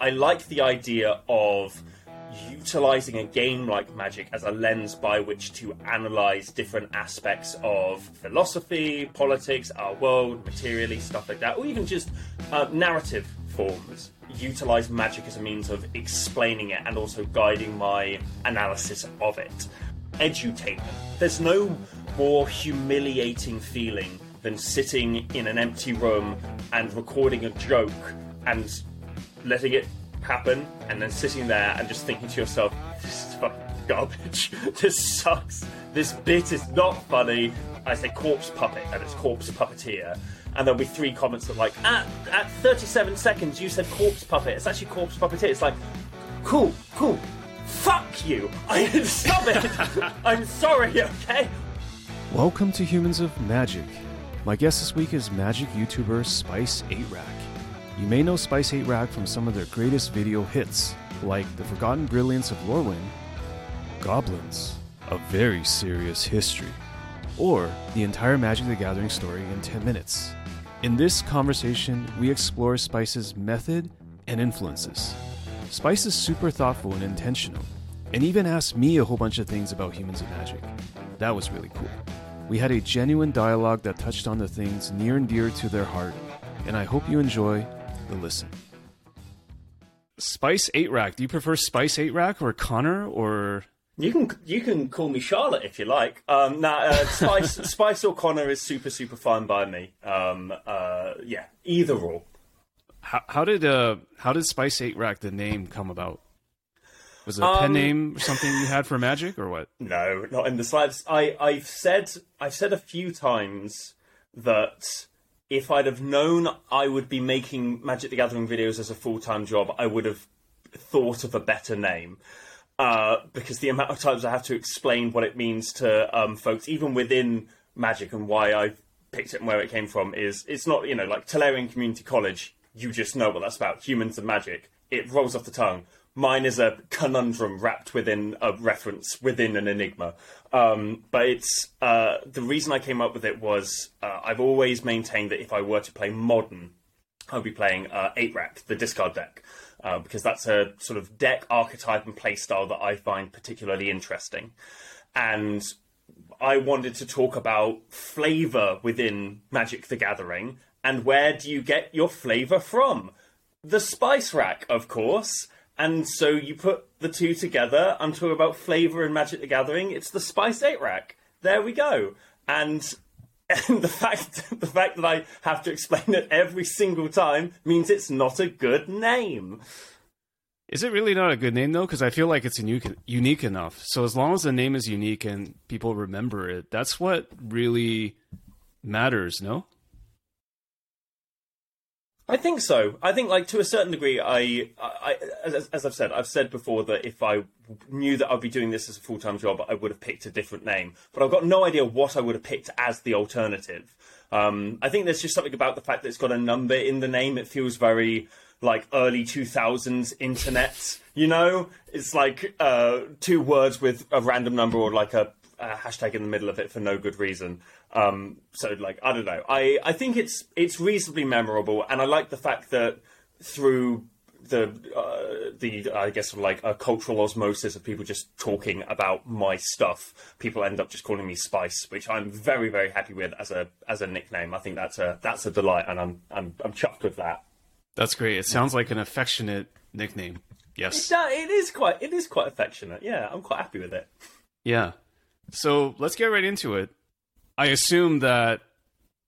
I like the idea of utilizing a game like Magic as a lens by which to analyze different aspects of philosophy, politics, our world, materially, stuff like that, or even just uh, narrative forms. Utilize magic as a means of explaining it and also guiding my analysis of it. Edutainment. There's no more humiliating feeling than sitting in an empty room and recording a joke and letting it happen and then sitting there and just thinking to yourself, this is fucking garbage. this sucks. This bit is not funny. I say corpse puppet and it's corpse puppeteer. And there'll be three comments that like, at, at 37 seconds you said corpse puppet. It's actually corpse puppeteer. It's like, cool, cool. Fuck you! I can stop it! I'm sorry, okay? Welcome to Humans of Magic. My guest this week is magic YouTuber Spice 8 Rack. You may know Spice 8 Rack from some of their greatest video hits, like The Forgotten Brilliance of Lorwyn, Goblins, A Very Serious History, or the entire Magic the Gathering story in 10 minutes. In this conversation, we explore Spice's method and influences. Spice is super thoughtful and intentional, and even asked me a whole bunch of things about humans of magic. That was really cool. We had a genuine dialogue that touched on the things near and dear to their heart, and I hope you enjoy the listen. Spice 8 Rack. Do you prefer Spice 8 Rack or Connor or You can you can call me Charlotte if you like. Um, nah, uh, Spice Spice or Connor is super super fine by me. Um, uh, yeah, either or. how, how did uh how did Spice 8 Rack the name come about? Was it a Um, pen name or something you had for Magic or what? No, not in the slightest. I I've said I've said a few times that if I'd have known I would be making Magic the Gathering videos as a full time job, I would have thought of a better name. Uh, because the amount of times I have to explain what it means to um, folks, even within Magic, and why I picked it and where it came from, is it's not you know like Tolarian Community College. You just know what that's about. Humans and magic. It rolls off the tongue. Mine is a conundrum wrapped within a reference within an enigma. Um, but it's uh, the reason I came up with it was uh, I've always maintained that if I were to play modern, I'll be playing uh, 8 Rack, the discard deck, uh, because that's a sort of deck archetype and playstyle that I find particularly interesting. And I wanted to talk about flavour within Magic the Gathering, and where do you get your flavour from? The Spice Rack, of course. And so you put the two together. I'm talking about flavour and Magic the Gathering. It's the Spice 8 Rack. There we go. And and the fact the fact that I have to explain it every single time means it's not a good name. Is it really not a good name though? Because I feel like it's unique, unique enough. So as long as the name is unique and people remember it, that's what really matters. No. I think so. I think, like to a certain degree, I, I, as, as I've said, I've said before that if I knew that I'd be doing this as a full time job, I would have picked a different name. But I've got no idea what I would have picked as the alternative. Um, I think there's just something about the fact that it's got a number in the name. It feels very like early 2000s internet. You know, it's like uh, two words with a random number or like a, a hashtag in the middle of it for no good reason. Um, so like I don't know. I, I think it's it's reasonably memorable, and I like the fact that through the uh, the I guess like a cultural osmosis of people just talking about my stuff, people end up just calling me Spice, which I'm very very happy with as a as a nickname. I think that's a that's a delight, and I'm I'm I'm chuffed with that. That's great. It sounds like an affectionate nickname. Yes. No, it is quite it is quite affectionate. Yeah, I'm quite happy with it. Yeah. So let's get right into it. I assume that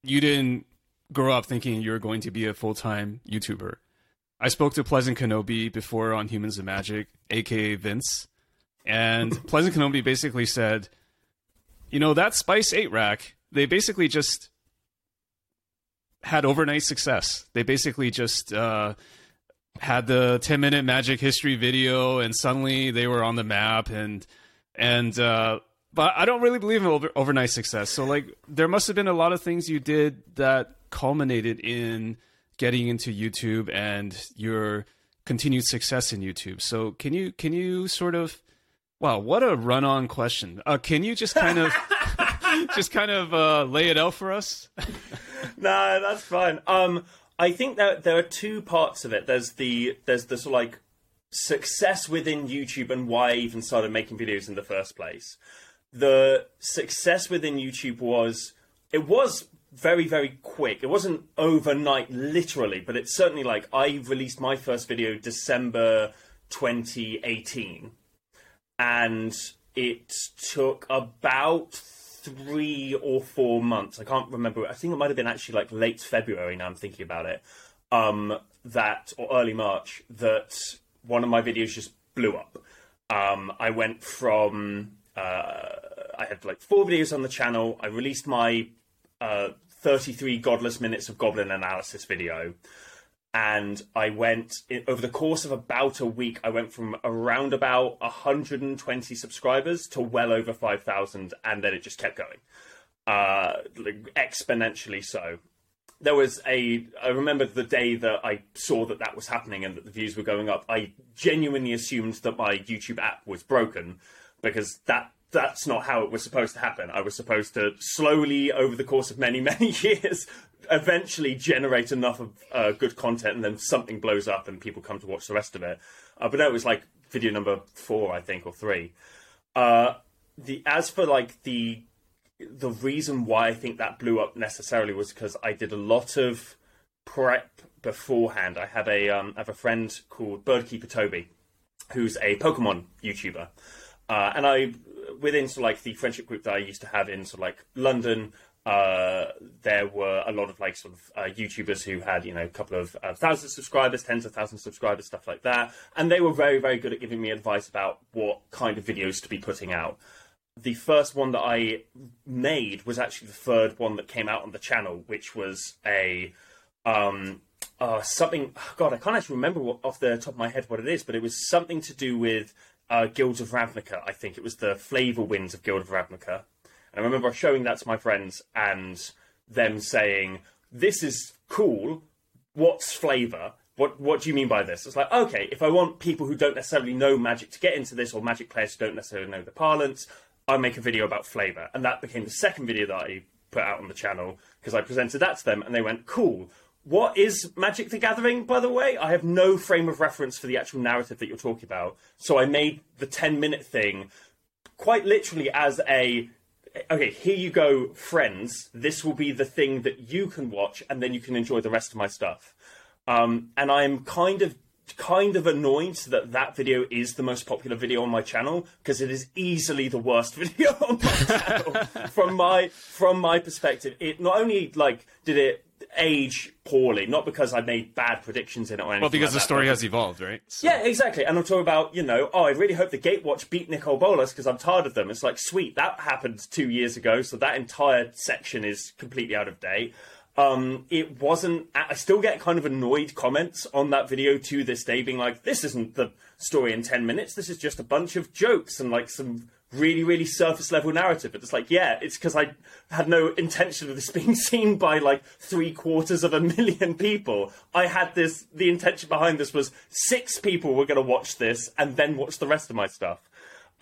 you didn't grow up thinking you were going to be a full time YouTuber. I spoke to Pleasant Kenobi before on Humans of Magic, aka Vince, and Pleasant Kenobi basically said, you know, that Spice 8 rack, they basically just had overnight success. They basically just uh, had the 10 minute magic history video and suddenly they were on the map and and uh but I don't really believe in over, overnight success. So like there must have been a lot of things you did that culminated in getting into YouTube and your continued success in YouTube. So can you can you sort of wow, what a run-on question. Uh, can you just kind of just kind of uh, lay it out for us? no, that's fine. Um, I think that there are two parts of it. There's the there's the sort of like success within YouTube and why I even started making videos in the first place. The success within YouTube was it was very very quick. It wasn't overnight literally, but it's certainly like I released my first video December 2018 and it took about 3 or 4 months. I can't remember. I think it might have been actually like late February now I'm thinking about it. Um that or early March that one of my videos just blew up. Um, I went from I had like four videos on the channel. I released my uh, 33 godless minutes of goblin analysis video, and I went over the course of about a week. I went from around about 120 subscribers to well over 5,000, and then it just kept going, uh, like exponentially so there was a i remember the day that i saw that that was happening and that the views were going up i genuinely assumed that my youtube app was broken because that that's not how it was supposed to happen. I was supposed to slowly over the course of many many years eventually generate enough of uh, good content and then something blows up and people come to watch the rest of it. Uh, but no it was like video number four i think or three. Uh, the as for like the the reason why I think that blew up necessarily was because I did a lot of prep beforehand. I had a um, I have a friend called Birdkeeper Toby, who's a Pokemon YouTuber, uh, and I within sort of like the friendship group that I used to have in sort of like London. Uh, there were a lot of like sort of uh, YouTubers who had you know a couple of uh, thousand subscribers, tens of thousands of subscribers, stuff like that, and they were very very good at giving me advice about what kind of videos to be putting out the first one that I made was actually the third one that came out on the channel, which was a um, uh, something. Oh God, I can't actually remember what, off the top of my head what it is, but it was something to do with uh, Guilds of Ravnica. I think it was the flavor wins of Guild of Ravnica. And I remember showing that to my friends and them saying, "This is cool. What's flavor?" What, what do you mean by this? It's like, okay, if I want people who don't necessarily know magic to get into this, or magic players who don't necessarily know the parlance, I make a video about flavor, and that became the second video that I put out on the channel because I presented that to them, and they went, "Cool." What is Magic the Gathering, by the way? I have no frame of reference for the actual narrative that you're talking about. So I made the 10 minute thing quite literally as a okay, here you go, friends. This will be the thing that you can watch, and then you can enjoy the rest of my stuff. Um, and I'm kind of kind of annoyed that that video is the most popular video on my channel because it is easily the worst video on my channel from my from my perspective. It not only like did it age poorly, not because I made bad predictions in it or anything. Well, because like the that, story has evolved, right? So- yeah, exactly. And I'm talking about, you know, oh, I really hope the Gatewatch beat Nicol Bolas because I'm tired of them. It's like, sweet, that happened two years ago, so that entire section is completely out of date. Um, it wasn't. I still get kind of annoyed comments on that video to this day, being like, "This isn't the story in ten minutes. This is just a bunch of jokes and like some really, really surface level narrative." But it's like, yeah, it's because I had no intention of this being seen by like three quarters of a million people. I had this. The intention behind this was six people were going to watch this and then watch the rest of my stuff.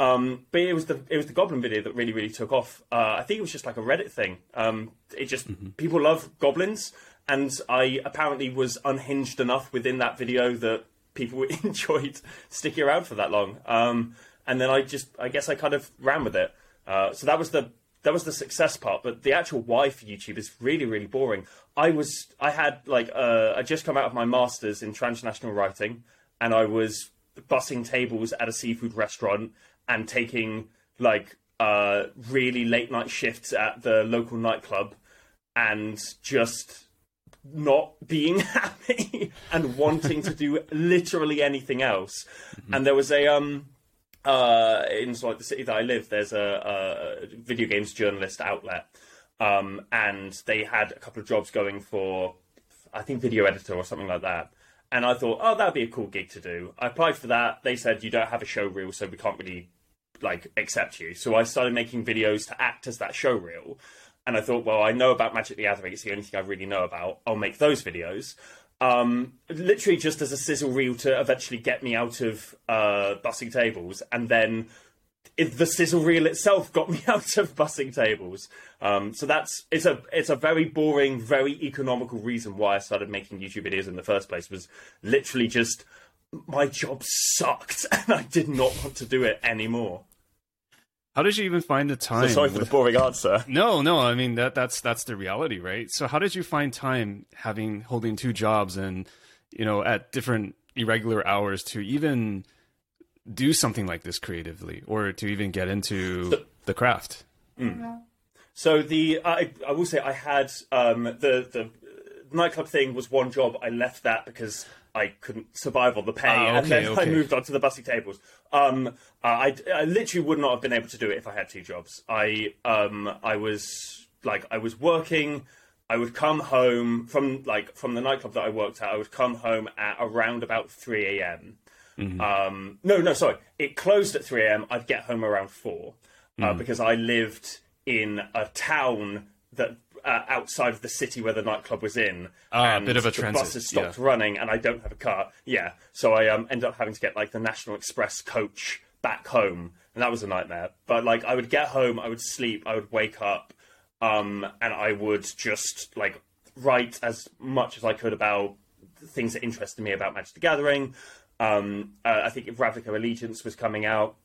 Um, but it was the it was the Goblin video that really really took off. Uh, I think it was just like a Reddit thing. Um, it just people love goblins, and I apparently was unhinged enough within that video that people enjoyed sticking around for that long. Um, and then I just I guess I kind of ran with it. Uh, so that was the that was the success part, but the actual why for YouTube is really really boring. I was I had like uh, I just come out of my masters in transnational writing, and I was bussing tables at a seafood restaurant and taking like uh, really late night shifts at the local nightclub and just not being happy and wanting to do literally anything else. And there was a um uh in like the city that I live, there's a, a video games journalist outlet. Um, and they had a couple of jobs going for I think video editor or something like that. And I thought, oh, that'd be a cool gig to do. I applied for that. They said you don't have a show reel, so we can't really like accept you. So I started making videos to act as that show reel. And I thought, well, I know about Magic the Gathering. It's the only thing I really know about. I'll make those videos. Um, literally just as a sizzle reel to eventually get me out of uh, bussing tables. And then the sizzle reel itself got me out of bussing tables. Um, so that's it's a it's a very boring, very economical reason why I started making YouTube videos in the first place. Was literally just my job sucked and I did not want to do it anymore. How did you even find the time? So sorry for the boring answer. No, no, I mean that that's that's the reality, right? So how did you find time having holding two jobs and you know at different irregular hours to even do something like this creatively or to even get into So- the craft? So the I, I will say I had um, the the nightclub thing was one job. I left that because I couldn't survive on the pay, Ah, and okay, then I moved on to the bussy tables. Um, I, I literally would not have been able to do it if I had two jobs. I um, I was like I was working. I would come home from like from the nightclub that I worked at. I would come home at around about three a.m. Um, no, no, sorry. It closed at 3 a.m. I'd get home around 4 uh, because I lived in a town that uh, outside of the city where the nightclub was in. Ah, a bit of a the transit, bus has stopped yeah. running and I don't have a car. Yeah. So I um, ended up having to get like the National Express coach back home. And that was a nightmare. But like I would get home, I would sleep, I would wake up, um, and I would just like write as much as I could about things that interested me about Magic the Gathering. Um, uh, I think if Ravnica Allegiance was coming out,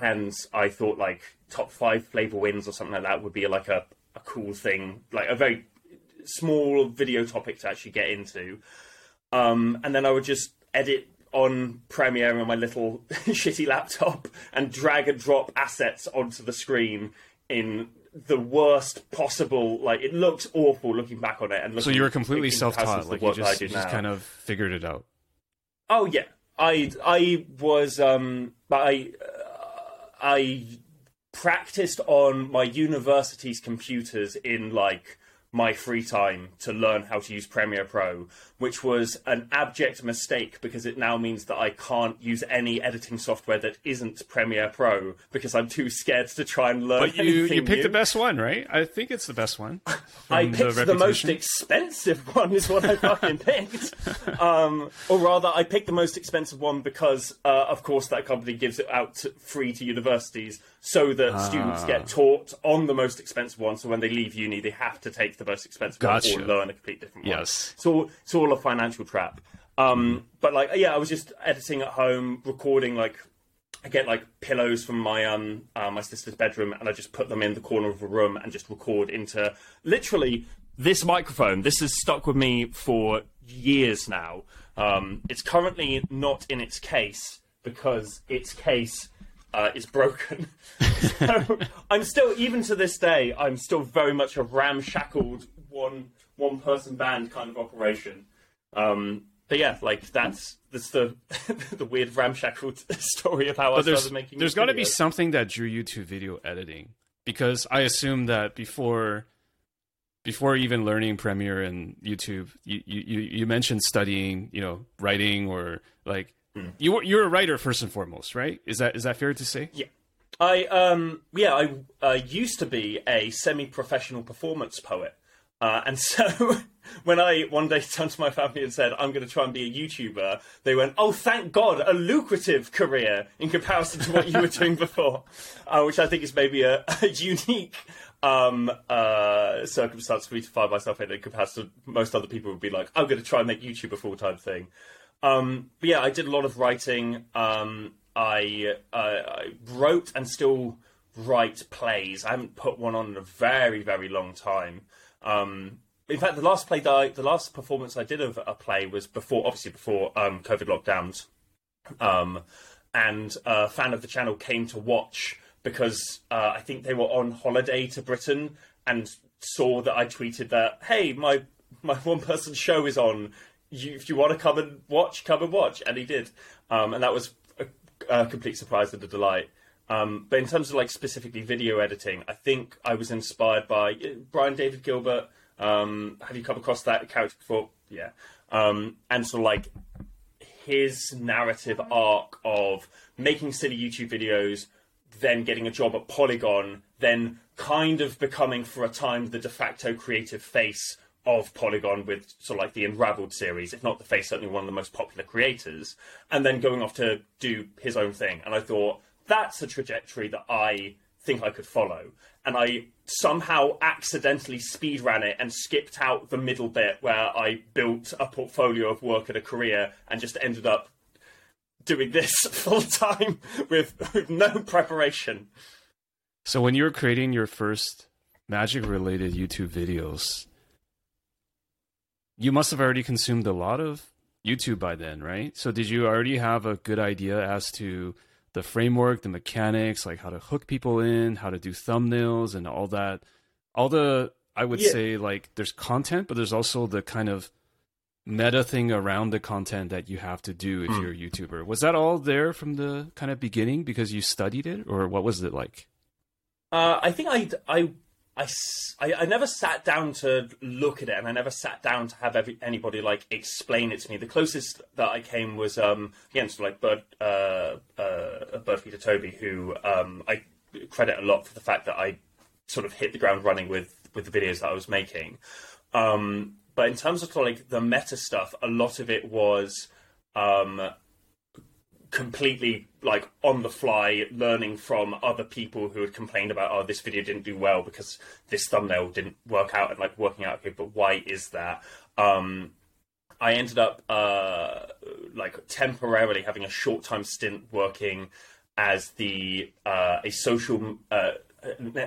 and I thought like top five flavor wins or something like that would be like a, a cool thing, like a very small video topic to actually get into. Um, and then I would just edit on Premiere on my little shitty laptop and drag and drop assets onto the screen in the worst possible. Like it looked awful looking back on it. And So you were completely self-taught, like you work that I just, you just kind of figured it out. Oh yeah, I I was um I uh, I practiced on my university's computers in like my free time to learn how to use Premiere Pro, which was an abject mistake because it now means that I can't use any editing software that isn't Premiere Pro because I'm too scared to try and learn. But you you picked new. the best one, right? I think it's the best one. I picked the, most expensive one, is what I fucking picked. Um, or rather, I picked the most expensive one because, uh, of course, that company gives it out to, free to universities so that students Ah. get taught on the most expensive one. So when they leave uni, they have to take the most expensive Gotcha. one or learn a complete different one. Yes. All, it's all a financial trap. Um, but like, yeah, I was just editing at home, recording like I get like pillows from my um uh, my sister's bedroom, and I just put them in the corner of a room and just record into literally this microphone. This has stuck with me for years now. Um, it's currently not in its case because its case uh, is broken. so I'm still, even to this day, I'm still very much a ramshackled one one person band kind of operation. Um, but yeah, like that's that's the the weird ramshackle story of how I But there's started making. there's got to be something that drew you to video editing because I assume that before before even learning Premiere and YouTube, you you, you mentioned studying, you know, writing or like Hmm. you were you're a writer first and foremost, right? Is that is that fair to say? Yeah. I um yeah I uh, used to be a semi-professional performance poet, uh, and so when I one day turned to my family and said I'm going to try and be a YouTuber, they went, "Oh, thank God, a lucrative career in comparison to what you were doing before," uh, which I think is maybe a, a unique um uh circumstance for me to find myself in in comparison to most other people would be like, "I'm going to try and make YouTube a full-time thing." Um, but yeah, I did a lot of writing. Um, I, uh, I wrote and still write plays. I haven't put one on in a very, very long time. Um, in fact, the last play that I, the last performance I did of a play was before, obviously before um, COVID lockdowns. Um, and a fan of the channel came to watch because uh, I think they were on holiday to Britain and saw that I tweeted that, "Hey, my my one person show is on. You, if you want to come and watch, come and watch." And he did, um, and that was a, a complete surprise and a delight. Um, but in terms of like specifically video editing, I think I was inspired by uh, Brian David Gilbert. Um, have you come across that character before? Yeah, um, and so like his narrative arc of making silly YouTube videos, then getting a job at Polygon, then kind of becoming for a time the de facto creative face of Polygon with sort of like the Unraveled series, if not the face, certainly one of the most popular creators, and then going off to do his own thing. And I thought that's a trajectory that I think I could follow. And I somehow accidentally speed ran it and skipped out the middle bit where I built a portfolio of work and a career and just ended up doing this full time with, with no preparation. So when you were creating your first magic related YouTube videos, you must have already consumed a lot of YouTube by then, right? So did you already have a good idea as to the framework, the mechanics, like how to hook people in, how to do thumbnails and all that? All the I would yeah. say like there's content, but there's also the kind of meta thing around the content that you have to do if mm. you're a YouTuber. Was that all there from the kind of beginning because you studied it, or what was it like? Uh, I think I I I, I, I, never sat down to look at it, and I never sat down to have every, anybody like explain it to me. The closest that I came was um, again, of like Bird uh, uh, Bird Feeder Toby, who um, I credit a lot for the fact that I sort of hit the ground running with with the videos that I was making. Um, but in terms of like the meta stuff, a lot of it was um, completely like on the fly learning from other people who had complained about oh this video didn't do well because this thumbnail didn't work out and like working out okay but why is that? Um i ended up uh like temporarily having a short time stint working as the uh a social uh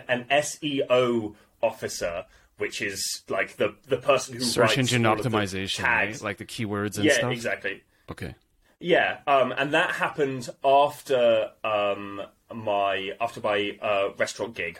an seo officer which is like the the person who search engine optimization right? like the keywords and yeah, stuff? exactly. Okay yeah, um, and that happened after um, my after my uh, restaurant gig.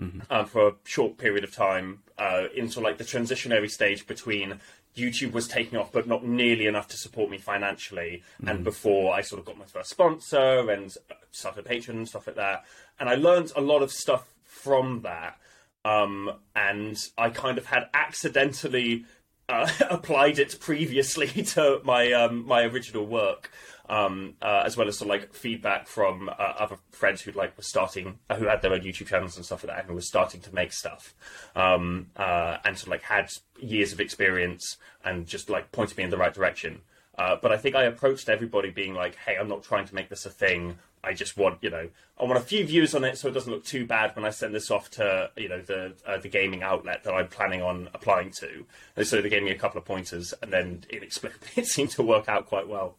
Mm-hmm. Um, for a short period of time uh, into like the transitionary stage between YouTube was taking off, but not nearly enough to support me financially. Mm-hmm. And before I sort of got my first sponsor and started Patreon and stuff like that, and I learned a lot of stuff from that. Um, and I kind of had accidentally uh, applied it previously to my um, my original work, um, uh, as well as some like feedback from uh, other friends who like were starting, uh, who had their own YouTube channels and stuff like that, and were starting to make stuff, um, uh, and of like had years of experience and just like pointed me in the right direction. Uh, but I think I approached everybody being like, "Hey, I'm not trying to make this a thing. I just want, you know, I want a few views on it so it doesn't look too bad when I send this off to, you know, the uh, the gaming outlet that I'm planning on applying to." And so they gave me a couple of pointers, and then inexplicably it seemed to work out quite well.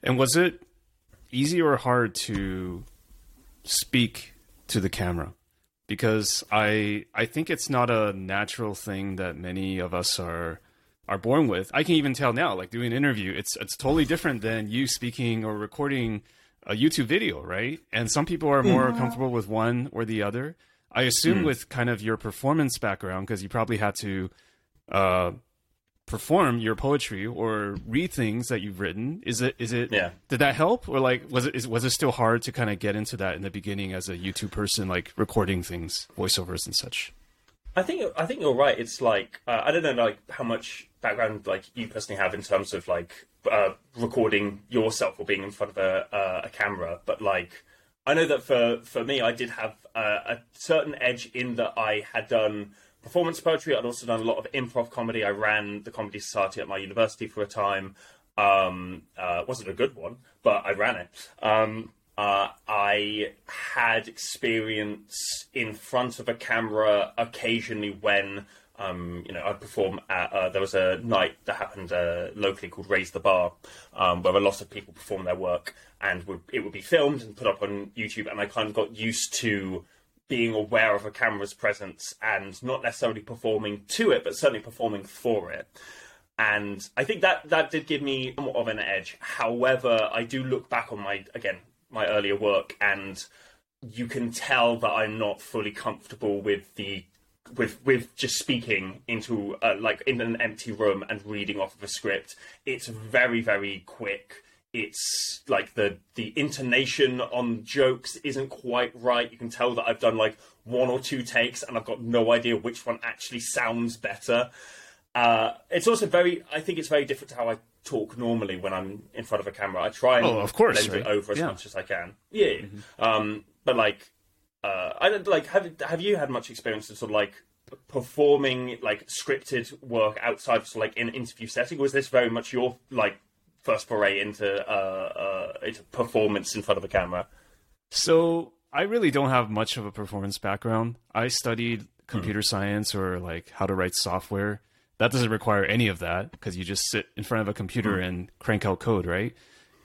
And was it easy or hard to speak to the camera? Because I I think it's not a natural thing that many of us are are born with. I can even tell now, like doing an interview, it's it's totally different than you speaking or recording a YouTube video, right? And some people are more mm-hmm. comfortable with one or the other. I assume mm. with kind of your performance background, because you probably had to uh, perform your poetry or read things that you've written. Is it? Is it? Yeah. Did that help, or like was it? Is, was it still hard to kind of get into that in the beginning as a YouTube person, like recording things, voiceovers and such? I think I think you're right. It's like uh, I don't know like how much background like you personally have in terms of like uh, recording yourself or being in front of a, uh, a camera, but like I know that for for me, I did have uh, a certain edge in that I had done performance poetry. I'd also done a lot of improv comedy. I ran the comedy society at my university for a time. Um, uh, wasn't a good one, but I ran it. Um, uh, I had experience in front of a camera occasionally when um, you know I'd perform at. Uh, there was a night that happened uh, locally called Raise the Bar, um, where a lot of people perform their work, and would, it would be filmed and put up on YouTube. And I kind of got used to being aware of a camera's presence and not necessarily performing to it, but certainly performing for it and I think that that did give me somewhat of an edge. However, I do look back on my again my earlier work, and you can tell that I'm not fully comfortable with the with with just speaking into uh, like in an empty room and reading off of a script. It's very very quick. It's like the the intonation on jokes isn't quite right. You can tell that I've done like one or two takes and I've got no idea which one actually sounds better. Uh, it's also very. I think it's very different to how I talk normally when I'm in front of a camera. I try and oh, of course, blend right? it over as yeah. much as I can. Yeah, mm-hmm. um, but like, uh, I don't like. Have have you had much experience of sort of like performing like scripted work outside of like in an interview setting? Was this very much your like first foray into uh, uh, into performance in front of a camera? So I really don't have much of a performance background. I studied computer science or like how to write software. That doesn't require any of that because you just sit in front of a computer and crank out code, right?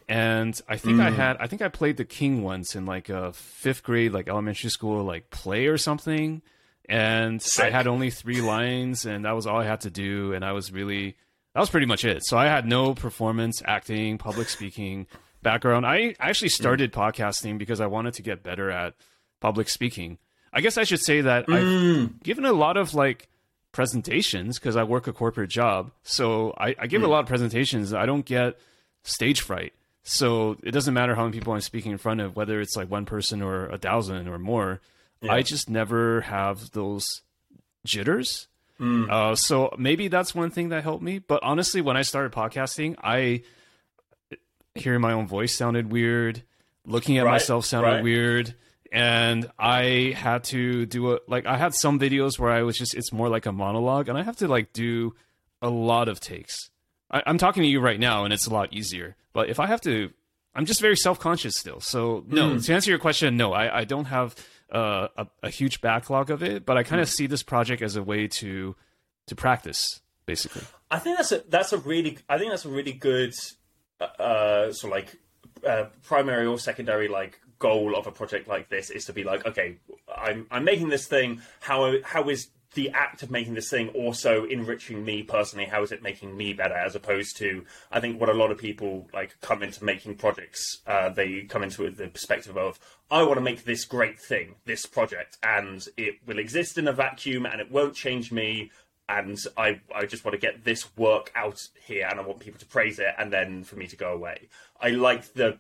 And I think I mm. had, I think I played the king once in like a fifth grade, like elementary school, like play or something. And I had only three lines, and that was all I had to do. And I was really, that was pretty much it. So I had no performance, acting, public speaking background. I actually mm. started podcasting because I wanted to get better at public speaking. I guess I should say that I've mm. given a lot of like presentations because I work a corporate job. So I, I give a lot of presentations. I don't get stage fright. So it doesn't matter how many people I'm speaking in front of, whether it's like one person or a thousand or more. I just never have those jitters. Uh, so maybe that's one thing that helped me. But honestly, when I started podcasting, I hearing my own voice sounded weird. Looking at Right, myself sounded right. weird. And I had to do a like I had some videos where I was just it's more like a monologue, and I have to like do a lot of takes. I, I'm talking to you right now, and it's a lot easier. But if I have to, I'm just very self conscious still. So no, to answer your question, no, I, I don't have uh, a, a huge backlog of it, but I kind of see this project as a way to to practice, basically. I think that's a that's a really I think that's a really good uh, sort of like uh, primary or secondary like goal of a project like this is to be like okay I'm I'm making this thing how how is the act of making this thing also enriching me personally how is it making me better as opposed to I think what a lot of people like come into making projects uh, they come into it the perspective of I want to make this great thing this project and it will exist in a vacuum and it won't change me and I I just want to get this work out here, and I want people to praise it, and then for me to go away. I like the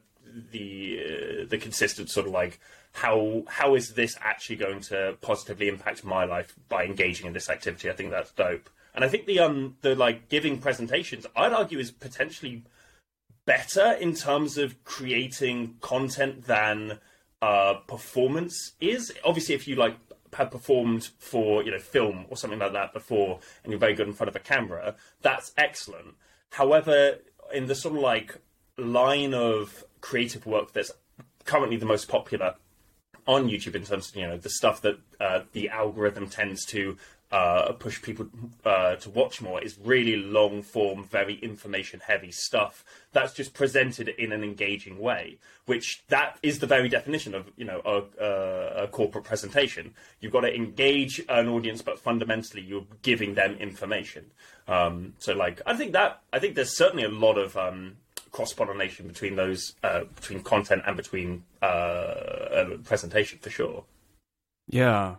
the uh, the consistent sort of like how how is this actually going to positively impact my life by engaging in this activity? I think that's dope, and I think the um the like giving presentations, I'd argue, is potentially better in terms of creating content than uh, performance is. Obviously, if you like have performed for you know film or something like that before, and you're very good in front of a camera, that's excellent. However, in the sort of like line of creative work that's currently the most popular on YouTube in terms of you know the stuff that uh, the algorithm tends to uh, push people uh, to watch more is really long form, very information heavy stuff that's just presented in an engaging way. Which that is the very definition of you know a, a, corporate presentation. You've got to engage an audience, but fundamentally you're giving them information. Um, so like I think that I think there's certainly a lot of um, cross pollination between those uh, between content and between uh, uh, presentation for sure. Yeah.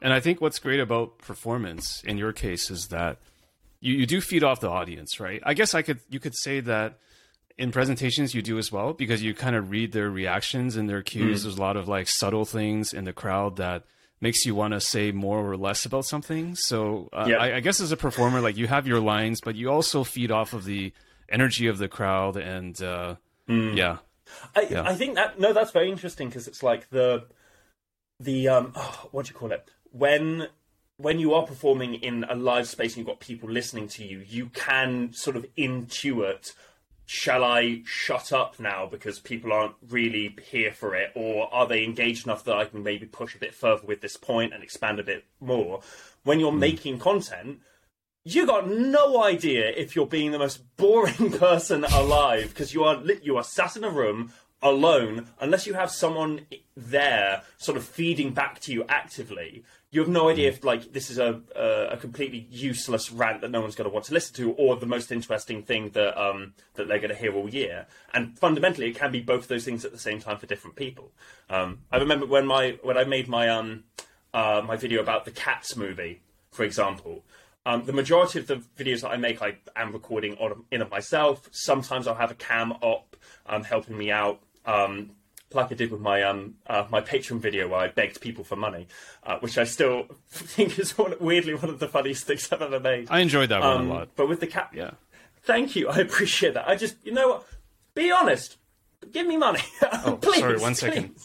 And I think what's great about performance in your case is that you, you do feed off the audience, right? I guess I could you could say that in presentations you do as well because you kind of read their reactions and their cues. There's a lot of like subtle things in the crowd that makes you want to say more or less about something. So uh, Yeah. I, I guess as a performer, like you have your lines, but you also feed off of the energy of the crowd and uh, yeah. I, Yeah. I think that no, that's very interesting because it's like the the um oh, what do you call it when when you are performing in a live space and you've got people listening to you, you can sort of intuit. Shall I shut up now because people aren't really here for it, or are they engaged enough that I can maybe push a bit further with this point and expand a bit more? When you're making content, you got no idea if you're being the most boring person alive because you are li- you are sat in a room alone unless you have someone there sort of feeding back to you actively. You have no idea if like this is a a, a completely useless rant that no one's going to want to listen to or the most interesting thing that um that they're going to hear all year. And fundamentally it can be both of those things at the same time for different people. Um i remember when my when i made my um uh my video about the cats movie for example um, the majority of the videos that I make, I am recording on in of myself. Sometimes I'll have a cam op um, helping me out, um, like I did with my um, uh, my Patreon video where I begged people for money, uh, which I still think is one, weirdly one of the funniest things I've ever made. I enjoyed that one Um, a lot. But with the cap, Yeah. thank you, I appreciate that. I just, you know what? Be honest. Give me money, Oh, please. sorry, one second.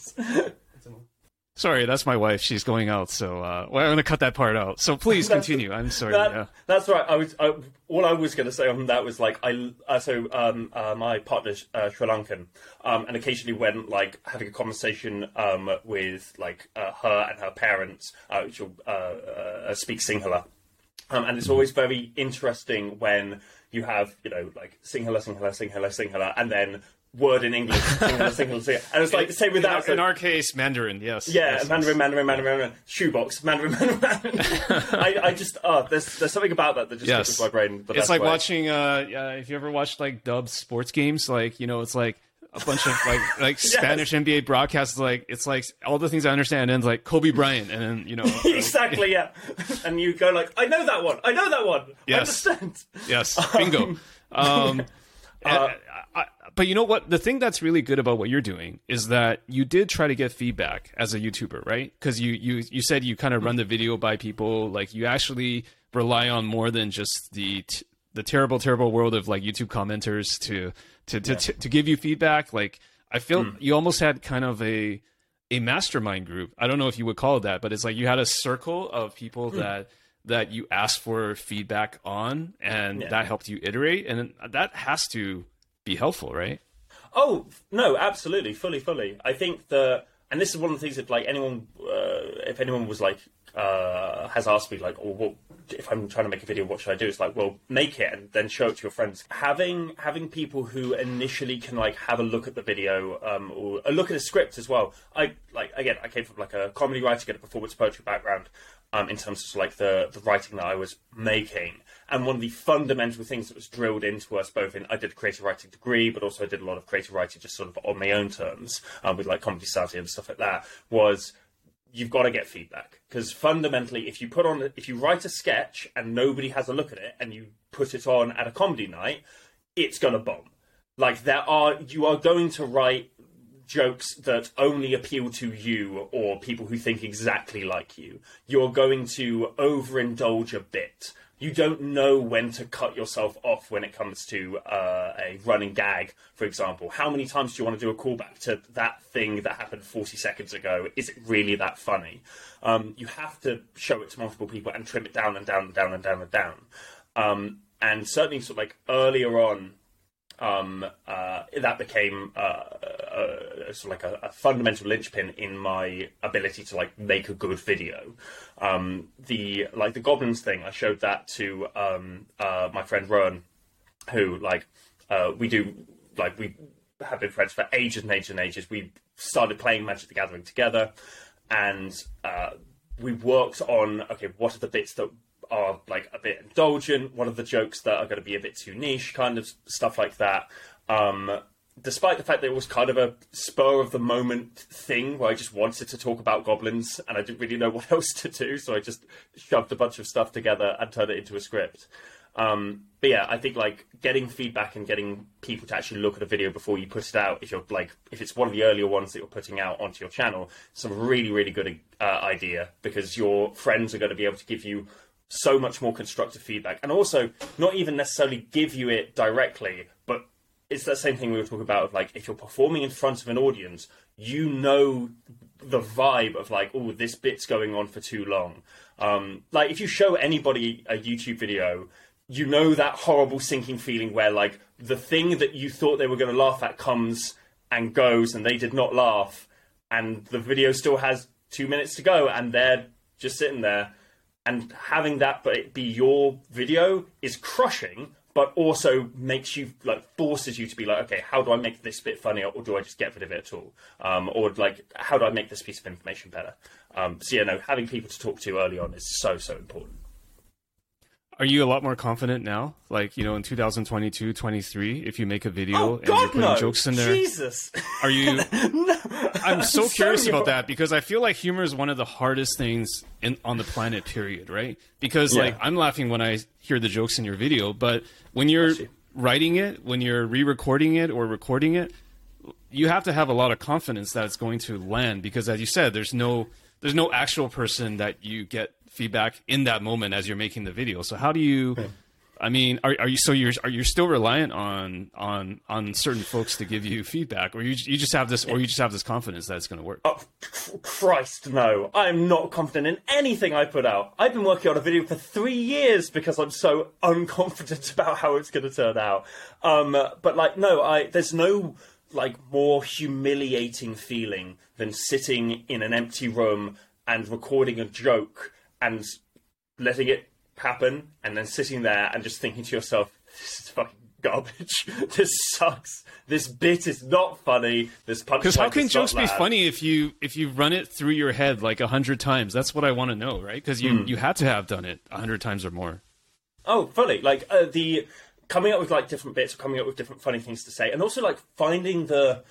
Sorry, that's my wife. She's going out, so uh, well, I'm going to cut that part out. So please continue. I'm sorry. That, yeah. That's right. I was I, all I was going to say on that was like I uh, so um, uh, my partner's uh, Sri Lankan, um, and occasionally when like having a conversation um, with like uh, her and her parents, uh, she'll uh, uh, speak Sinhala, um, and it's always very interesting when you have you know like Sinhala, Sinhala, Sinhala, Sinhala, and then word in English, Sinhala, Sinhala, Sinhala, and it's like same with In that. our, in our case, Mandarin. Yes. yeah, Yes, Mandarin, yes. Mandarin, Mandarin, Mandarin, shoebox, Mandarin, Mandarin, Mandarin. I, I just, oh, there's there's something about that that just Yes. touches my brain. The It's best like way. watching. Uh, uh, if you ever watched like dubbed sports games, like you know, it's like a bunch of like like Spanish NBA broadcasts. Like it's like all the things I understand, and it's like Kobe Bryant, and then you know, like- exactly, yeah. And you go like, I know that one, I know that one, Yes. I understand. Yes, bingo. Um, Uh, I, I, but you know what? The thing that's really good about what you're doing is that you did try to get feedback as a YouTuber, right? Because you, you you said you kind of run the mm-hmm. video by people, like you actually rely on more than just the t- the terrible, terrible world of like YouTube commenters to to to, to, to give you feedback. Like I feel mm. you almost had kind of a a mastermind group. I don't know if you would call it that, but it's like you had a circle of people hmm. that that you asked for feedback on, and Yeah. that helped you iterate, and that has to be helpful, right? Oh no, absolutely, fully, fully. I think the and this is one of the things that like anyone, uh, if anyone was like uh, has asked me like, oh, what if I'm trying to make a video, what should I do? It's like, well, make it and then show it to your friends. Having having people who initially can like have a look at the video um, or a look at a script as well. I like again, I came from like a comedy writer, get a performance poetry background. Um, in terms of like the, the writing that I was making, and one of the fundamental things that was drilled into us both in I did a creative writing degree, but also I did a lot of creative writing just sort of on my own terms um, with like comedy society and stuff like that. Was you've got to get feedback because fundamentally, if you put on if you write a sketch and nobody has a look at it and you put it on at a comedy night, it's gonna bomb. Like there are you are going to write jokes that only appeal to you or people who think exactly like you. You're going to overindulge a bit. You don't know when to cut yourself off when it comes to uh, a running gag, for example. How many times do you want to do a callback to that thing that happened 40 seconds ago? Is it really that funny? Um, you have to show it to multiple people and trim it down and down and down and down and down. Um, and certainly, sort of like earlier on, um, uh, that became uh, uh, sort of like a, a fundamental linchpin in my ability to like make a good video. Um, the like the goblins thing, I showed that to um, uh, my friend Rowan, who like uh, we do like we have been friends for ages and ages and ages. We started playing Magic the Gathering together, and uh, we worked on okay, what are the bits that are like a bit indulgent? What are the jokes that are going to be a bit too niche? Kind of stuff like that. Um, despite the fact that it was kind of a spur of the moment thing where I just wanted to talk about goblins and I didn't really know what else to do, so I just shoved a bunch of stuff together and turned it into a script. Um, but yeah, I think like getting feedback and getting people to actually look at a video before you put it out, if you're like, if it's one of the earlier ones that you're putting out onto your channel, it's a really, really good uh, idea because your friends are going to be able to give you so much more constructive feedback and also not even necessarily give you it directly, but it's that same thing we were talking about of like if you're performing in front of an audience, you know the vibe of like, oh, this bit's going on for too long. Um, like if you show anybody a YouTube video, you know that horrible sinking feeling where like the thing that you thought they were going to laugh at comes and goes, and they did not laugh, and the video still has two minutes to go, and they're just sitting there, and having that but be your video is crushing but also makes you like forces you to be like okay how do i make this bit funnier or do i just get rid of it at all? Um, or like how do i make this piece of information better? Um, so yeah no having people to talk to early on is so so important Are you a lot more confident now? Like, you know, in 2022, 23, if you make a video oh and you're putting no jokes in there, jesus are you no. I'm so curious Sorry, about that because I feel like humor is one of the hardest things in on the planet. Period. Right? Because Yeah. like I'm laughing when I hear the jokes in your video, but when you're writing it, when you're re-recording it or recording it, you have to have a lot of confidence that it's going to land because, as you said, there's no there's no actual person that you get feedback in that moment as you're making the video. So how do you I mean, are, are you so you're are you still reliant on on on certain folks to give you feedback, or you you just have this, or you just have this confidence that it's going to work? Oh, Christ, no! I am not confident in anything I put out. I've been working on a video for three years because I'm so unconfident about how it's going to turn out. Um, but like, no, I there's no like more humiliating feeling than sitting in an empty room and recording a joke and letting it happen and then sitting there and just thinking to yourself, this is fucking garbage. this sucks. This bit is not funny. This Because how can jokes be funny if you if you run it through your head like a hundred times? That's what I want to know, right? Because you Hmm. you had to have done it a hundred times or more. Oh, fully. Like uh, the coming up with like different bits, coming up with different funny things to say, and also like finding the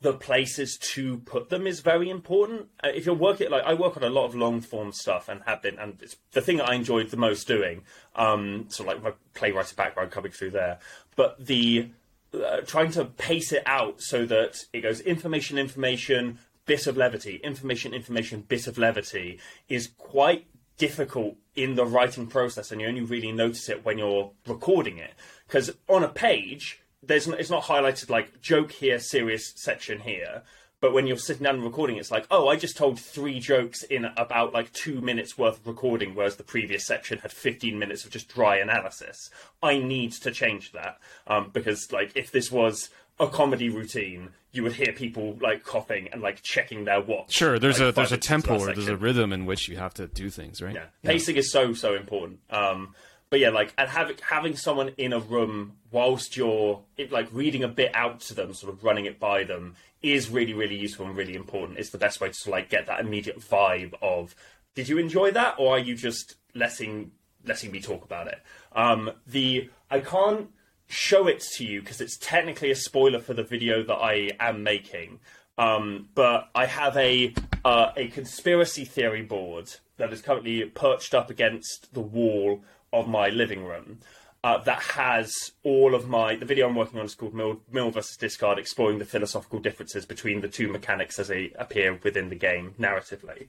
the places to put them is very important. Uh, if you're working, like I work on a lot of long form stuff and have been, and it's the thing that I enjoyed the most doing. Um, so like my playwriting background coming through there, but the uh, trying to pace it out so that it goes information, information, bit of levity, information, information, bit of levity is quite difficult in the writing process, and you only really notice it when you're recording it. Because on a page, there's it's not highlighted like joke here, serious section here. But when you're sitting down and recording, it's like, oh, I just told three jokes in about like two minutes worth of recording, whereas the previous section had 15 minutes of just dry analysis. I need to change that um, because, like, if this was a comedy routine, you would hear people like coughing and like checking their watch. Sure, there's like, a there's a tempo or there's a rhythm in which you have to do things, right? Yeah, pacing is so so important. Um, but yeah, like and having having someone in a room whilst you're it, like reading a bit out to them, sort of running it by them, is really really useful and really important. It's the best way to like get that immediate vibe of did you enjoy that or are you just letting letting me talk about it? Um, the I can't show it to you because it's technically a spoiler for the video that I am making. Um, but I have a uh, a conspiracy theory board that is currently perched up against the wall of my living room. Uh, that has all of my the video I'm working on is called Mill, Mill versus Discard, exploring the philosophical differences between the two mechanics as they appear within the game narratively.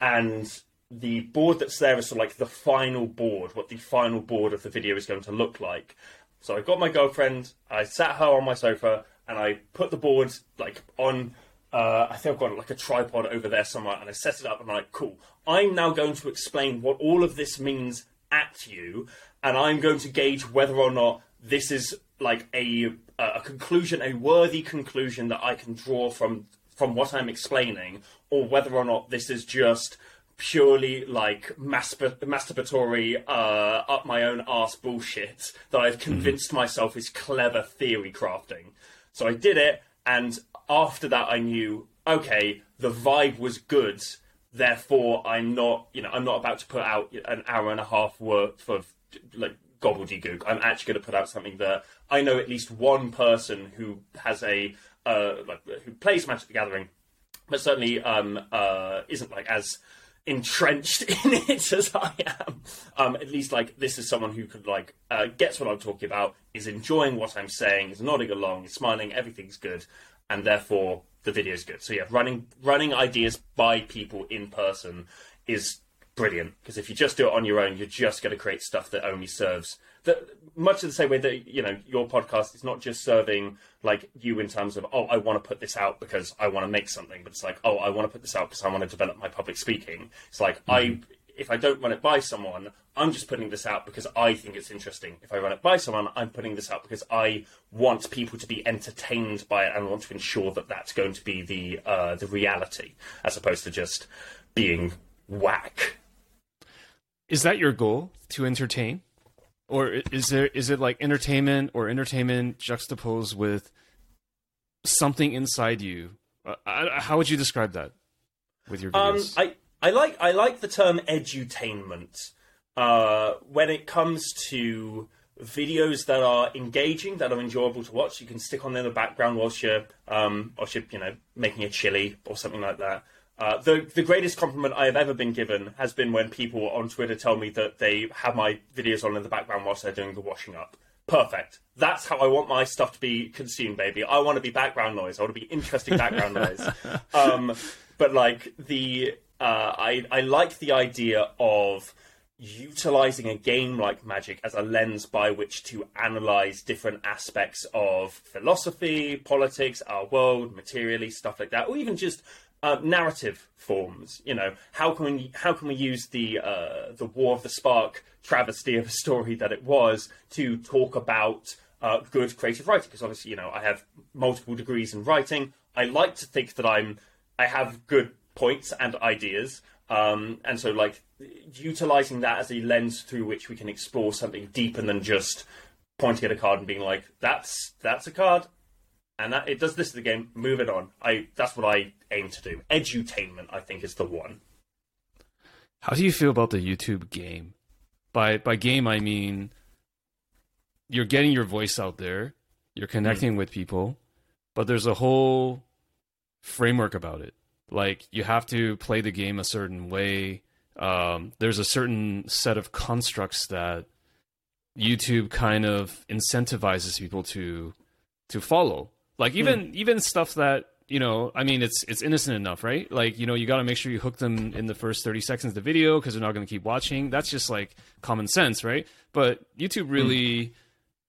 And the board that's there is sort of like the final board, what the final board of the video is going to look like. So I got my girlfriend, I sat her on my sofa, and I put the board like on. Uh, I think I've got like a tripod over there somewhere, and I set it up. And I'm like, cool. I'm now going to explain what all of this means at you, and I'm going to gauge whether or not this is like a a conclusion, a worthy conclusion that I can draw from from what I'm explaining, or whether or not this is just purely like mastur- masturbatory, uh, up my own ass bullshit that I've convinced myself is clever theory crafting. So I did it, and after that, I knew okay, the vibe was good. Therefore, I'm not, you know, I'm not about to put out an hour and a half worth of like gobbledygook. I'm actually going to put out something that I know at least one person who has a uh, like who plays Magic the Gathering, but certainly um, uh, isn't like as entrenched in it as I am. Um, at least like this is someone who could like uh, gets what I'm talking about, is enjoying what I'm saying, is nodding along, is smiling, everything's good, and therefore the video is good. So yeah, running running ideas by people in person is brilliant because if you just do it on your own, you're just going to create stuff that only serves that much of the same way that you know your podcast is not just serving like you in terms of oh I want to put this out because I want to make something, but it's like oh I want to put this out because I want to develop my public speaking. It's like I mm-hmm. If I don't run it by someone, I'm just putting this out because I think it's interesting. If I run it by someone, I'm putting this out because I want people to be entertained by it and want to ensure that that's going to be the uh, the reality as opposed to just being whack. Is that your goal to entertain, or is there is it like entertainment or entertainment juxtaposed with something inside you? Uh, how would you describe that with your Um, videos? I, I like I like the term edutainment uh, when it comes to videos that are engaging, that are enjoyable to watch. You can stick on in the background whilst you're um, whilst you're you know making a chili or something like that. Uh, the the greatest compliment I have ever been given has been when people on Twitter tell me that they have my videos on in the background whilst they're doing the washing up. Perfect. That's how I want my stuff to be consumed, baby. I want to be background noise. I want to be interesting background noise. Um, but like the uh, I I like the idea of utilizing a game like Magic as a lens by which to analyze different aspects of philosophy, politics, our world, materially, stuff like that, or even just uh, narrative forms. You know, how can we how can we use the uh, the War of the Spark travesty of a story that it was to talk about uh, good creative writing? Because obviously, you know, I have multiple degrees in writing. I like to think that I'm I have good points and ideas. Um, and so, like, utilizing that as a lens through which we can explore something deeper than just pointing at a card and being like, "That's that's a card," and that it does this to the game. Move it on. I that's what I aim to do. Edutainment, I think, is the one. How do you feel about the YouTube game? By by game, I mean you're getting your voice out there, you're connecting mm. with people, but there's a whole framework about it. Like you have to play the game a certain way. Um, there's a certain set of constructs that YouTube kind of incentivizes people to to follow. Like even mm. even stuff that you know, I mean, it's it's innocent enough, right? Like you know, you got to make sure you hook them in the first thirty seconds of the video because they're not going to keep watching. That's just like common sense, right? But YouTube really mm.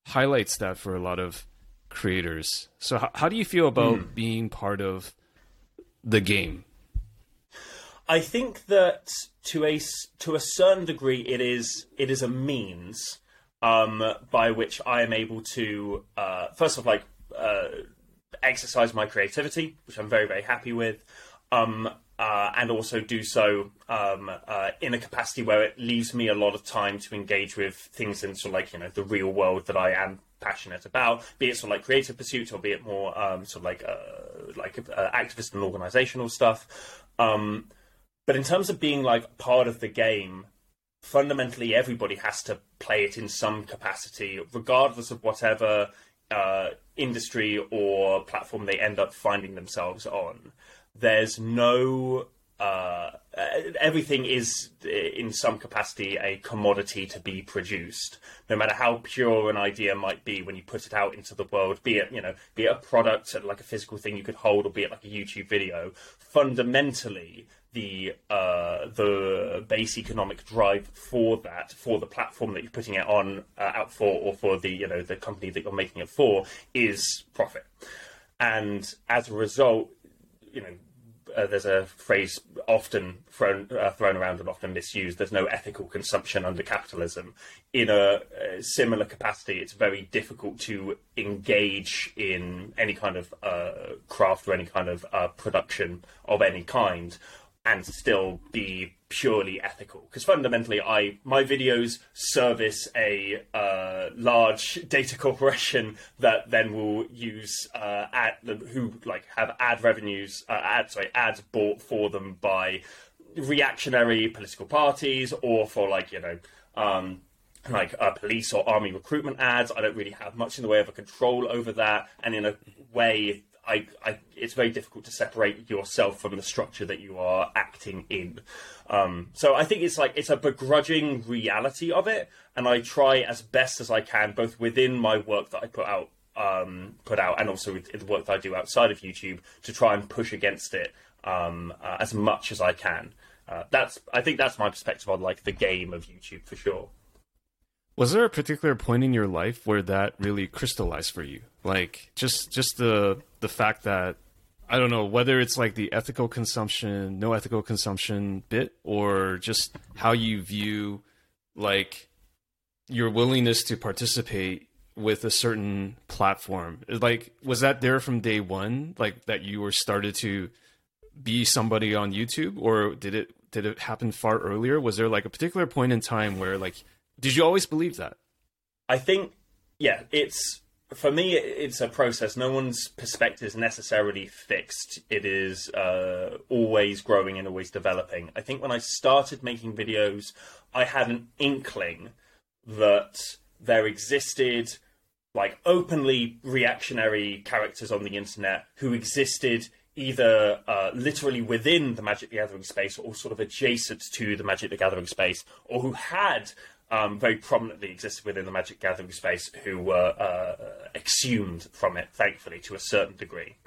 highlights that for a lot of creators. So how, how do you feel about mm. being part of the game? I think that to a to a certain degree, it is it is a means um, by which I am able to uh, first of all, like uh, exercise my creativity, which I'm very very happy with, um, uh, and also do so um, uh, in a capacity where it leaves me a lot of time to engage with things in sort of like you know the real world that I am passionate about, be it sort of like creative pursuits or be it more um, sort of like uh, like uh, activist and organizational stuff. Um, but in terms of being like part of the game, fundamentally everybody has to play it in some capacity, regardless of whatever uh, industry or platform they end up finding themselves on. There's no uh, everything is in some capacity a commodity to be produced no matter how pure an idea might be when you put it out into the world be it you know be it a product like a physical thing you could hold or be it like a youtube video. Fundamentally the uh, the base economic drive for that for the platform that you're putting it on uh, out for or for the you know the company that you're making it for is profit. And as a result you know uh, there's a phrase often thrown uh, thrown around and often misused. There's no ethical consumption under capitalism. In a, a, similar capacity, it's very difficult to engage in any kind of uh, craft or any kind of uh, production of any kind and still be purely ethical because fundamentally i my videos service a uh, large data corporation that then will use uh, ad who like have ad revenues uh, ad sorry ads bought for them by reactionary political parties or for like you know um, like uh, police or army recruitment ads. I don't really have much in the way of a control over that, and in a way, I, I, it's very difficult to separate yourself from the structure that you are acting in. Um, so I think it's like it's a begrudging reality of it, and I try as best as I can, both within my work that I put out, um, put out, and also with the work that I do outside of YouTube, to try and push against it um, uh, as much as I can. Uh, that's I think that's my perspective on like the game of YouTube for sure. Was there a particular point in your life where that really crystallized for you? Like just just the the fact that I don't know whether it's like the ethical consumption, no ethical consumption bit, or just how you view like your willingness to participate with a certain platform. Like, was that there from day one? Like that you were started to be somebody on YouTube, or did it did it happen far earlier? Was there like a particular point in time where like did you always believe that? I think, yeah, it's for me. It's a process. No one's perspective is necessarily fixed. It is uh, always growing and always developing. I think when I started making videos, I had an inkling that there existed like openly reactionary characters on the internet who existed either uh, literally within the Magic the Gathering space or sort of adjacent to the Magic the Gathering space, or who had um, very prominently existed within the Magic Gathering space who were uh, exhumed from it, thankfully, to a certain degree.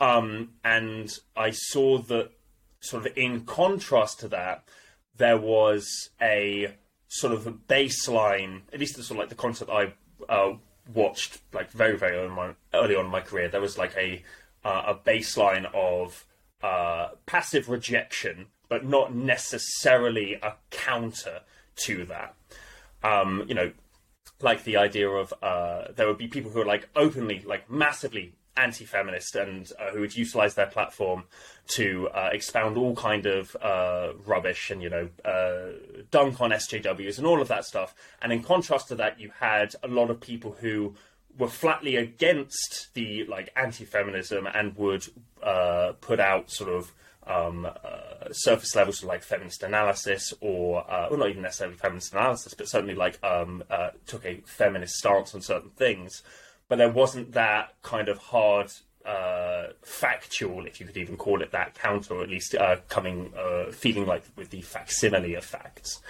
Um, and I saw that, sort of in contrast to that, there was a sort of a baseline, at least the sort of like the concept I uh, watched like very very early, my, early on in my career. There was like a uh, a baseline of uh, passive rejection, but not necessarily a counter to that. Um, you know, like the idea of uh, there would be people who are like openly, like massively anti-feminist and uh, who would utilize their platform to uh, expound all kind of uh, rubbish and you know uh, dunk on SJWs and all of that stuff. And in contrast to that, you had a lot of people who were flatly against the like anti-feminism and would uh, put out sort of um, uh, surface levels of like feminist analysis, or uh, well, not even necessarily feminist analysis, but certainly like um, uh, took a feminist stance on certain things. But there wasn't that kind of hard uh, factual, if you could even call it that, counter, or at least uh, coming uh, feeling like with the facsimile of facts.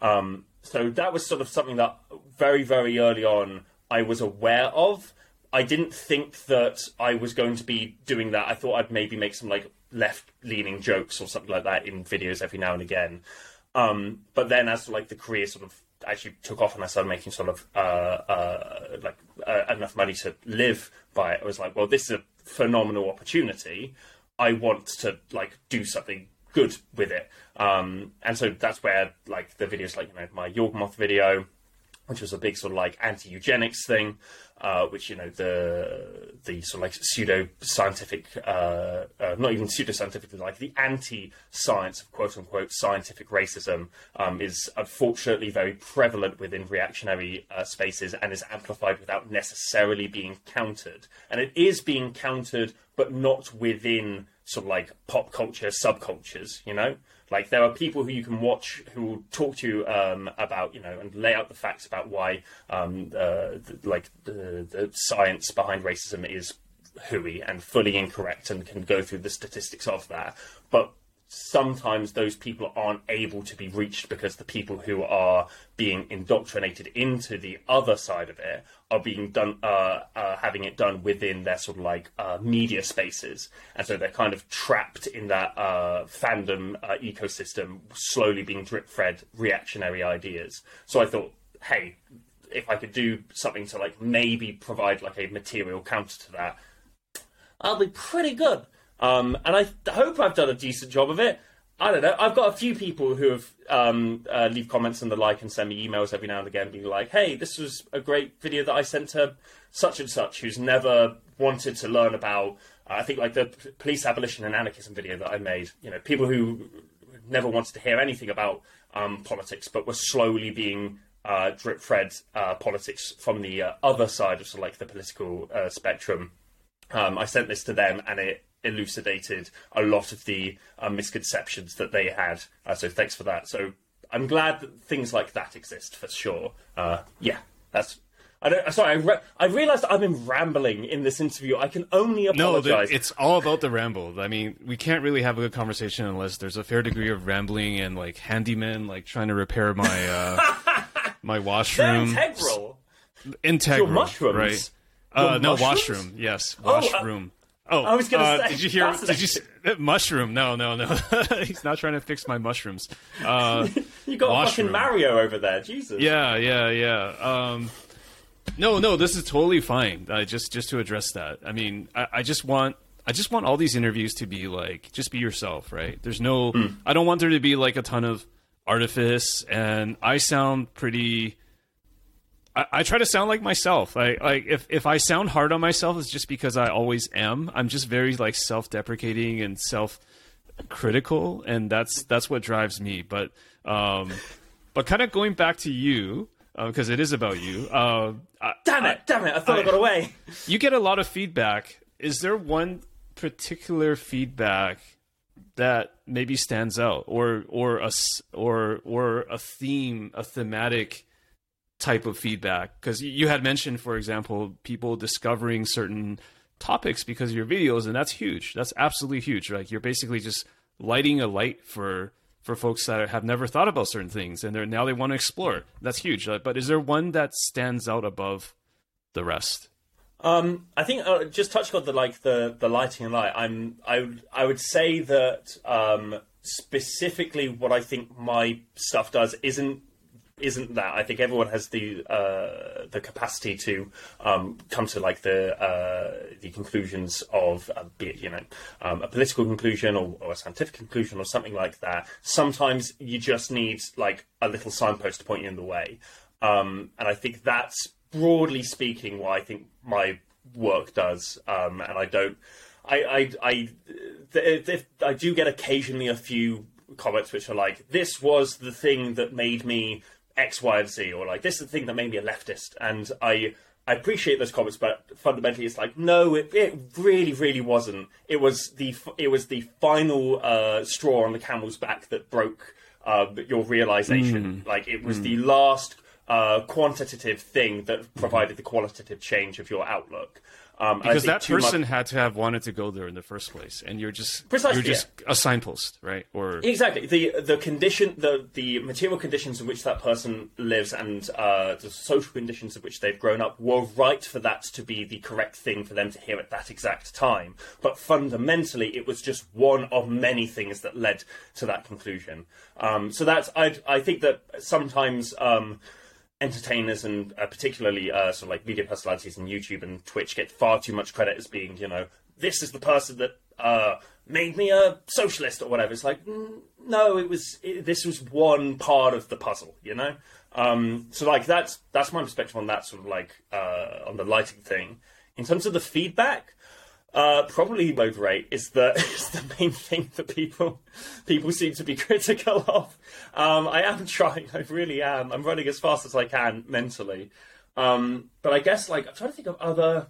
Um, so that was sort of something that very very early on I was aware of. I didn't think that I was going to be doing that. I thought I'd maybe make some like left leaning jokes or something like that in videos every now and again. Um, but then as like the career sort of actually took off and I started making sort of uh, uh, like uh, enough money to live by it, I was like, well, this is a phenomenal opportunity. I want to like do something good with it. Um, and so that's where like the videos like you know my Yawgmoth video, which was a big sort of like anti eugenics thing, uh, which you know the the sort of like pseudo scientific, uh, uh, not even pseudo scientific, like the anti science of quote unquote scientific racism um, is unfortunately very prevalent within reactionary uh, spaces and is amplified without necessarily being countered. And it is being countered, but not within sort of like pop culture subcultures, you know. Like there are people who you can watch who will talk to you um, about, you know, and lay out the facts about why, um, uh, the, like the, the science behind racism is hooey and fully incorrect, and can go through the statistics of that. But sometimes those people aren't able to be reached because the people who are being indoctrinated into the other side of it are being done, uh, uh, having it done within their sort of like uh, media spaces, and so they're kind of trapped in that uh, fandom uh, ecosystem, slowly being drip fed reactionary ideas. So I thought, hey, if I could do something to like maybe provide like a material counter to that, I'll be pretty good. Um, and I hope I've done a decent job of it. I don't know. I've got a few people who have um, uh, leave comments and the like and send me emails every now and again, being like, "Hey, this was a great video that I sent to such and such who's never wanted to learn about." Uh, I think like the p- police abolition and anarchism video that I made. You know, people who never wanted to hear anything about um, politics, but were slowly being uh, drip fed uh, politics from the uh, other side of sort of like the political uh, spectrum. Um, I sent this to them, and it elucidated a lot of the uh, misconceptions that they had. Uh, so thanks for that. So I'm glad that things like that exist for sure. Uh, yeah, that's. I don't. Sorry, I, re- I realised I've been rambling in this interview. I can only No, apologise. the, it's all about the ramble. I mean, we can't really have a good conversation unless there's a fair degree of rambling and like handyman, like trying to repair my uh, my They're washroom. integral. Integral, Your mushrooms? right? Uh, no, washroom. Yes, Oh, uh, washroom. Oh, I was gonna uh, say, Did you hear? Did you see, mushroom? No, no, no. He's not trying to fix my mushrooms. Uh, You got Washroom. fucking Mario over there, Jesus. yeah, yeah, yeah. Um, no, no, this is totally fine. Uh, just, just to address that. I mean, I, I just want, I just want all these interviews to be like, just be yourself, right? There's no, I don't want there to be like a ton of artifice, and I sound pretty. I, I try to sound like myself. I like if if I sound hard on myself, it's just because I always am. I'm just very like self-deprecating and self critical and that's that's what drives me but um but kind of going back to you because it is about you uh I, Damn it! Damn it! I thought I, I- got away. you get a lot of feedback is there one particular feedback that maybe stands out or or a or or a theme a thematic type of feedback. Because you had mentioned for example people discovering certain topics because of your videos and that's huge. That's absolutely huge. Like you're basically just lighting a light for for folks that have never thought about certain things and they're now they want to explore. That's huge. Uh, but is there one that stands out above the rest? Um, I think uh, just touching on the like the the lighting and light. I'm I would- I would say that um, specifically what I think my stuff does isn't isn't that. I think everyone has the uh, the capacity to um, come to like the uh, the conclusions of uh, be it you know um, a political conclusion or, or, a scientific conclusion or something like that. Sometimes you just need like a little signpost to point you in the way, um, and I think that's broadly speaking what I think my work does. Um, and I don't. I I I, th- I do get occasionally a few comments which are like, "This was the thing that made me X, Y, and Z," or like, "This is the thing that made me a leftist." And I I appreciate those comments, but fundamentally, it's like, no, it, it really, really wasn't. It was the it was the final uh, straw on the camel's back that broke uh, your realization. Mm. Like it was mm. the last uh, quantitative thing that provided the qualitative change of your outlook. Um, because that person much... had to have wanted to go there in the first place, and you're just Precisely, you're just yeah. a signpost, right? Or exactly the the condition, the the material conditions in which that person lives, and uh, the social conditions in which they've grown up were right for that to be the correct thing for them to hear at that exact time. But fundamentally, it was just one of many things that led to that conclusion. Um, so that's I I think that sometimes. Um, entertainers and uh, particularly uh, sort of like media personalities on YouTube and Twitch get far too much credit as being, you know, this is the person that uh, made me a socialist or whatever. It's like, mm, no, it was it, this was one part of the puzzle, you know. Um, so like that's that's my perspective on that sort of like uh, on the lighting thing. In terms of the feedback, uh, probably load rate is the is the main thing that people people seem to be critical of. Um, I am trying, I really am. I'm running as fast as I can mentally, um, but I guess like I'm trying to think of other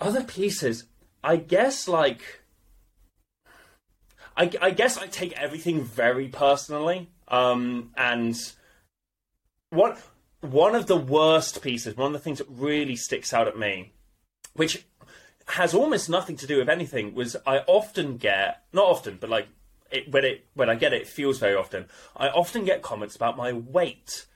other pieces. I guess like I, I guess I take everything very personally, um, and what one of the worst pieces, one of the things that really sticks out at me, which has almost nothing to do with anything was I often get not often but like it, when it when I get it, it feels very often. I often get comments about my weight.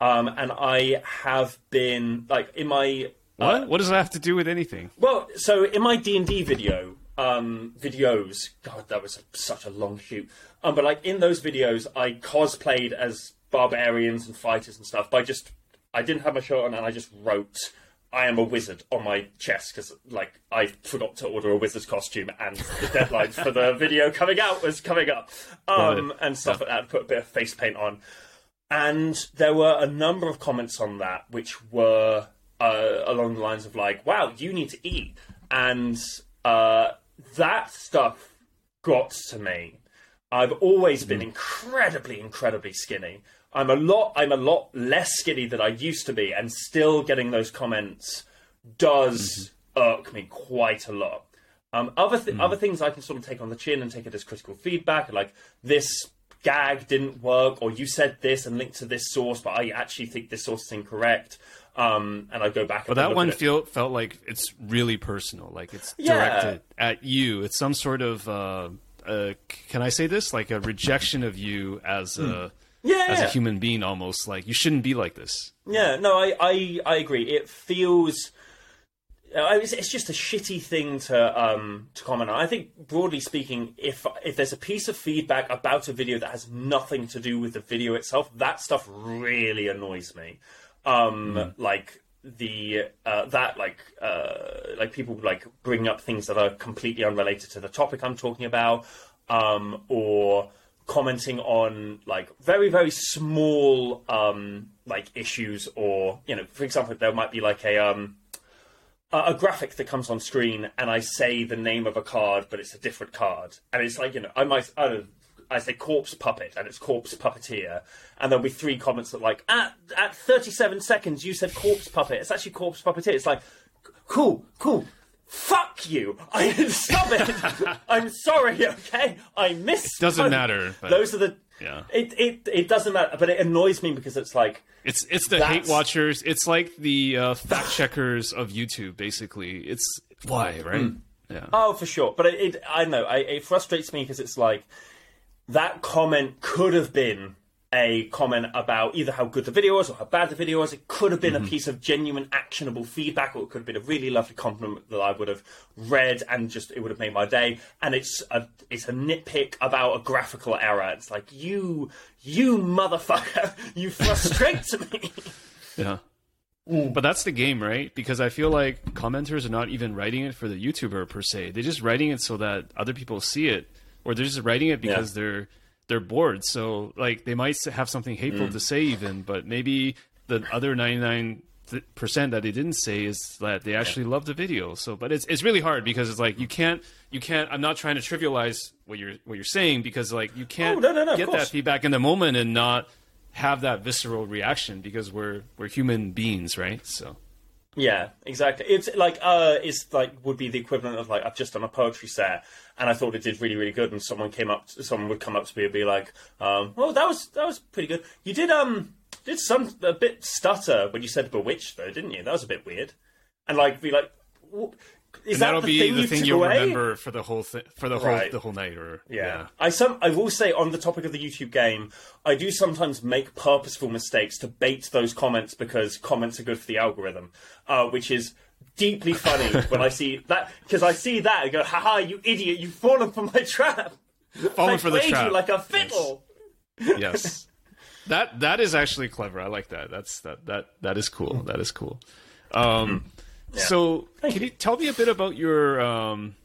Um, and I have been like in my what uh, what? Does that have to do with anything? Well so in my D&D video um, videos god that was such a long shoot. Um, but like in those videos I cosplayed as barbarians and fighters and stuff by just I didn't have my shirt on and I just wrote I am a wizard on my chest because like I forgot to order a wizard's costume and the deadline for the video coming out was coming up um, and stuff yeah. like that. Put a bit of face paint on, and there were a number of comments on that which were uh, along the lines of like, "Wow, you need to eat," and uh, that stuff got to me. I've always been mm. incredibly, incredibly skinny. I'm a lot I'm a lot less skinny than I used to be, and still getting those comments does mm-hmm. irk me quite a lot. Um, other th- mm. other things I can sort of take on the chin and take it as critical feedback, like this gag didn't work, or you said this and linked to this source, but I actually think this source is incorrect. Um, and I go back. But that one feel, felt like it's really personal, like it's directed yeah. at you. It's some sort of, uh, uh, can I say this? Like a rejection of you as mm. a yeah, as yeah. a human being almost like you shouldn't be like this yeah no i i, I agree it feels uh, it's just a shitty thing to um, to comment on. I think broadly speaking, if if there's a piece of feedback about a video that has nothing to do with the video itself, that stuff really annoys me. Um, mm. Like the uh, that like uh, like people like bring up things that are completely unrelated to the topic I'm talking about, um, or commenting on like very very small um like issues or you know for example there might be like a um a graphic that comes on screen and I say the name of a card but it's a different card. And it's like you know I might I don't I say corpse puppet and it's corpse puppeteer. And there'll be three comments that like at at 37 seconds you said corpse puppet. It's actually corpse puppeteer. It's like cool cool Fuck you! I stop it. I'm sorry. Okay, I missed. It Doesn't matter. But, Those are the. Yeah. It, it it doesn't matter, but it annoys me because it's like it's it's the hate watchers. It's like the uh, fact checkers of YouTube. Basically, it's why right. Mm. Yeah. Oh, for sure. But it, it I know I, it frustrates me because it's like that comment could have been a comment about either how good the video was or how bad the video was. It could have been a mm-hmm. piece of genuine, actionable feedback, or it could have been a really lovely compliment that I would have read and just it would have made my day. And it's a it's a nitpick about a graphical error. It's like you you motherfucker, you frustrate me. Yeah. Mm. But that's the game, right? Because I feel like commenters are not even writing it for the YouTuber per se. They're just writing it so that other people see it, or they're just writing it because they're they're bored. So like they might have something hateful to mm. say even, but maybe the other ninety nine percent that they didn't say is that they actually love the video. So, but it's it's really hard because it's like you can't you can't. I'm not trying to trivialize what you're what you're saying because like you can't Oh, no, no, no, get that feedback in the moment and not have that visceral reaction because we're we're human beings, right? So Yeah, exactly. It's like uh, it's like would be the equivalent of like I've just done a poetry set and I thought it did really really good, and someone came up, someone would come up to me and be like, um, "Oh, that was that was pretty good. You did um did some a bit stutter when you said bewitched though, didn't you? That was a bit weird." And like be like, "Wh- "Is and that that'll the be thing the thing you'll away?" remember for the whole thi- for the whole Right. the whole night. Or Yeah. I some I will say on the topic of the YouTube game, I do sometimes make purposeful mistakes to bait those comments because comments are good for the algorithm, uh, which is deeply funny when I see that because I see that and go, haha, you idiot, you've fallen for my trap. falling I for the trap you like a fiddle. yes. That that is actually clever. I like that. That's that that that is cool. That is cool. Um, So, can you tell me a bit about your um,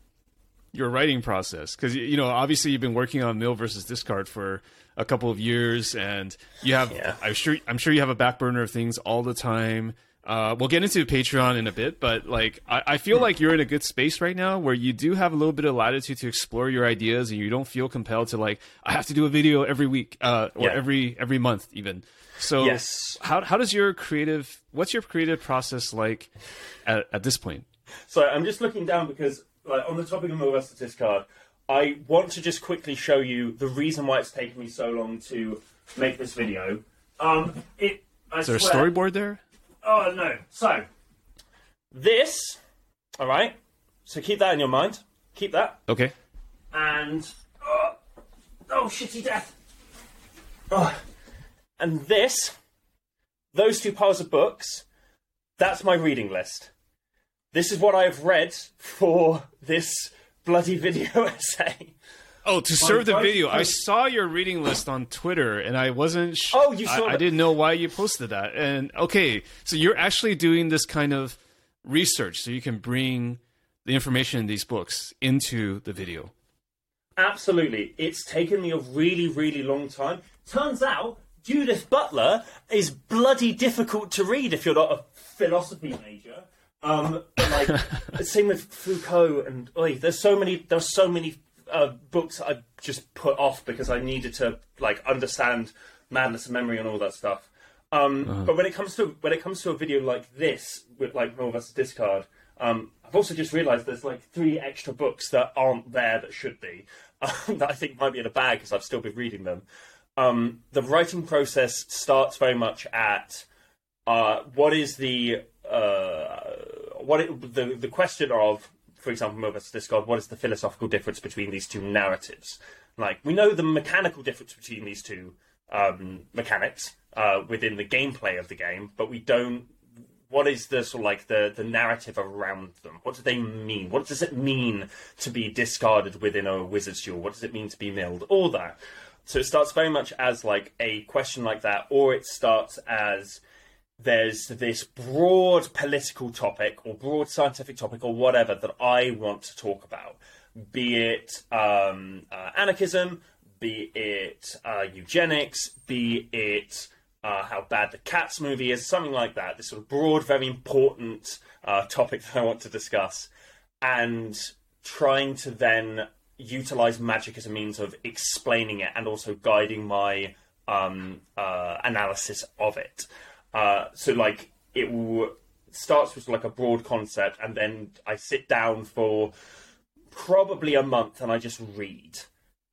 your writing process? Because you know, obviously, you've been working on Mill versus Discard for a couple of years, and you have. Yeah. I'm sure. I'm sure you have a back burner of things all the time. Uh, we'll get into Patreon in a bit, but like I, I feel like you're in a good space right now where you do have a little bit of latitude to explore your ideas, and you don't feel compelled to like I have to do a video every week uh, or Yeah. every every month even. So Yes. how how does your creative what's your creative process like at, at this point? So I'm just looking down because, like, on the topic of Mill vs. card, I want to just quickly show you the reason why it's taken me so long to make this video. Um, it. I Is there a storyboard there? Oh no. So this, all right. So keep that in your mind. Keep that. Okay. And oh, oh shitty death. Oh. And this, those two piles of books. That's my reading list. This is what I've read for this bloody video essay. Oh, to serve the video, I saw your reading list on Twitter, and I wasn't. Sh- Oh, you I, saw I that. didn't know why you posted that. And okay, so you're actually doing this kind of research, so you can bring the information in these books into the video. Absolutely. It's taken me a really, really long time. Turns out Judith Butler is bloody difficult to read if you're not a philosophy major. Um, like same with Foucault and oi, there's so many there's so many uh, books I just put off because I needed to like understand madness and memory and all that stuff. Um, But when it comes to when it comes to a video like this with like Mill vs Discard, um, I've also just realised there's like three extra books that aren't there that should be um, that I think might be in a bag because I've still been reading them. Um, the writing process starts very much at uh, what is the uh, what it, the the question of, for example, vs Discard. What is the philosophical difference between these two narratives? Like we know the mechanical difference between these two um, mechanics uh, within the gameplay of the game, but we don't. What is the sort of like the the narrative around them? What do they mean? What does it mean to be discarded within a wizard's duel? What does it mean to be milled? All that. So it starts very much as like a question like that, or it starts as there's this broad political topic or broad scientific topic or whatever that I want to talk about, be it um, uh, anarchism, be it uh, eugenics, be it uh, how bad the Cats movie is, something like that. This sort of broad, very important uh, topic that I want to discuss, and trying to then utilize magic as a means of explaining it and also guiding my um, uh, analysis of it. Uh, so like it starts with like a broad concept, and then I sit down for probably a month and I just read.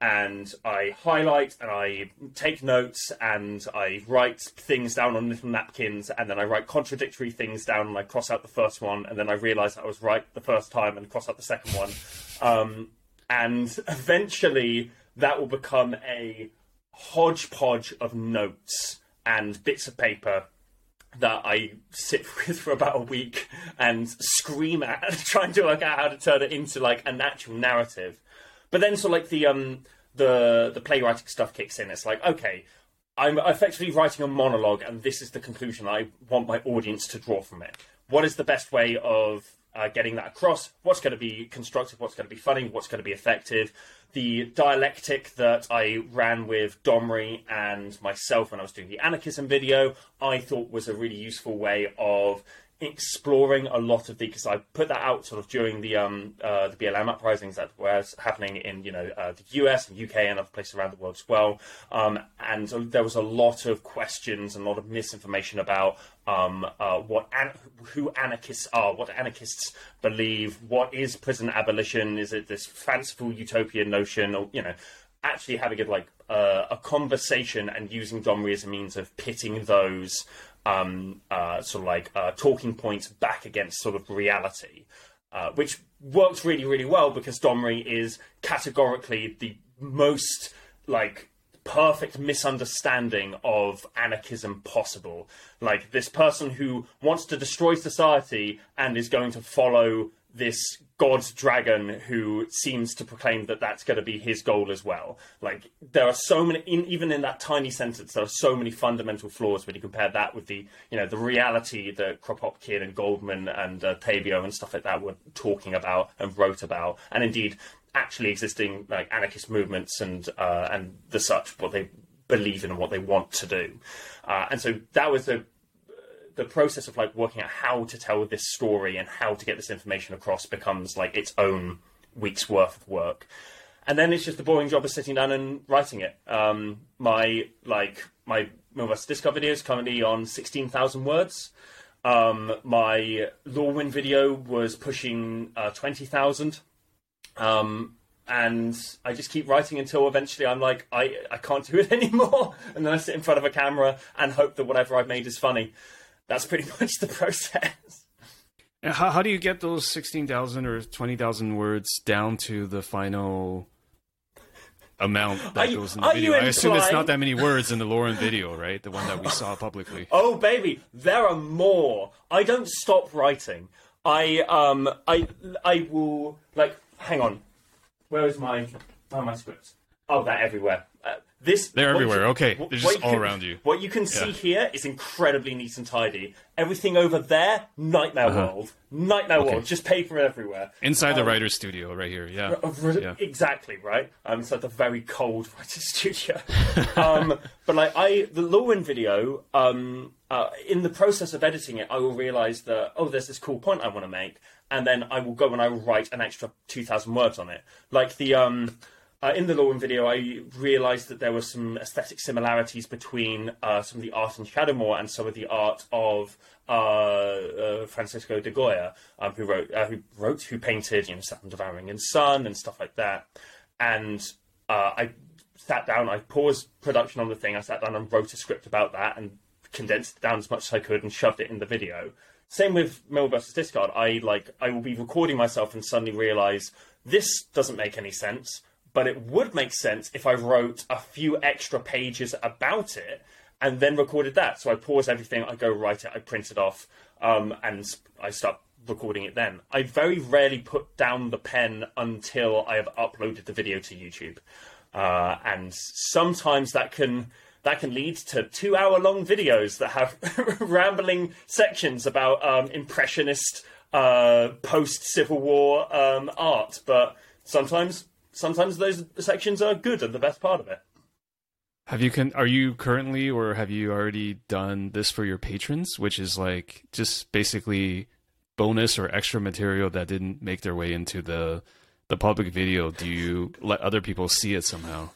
And I highlight and I take notes and I write things down on little napkins and then I write contradictory things down and I cross out the first one and then I realise I was right the first time and cross out the second one. Um, and eventually that will become a hodgepodge of notes and bits of paper that I sit with for about a week and scream at, trying to work out how to turn it into like an actual narrative. But then, so like the um the the playwriting stuff kicks in. It's like okay, I'm effectively writing a monologue, and this is the conclusion I want my audience to draw from it. What is the best way of uh, getting that across? What's going to be constructive? What's going to be funny? What's going to be effective? The dialectic that I ran with Domri and myself when I was doing the anarchism video, I thought was a really useful way of exploring a lot of the because I put that out sort of during the um uh, the BLM uprisings that were happening in you know uh, the US and UK and other places around the world as well. Um, and so there was a lot of questions and a lot of misinformation about um, uh, what an- who anarchists are, what anarchists believe, what is prison abolition? Is it this fanciful utopian notion, or you know? Actually, having a, like uh, a conversation and using Domri as a means of pitting those um, uh, sort of like uh, talking points back against sort of reality, uh, which works really, really well because Domri is categorically the most like perfect misunderstanding of anarchism possible. Like this person who wants to destroy society and is going to follow this god dragon who seems to proclaim that that's going to be his goal as well. Like there are so many, in, even in that tiny sentence, there are so many fundamental flaws when you compare that with the, you know, the reality that Kropotkin and Goldman and uh, Tabio and stuff like that were talking about and wrote about, and indeed actually existing like anarchist movements and uh, and the such what they believe in and what they want to do. Uh, and so that was the the process of like working out how to tell this story and how to get this information across becomes like its own week's worth of work. And then it's just the boring job of sitting down and writing it. Um, my like my Mill versus Discard video is currently on sixteen thousand words. Um, my Lorwyn video was pushing uh, twenty thousand. Um, and I just keep writing until eventually I'm like, I, I can't do it anymore. And then I sit in front of a camera and hope that whatever I've made is funny. That's pretty much the process. And how, how do you get those 16,000 or 20,000 words down to the final amount that you- goes in the video? I assume it's not that many words in the Lorwyn video, right? The one that we saw publicly. Oh baby, there are more. I don't stop writing. I um I I will like hang on. Where is my my scripts? Oh, they're everywhere. This They're everywhere, you- okay. They're just all can- around you. What you can see here is incredibly neat and tidy. Everything over there, nightmare world, nightmare Uh-huh. Okay. world, just paper everywhere. Inside the Um, writer's studio, right here. Yeah. Uh, re- Yeah. Exactly right. Um, it's like the very cold writer's studio. um, but like I, the Lorwyn video, um, uh, in the process of editing it, I will realize that oh, there's this cool point I want to make, and then I will go and I will write an extra two thousand words on it. Like the um, uh, in the Lorwyn video, I realised that there were some aesthetic similarities between uh, some of the art in Shadowmoor and some of the art of uh, uh, Francisco de Goya, um, who wrote, uh, who wrote, who painted, you know, Saturn Devouring and Son and stuff like that. And uh, I sat down, I paused production on the thing, I sat down and wrote a script about that and condensed it down as much as I could and shoved it in the video. Same with Mill versus Discard. I like I will be recording myself and suddenly realise this doesn't make any sense but it would make sense if I wrote a few extra pages about it and then recorded that. So I pause everything, I go write it, I print it off, um, and I start recording it then. I very rarely put down the pen until I have uploaded the video to YouTube. Uh, and sometimes that can that can lead to two hour long videos that have rambling sections about um, impressionist uh, post Civil War um, art, but sometimes sometimes those sections are good and the best part of it. Have you can are you currently or have you already done this for your patrons, which is like just basically bonus or extra material that didn't make their way into the the public video? Do you let other people see it somehow?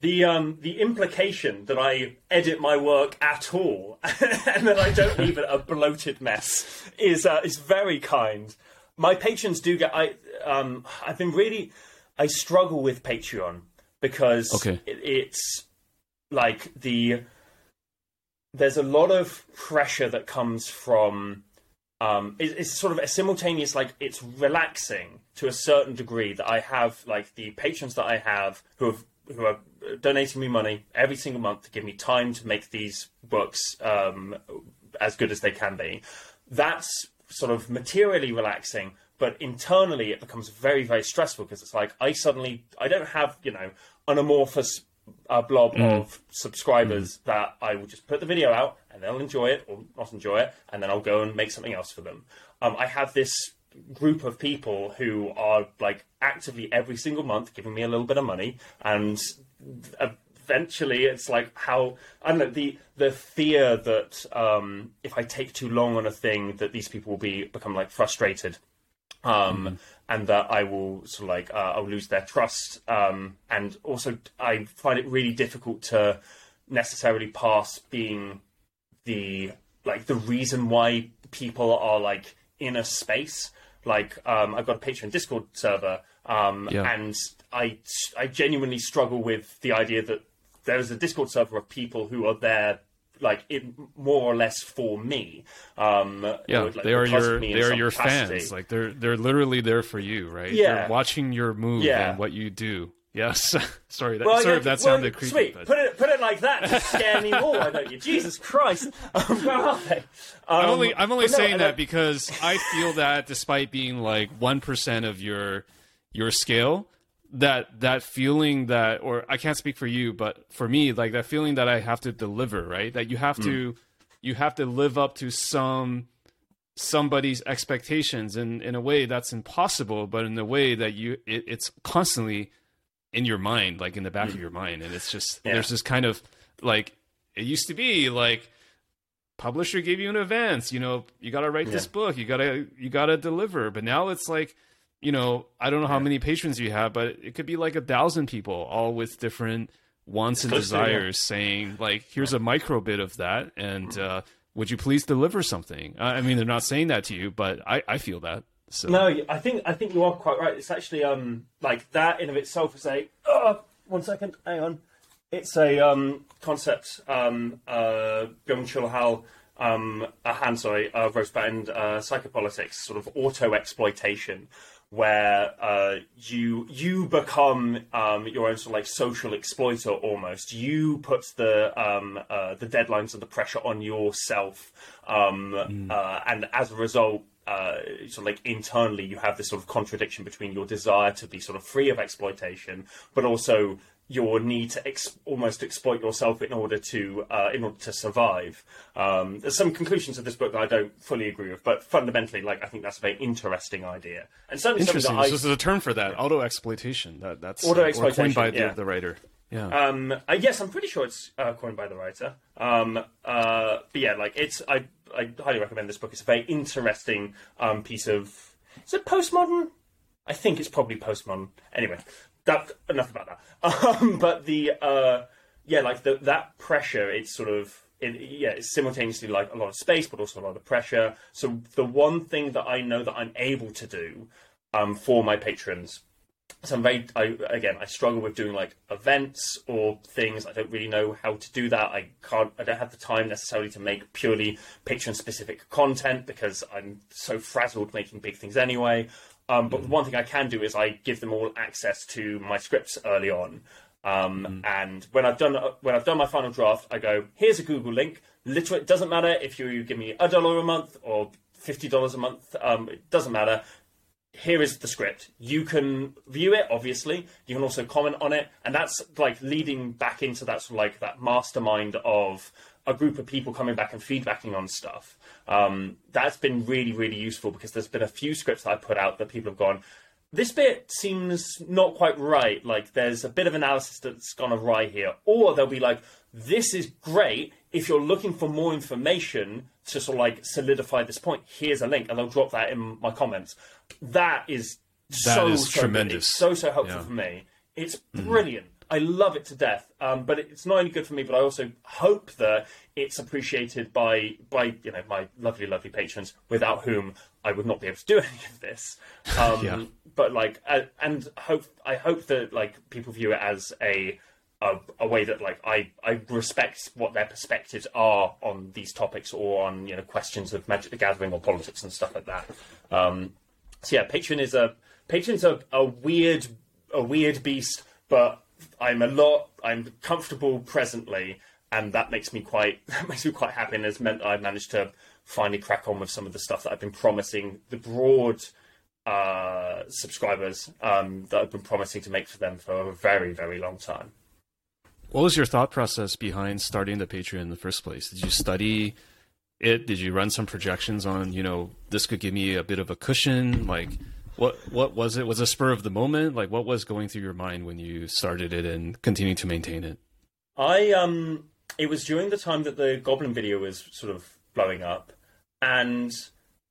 The um the implication that I edit my work at all and that I don't leave it a bloated mess is uh, is very kind. My patrons do get I um I've been really I struggle with Patreon because Okay. it, it's like the there's a lot of pressure that comes from um, it, it's sort of a simultaneous like it's relaxing to a certain degree that I have like the patrons that I have who have who are donating me money every single month to give me time to make these books um, as good as they can be. That's sort of materially relaxing, but internally it becomes very very stressful because it's like I suddenly I don't have you know an amorphous uh, blob of subscribers that I will just put the video out and they'll enjoy it or not enjoy it, and then I'll go and make something else for them. Um, I have this group of people who are like actively every single month giving me a little bit of money, and eventually it's like how I don't know the the fear that um, if I take too long on a thing that these people will be become like frustrated um, and that I will sort of like uh, I'll lose their trust. Um, and also, I find it really difficult to necessarily pass being the like the reason why people are like in a space. Like um, I've got a Patreon Discord server, um, Yeah. and I I genuinely struggle with the idea that there is a Discord server of people who are there. Like it, more or less for me. Um, Yeah, like, they are your they are your capacity. fans. Like they're they're literally there for you, right? Yeah. They're watching your move Yeah. and what you do. Yes. sorry, that, Well, sorry yeah, that well, sounded creepy. Sweet, but put it put it like that to scare me more. I know you, Jesus Christ, um, where are they? Um, I'm only I'm only but no, saying that because I feel that despite being like one percent of your your scale, that that feeling that or I can't speak for you, but for me, like that feeling that I have to deliver, right? That you have to Mm. you have to live up to some somebody's expectations and in a way that's impossible, but in a way that you it, it's constantly in your mind, like in the back of your mind. And it's just Mm. Yeah. there's this kind of like it used to be like publisher gave you an advance you know you got to write this book you got to you got to deliver but now it's like you know i don't know how many patrons you have but it could be like a thousand people all with different wants and Close to, yeah. desires saying like here's a micro bit of that and uh, would you please deliver something i I mean they're not saying that to you but i i feel that so No, I think I think you are quite right. It's actually um like that in of itself is a oh, one second, hang on. It's a um concept um uh Byung Chul Hal um uh, Han sorry uh, wrote about in uh, psychopolitics, sort of auto exploitation, where uh, you you become um, your own sort of like social exploiter almost. You put the um, uh, the deadlines and the pressure on yourself, um, uh, and as a result, uh, sort of like internally, you have this sort of contradiction between your desire to be sort of free of exploitation, but also your need to ex- almost exploit yourself in order to uh, in order to survive. Um, there's some conclusions of this book that I don't fully agree with, but fundamentally, like I think that's a very interesting idea, and certainly interesting that I this is a term for that auto exploitation that that's uh, Auto-exploitation, or coined by the, yeah. the writer yeah Um, uh, yes, I'm pretty sure it's uh, coined by the writer. Um, uh, but yeah, like it's I I highly recommend this book. It's a very interesting um, piece of. Is it postmodern? I think it's probably postmodern. Anyway, that enough about that. Um, but the uh, yeah, like the, that pressure, it's sort of it, yeah, it's simultaneously like a lot of space, but also a lot of pressure. So the one thing that I know that I'm able to do um, for my patrons so I'm very I, again I struggle with doing like events or things I don't really know how to do that I can't I don't have the time necessarily to make purely patron specific content because I'm so frazzled making big things anyway um, but the one thing I can do is I give them all access to my scripts early on. Um, and when I've done when I've done my final draft I go here's a Google link. Literally it doesn't matter if you give me a dollar a month or fifty dollars a month. Um, it doesn't matter. Here is the script. You can view it, obviously. You can also comment on it, and that's like leading back into that sort of like that mastermind of a group of people coming back and feedbacking on stuff. Um, that's been really, really useful because there's been a few scripts that I put out that people have gone. This bit seems not quite right. Like there's a bit of analysis that's gone awry here, or they'll be like, "This is great. If you're looking for more information to sort of like solidify this point, here's a link," and they'll drop that in my comments. That is so is so tremendous. So so helpful Yeah. for me. It's brilliant. I love it to death. Um, but it's not only good for me, but I also hope that it's appreciated by by you know my lovely lovely patrons, without whom I would not be able to do any of this. Um, Yeah. But like, uh, and hope I hope that like people view it as a a, a way that like I, I respect what their perspectives are on these topics or on you know questions of Magic the Gathering or politics and stuff like that. Um, so yeah, Patreon is a Patreon's a, a weird a weird beast, but I'm a lot. I'm comfortable presently, and that makes me quite that makes me quite happy, and has meant I've managed to finally crack on with some of the stuff that I've been promising the broad uh, subscribers um, that I've been promising to make for them for a very very long time. What was your thought process behind starting the Patreon in the first place? Did you study it? Did you run some projections on, you know, this could give me a bit of a cushion? Like, what what was it? Was a spur of the moment? Like, what was going through your mind when you started it and continued to maintain it? I um, it was during the time that the Goblin video was sort of blowing up, and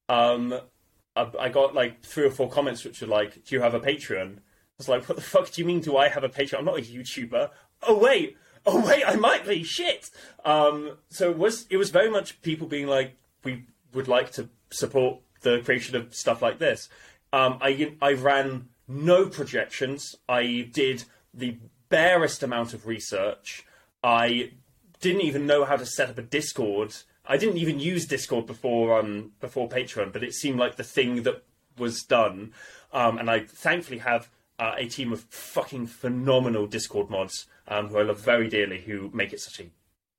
um, I, I got like three or four comments which were like, "Do you have a Patreon?" I was like, "What the fuck do you mean? Do I have a Patreon? I'm not a YouTuber." Oh wait, oh wait, I might be. Shit. Um, so it was it was very much people being like, "We would like to support the creation of stuff like this." Um, I I ran no projections. I did the barest amount of research. I didn't even know how to set up a Discord. I didn't even use Discord before um, before Patreon, but it seemed like the thing that was done. Um, and I thankfully have uh, a team of fucking phenomenal Discord mods um, who I love very dearly, who make it such a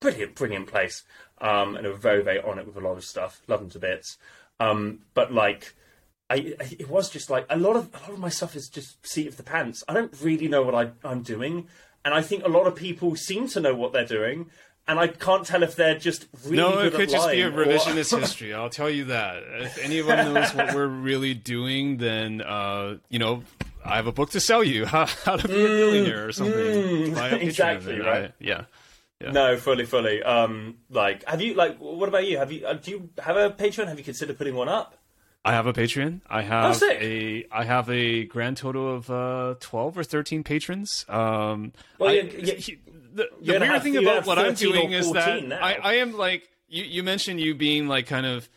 brilliant, brilliant place, um, and are very, very on it with a lot of stuff. Love them to bits. Um, but like, I, I, it was just like a lot of a lot of my stuff is just seat of the pants. I don't really know what I, I'm doing, and I think a lot of people seem to know what they're doing, and I can't tell if they're just really no, it could just be a lying or- revisionist history. I'll tell you that. If anyone knows what we're really doing, then uh, you know, I have a book to sell you. How, how to be a millionaire or something. Patreon, Mm, exactly, right. I- yeah. No, fully, fully. Um, like, have you like? What about you? Have you? Uh, do you have a Patreon? Have you considered putting one up? I have a Patreon. I have Oh, a I have a grand total of uh, twelve or thirteen patrons. Um, Well, I- you- you- he- the, the weird have- thing about what I'm doing is that I, I am like you. You mentioned you being like kind of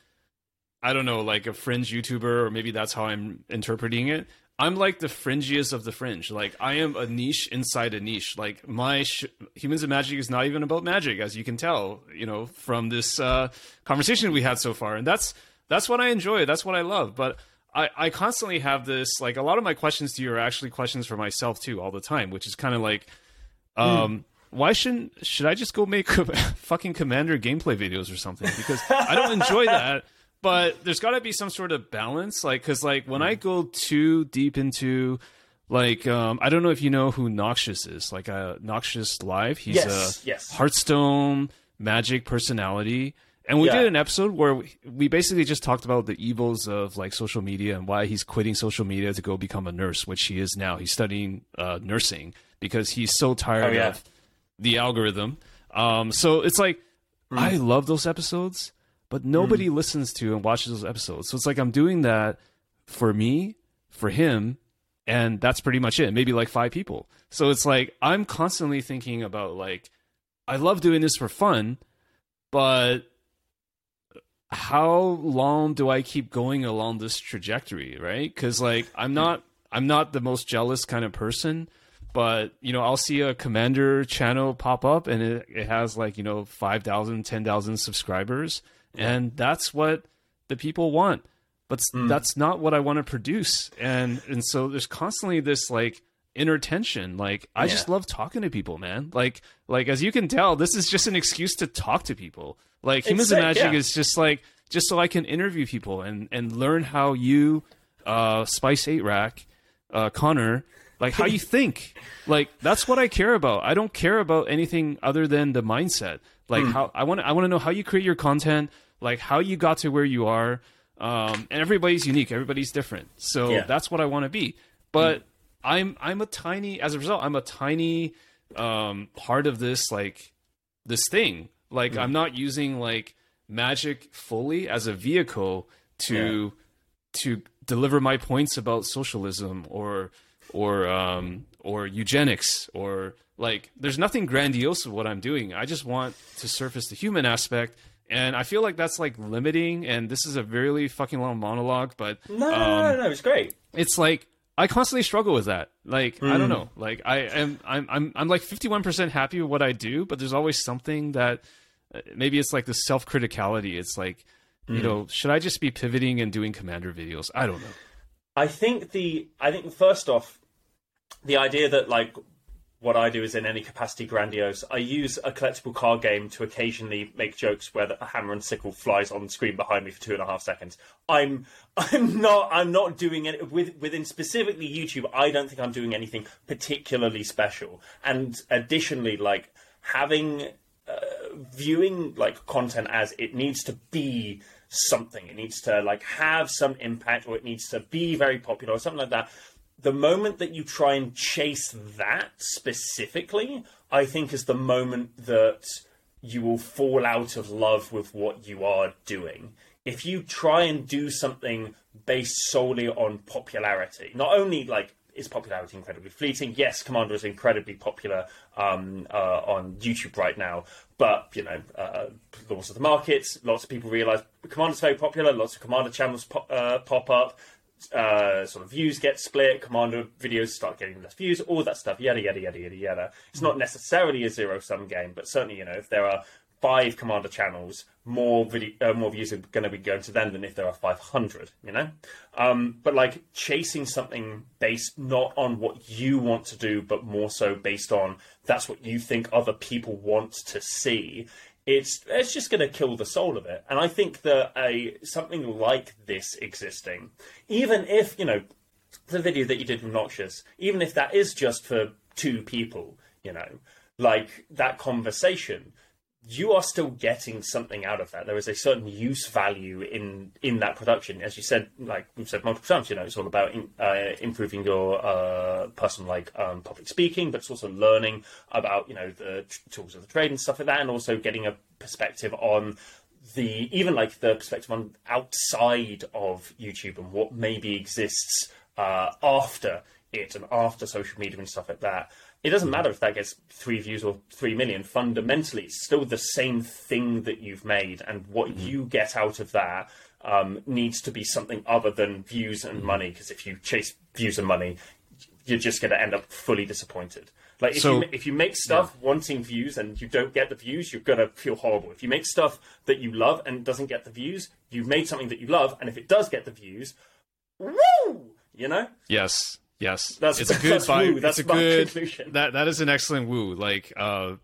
I don't know like a fringe YouTuber or maybe that's how I'm interpreting it. I'm like the fringiest of the fringe. Like I am a niche inside a niche. Like my sh- humans and magic is not even about magic, as you can tell, you know, from this uh, conversation we had so far. And that's that's what I enjoy. That's what I love. But I, I constantly have this like a lot of my questions to you are actually questions for myself too, all the time, which is kind of like, um, why shouldn't should I just go make fucking commander gameplay videos or something? Because I don't enjoy that but there's got to be some sort of balance like because like when i go too deep into like um i don't know if you know who noxious is like uh noxious live he's Yes, a yes. hearthstone magic personality and we Yeah. did an episode where we, we basically just talked about the evils of like social media and why he's quitting social media to go become a nurse which he is now he's studying uh, nursing because he's so tired Oh, yeah. of the algorithm um so it's like Hmm. i love those episodes but nobody listens to and watches those episodes. So it's like I'm doing that for me, for him, and that's pretty much it. Maybe like five people. So it's like I'm constantly thinking about like I love doing this for fun, but how long do I keep going along this trajectory, right? Cuz like I'm not I'm not the most jealous kind of person, but you know, I'll see a commander channel pop up and it, it has like, you know, 5,000, 10,000 subscribers and that's what the people want. But s that's not what i want to produce. And and so there's constantly this like inner tension like i just love talking to people man. Like like as you can tell this is just an excuse to talk to people. Like humans and magic yeah. is just like just so i can interview people and and learn how you uh Spice8Rack uh connor like how you think. Like that's what i care about. I don't care about anything other than the mindset. Like Hmm. how i want to i want to know how you create your content like how you got to where you are. Um and everybody's unique. Everybody's different. So Yeah. that's what i want to be. But i'm i'm a tiny as a result i'm a tiny um part of this like this thing like i'm not using like magic fully as a vehicle to to deliver my points about socialism or or um or eugenics or like there's nothing grandiose of what I'm doing. I just want to surface the human aspect and I feel like that's like limiting and this is a really fucking long monologue but No, no, um, no, no, no, it's great. it's like I constantly struggle with that. Like I don't know. Like I am I'm I'm I'm like 51% happy with what I do, but there's always something that uh, maybe it's like the self-criticality. It's like you know, should I just be pivoting and doing commander videos? I don't know. I think the I think first off, the idea that like what I do is in any capacity grandiose. I use a collectible card game to occasionally make jokes where the hammer and sickle flies on screen behind me for two and a half seconds. I'm I'm not I'm not doing it with within specifically YouTube. I don't think I'm doing anything particularly special. And additionally, like having uh, viewing like content as it needs to be something. It needs to like have some impact, or it needs to be very popular, or something like that the moment that you try and chase that specifically, I think is the moment that you will fall out of love with what you are doing. If you try and do something based solely on popularity, not only like is popularity incredibly fleeting? Yes, Commander is incredibly popular um, uh, on YouTube right now, but you know, uh, laws of the market. Lots of people realize Commander's very popular. Lots of Commander channels uh, pop up uh, sort of views get split, Commander videos start getting less views, all that stuff, yada yada yada yada yada. It's not necessarily a zero sum game, but certainly you know if there are five Commander channels, more video, uh, more views are going to be going to them than if there are five hundred. You know, um, but like chasing something based not on what you want to do, but more so based on that's what you think other people want to see it's it's just going to kill the soul of it. And I think that a something like this existing, even if you know the video that you did with Noxious, even if that is just for two people, you know, like that conversation, you are still getting something out of that. There is a certain use value in in that production, as you said, like we've said multiple times. You know, it's all about in, uh, improving your uh, personal like um, public speaking, but it's also learning about you know the t- tools of the trade and stuff like that, and also getting a perspective on the even like the perspective on outside of YouTube and what maybe exists uh, after it and after social media and stuff like that it doesn't matter if that gets three views or three million. Fundamentally, it's still the same thing that you've made, and what mm-hmm. you get out of that um, needs to be something other than views and mm-hmm. money. Because if you chase views and money, you're just going to end up fully disappointed. Like if so, you if you make stuff yeah. wanting views and you don't get the views, you're gonna feel horrible. If you make stuff that you love and doesn't get the views, you've made something that you love, and if it does get the views, woo! You know? Yes. Yes, that's it's a good by, woo. That's a good conclusion. that that is an excellent woo. Like, uh,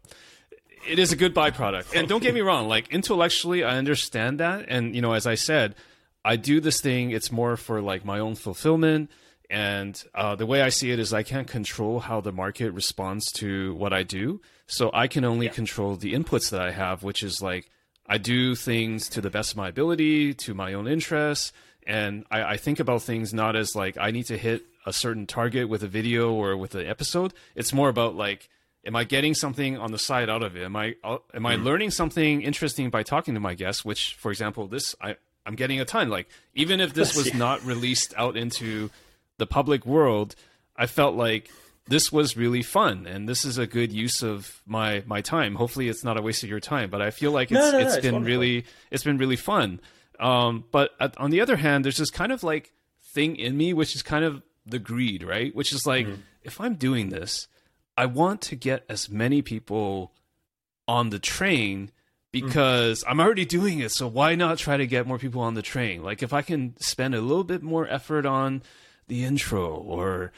it is a good byproduct. And don't get me wrong, like intellectually, I understand that. And you know, as I said, I do this thing. It's more for like my own fulfillment. And uh, the way I see it is, I can't control how the market responds to what I do. So I can only yeah. control the inputs that I have, which is like I do things to the best of my ability, to my own interests, and I, I think about things not as like I need to hit a certain target with a video or with an episode. It's more about like, am I getting something on the side out of it? Am I uh, am I mm. learning something interesting by talking to my guests? Which, for example, this I I'm getting a ton. Like even if this was not released out into the public world, I felt like this was really fun and this is a good use of my my time. Hopefully, it's not a waste of your time, but I feel like it's no, no, no, it's, it's been really it's been really fun. Um, but at, on the other hand, there's this kind of like thing in me which is kind of the greed, right? Which is like, mm-hmm. if I'm doing this, I want to get as many people on the train because mm-hmm. I'm already doing it. So why not try to get more people on the train? Like if I can spend a little bit more effort on the intro or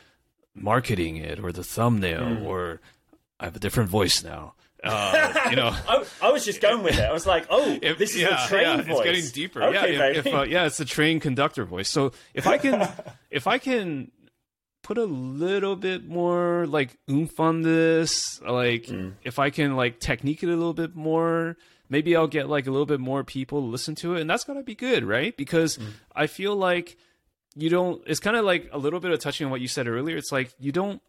marketing it or the thumbnail mm. or I have a different voice now. Uh, you know, I, I, was just going with it. I was like, "Oh, if, this is yeah, the train yeah, voice." It's getting deeper. Okay, yeah, if, if, uh, yeah, it's the train conductor voice. So if I can, if I can put a little bit more like oomph on this. Like mm. if I can like technique it a little bit more, maybe I'll get like a little bit more people to listen to it, and that's gonna be good, right? Because mm. I feel like you don't. It's kind of like a little bit of touching on what you said earlier. It's like you don't.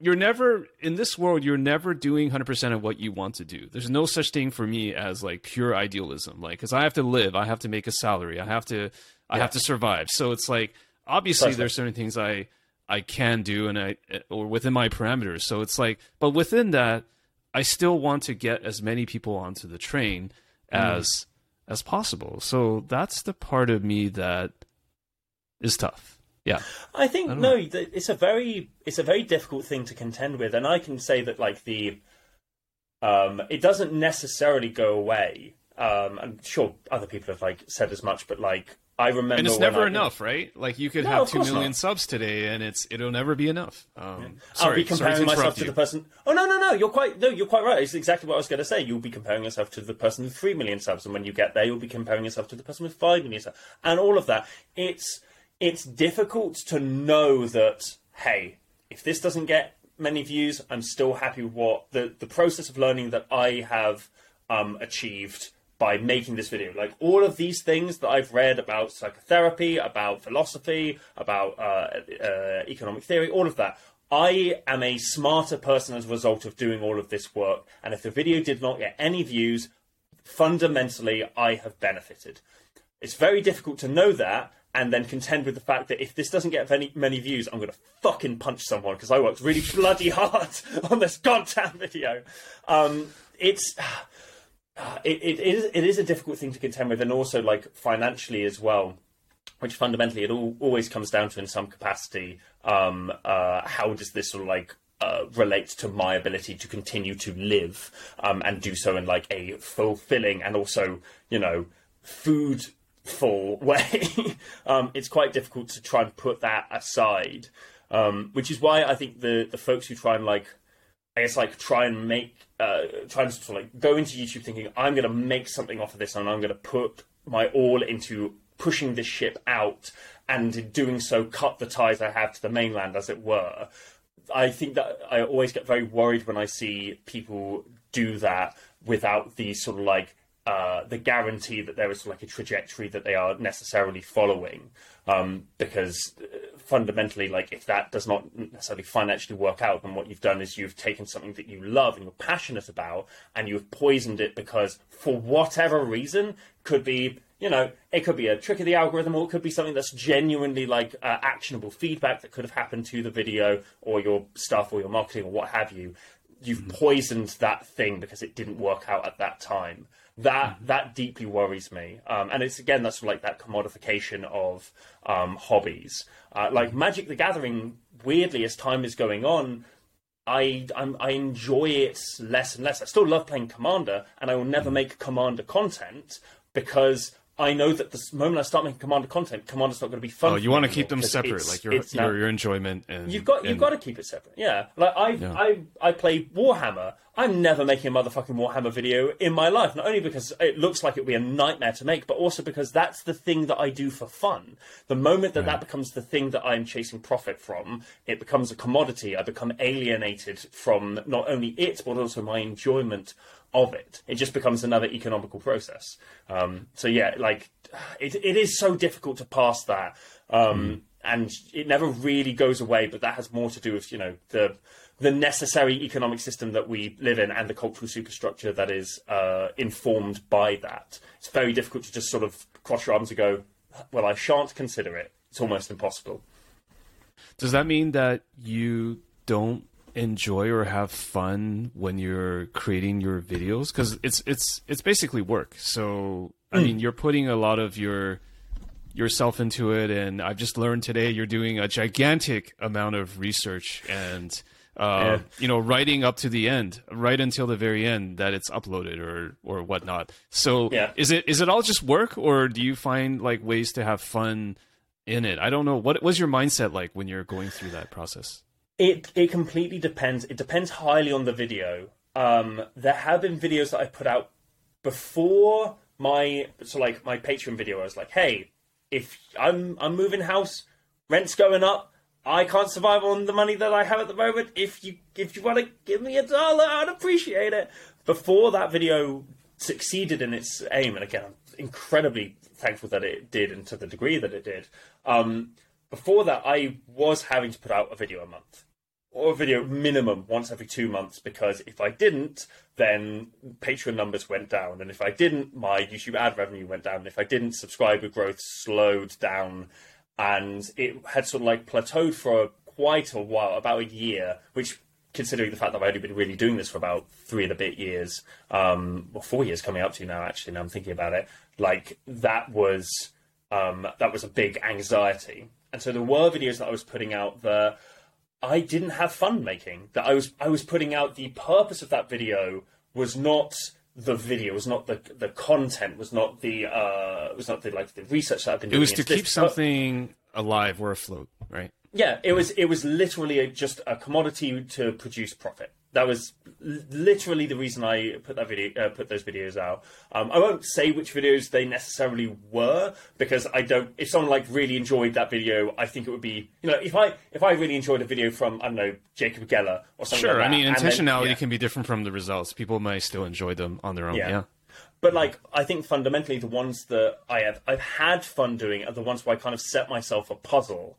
You're never in this world. You're never doing 100% of what you want to do. There's no such thing for me as like pure idealism. Like, because I have to live, I have to make a salary, I have to, I yeah. have to survive. So it's like obviously Perfect. there's certain things I I can do and I or within my parameters. So it's like, but within that, I still want to get as many people onto the train mm. as as possible. So that's the part of me that is tough. Yeah, I think I no, know. it's a very it's a very difficult thing to contend with, and I can say that like the um, it doesn't necessarily go away. Um, I'm sure other people have like said as much, but like I remember, and it's never I- enough, right? Like you could No, have two million not. subs today, and it's it'll never be enough. Um, I'll sorry, be sorry comparing to myself to you. the person. Oh no, no, no! You're quite no, you're quite right. It's exactly what I was going to say. You'll be comparing yourself to the person with three million subs, and when you get there, you'll be comparing yourself to the person with five million subs, and all of that. It's it's difficult to know that. Hey, if this doesn't get many views, I'm still happy with what the the process of learning that I have um, achieved by making this video. Like all of these things that I've read about psychotherapy, about philosophy, about uh, uh, economic theory, all of that. I am a smarter person as a result of doing all of this work. And if the video did not get any views, fundamentally, I have benefited. It's very difficult to know that and then contend with the fact that if this doesn't get many, many views, I'm going to fucking punch someone because I worked really bloody hard on this goddamn video. Um, it's. It, it, is, it is a difficult thing to contend with, and also like financially as well, which fundamentally it all, always comes down to in some capacity. Um, uh, how does this sort of like uh, relate to my ability to continue to live um, and do so in like a fulfilling and also you know food foodful way? um, it's quite difficult to try and put that aside, um, which is why I think the the folks who try and like I guess like try and make uh, try and sort of like go into YouTube thinking I'm going to make something off of this and I'm going to put my all into pushing this ship out and in doing so cut the ties I have to the mainland as it were. I think that I always get very worried when I see people do that without the sort of like uh, the guarantee that there is like a trajectory that they are necessarily following, um, because uh, fundamentally, like if that does not necessarily financially work out, then what you've done is you've taken something that you love and you're passionate about, and you've poisoned it because for whatever reason, could be you know, it could be a trick of the algorithm, or it could be something that's genuinely like uh, actionable feedback that could have happened to the video or your stuff or your marketing or what have you. You've poisoned that thing because it didn't work out at that time. That that deeply worries me, um, and it's again that's like that commodification of um, hobbies. Uh, like Magic the Gathering, weirdly, as time is going on, I I'm, I enjoy it less and less. I still love playing Commander, and I will never make Commander content because I know that the moment I start making Commander content, Commander's not going to be fun. Oh, you want to keep them separate, like your your, your enjoyment and You've got you've got to keep it separate. Yeah, like I Yeah. I I play Warhammer. I'm never making a motherfucking Warhammer video in my life. Not only because it looks like it'd be a nightmare to make, but also because that's the thing that I do for fun. The moment that that becomes the thing that I'm chasing profit from, it becomes a commodity. I become alienated from not only it but also my enjoyment of it. It just becomes another economical process. Um, so yeah, like it, it is so difficult to pass that, um, and it never really goes away. But that has more to do with you know the the necessary economic system that we live in and the cultural superstructure that is uh, informed by that. It's very difficult to just sort of cross your arms and go, well, I shan't consider it. It's almost impossible. Does that mean that you don't enjoy or have fun when you're creating your videos? Because it's it's it's basically work. So I Hmm. mean, you're putting a lot of your yourself into it, and I've just learned today you're doing a gigantic amount of research and. Uh, Yeah. you know, writing up to the end, right until the very end that it's uploaded or or whatnot. So, Yeah. is it is it all just work, or do you find like ways to have fun in it? I don't know. What was your mindset like when you're going through that process? It it completely depends. It depends highly on the video. Um, there have been videos that I put out before my so like my Patreon video. I was like, hey, if I'm I'm moving house, rent's going up. I can't survive on the money that I have at the moment. If you if you want to give me a dollar, I'd appreciate it. Before that video succeeded in its aim, and again, I'm incredibly thankful that it did, and to the degree that it did. Um, before that, I was having to put out a video a month or a video minimum once every two months because if I didn't, then Patreon numbers went down, and if I didn't, my YouTube ad revenue went down. And if I didn't, subscriber growth slowed down, and it had sort of like plateaued for quite a while, about a year, which. Considering the fact that I've only been really doing this for about three and a bit years, um, or four years coming up to now, actually, now I'm thinking about it, like that was um, that was a big anxiety. And so there were videos that I was putting out that I didn't have fun making. That I was I was putting out the purpose of that video was not the video, was not the the content, was not the uh, was not the like the research that I've been doing. It was to It's this- keep something alive or afloat, right? yeah, it was it was literally a, just a commodity to produce profit. That was literally the reason I put that video, uh, put those videos out. Um, I won't say which videos they necessarily were because I don't. If someone like really enjoyed that video, I think it would be you know if I if I really enjoyed a video from I don't know Jacob Geller or something. Sure. like I mean, and then- intentionality yeah. can be different from the results. People may still enjoy them on their own. Yeah. Yeah. But like, I think fundamentally the ones that I have I've had fun doing are the ones where I kind of set myself a puzzle.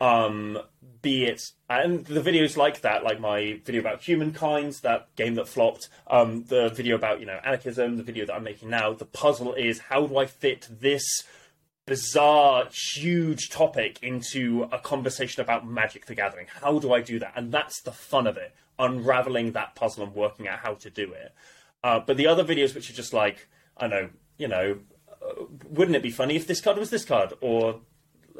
Um, be it and the videos like that, like my video about humankind, that game that flopped, um, the video about you know anarchism, the video that I'm making now. The puzzle is how do I fit this bizarre, huge topic into a conversation about Magic the Gathering? How do I do that? And that's the fun of it, unraveling that puzzle and working out how to do it. Uh, but the other videos, which are just like, I know, you know, uh, wouldn't it be funny if this card was this card? Or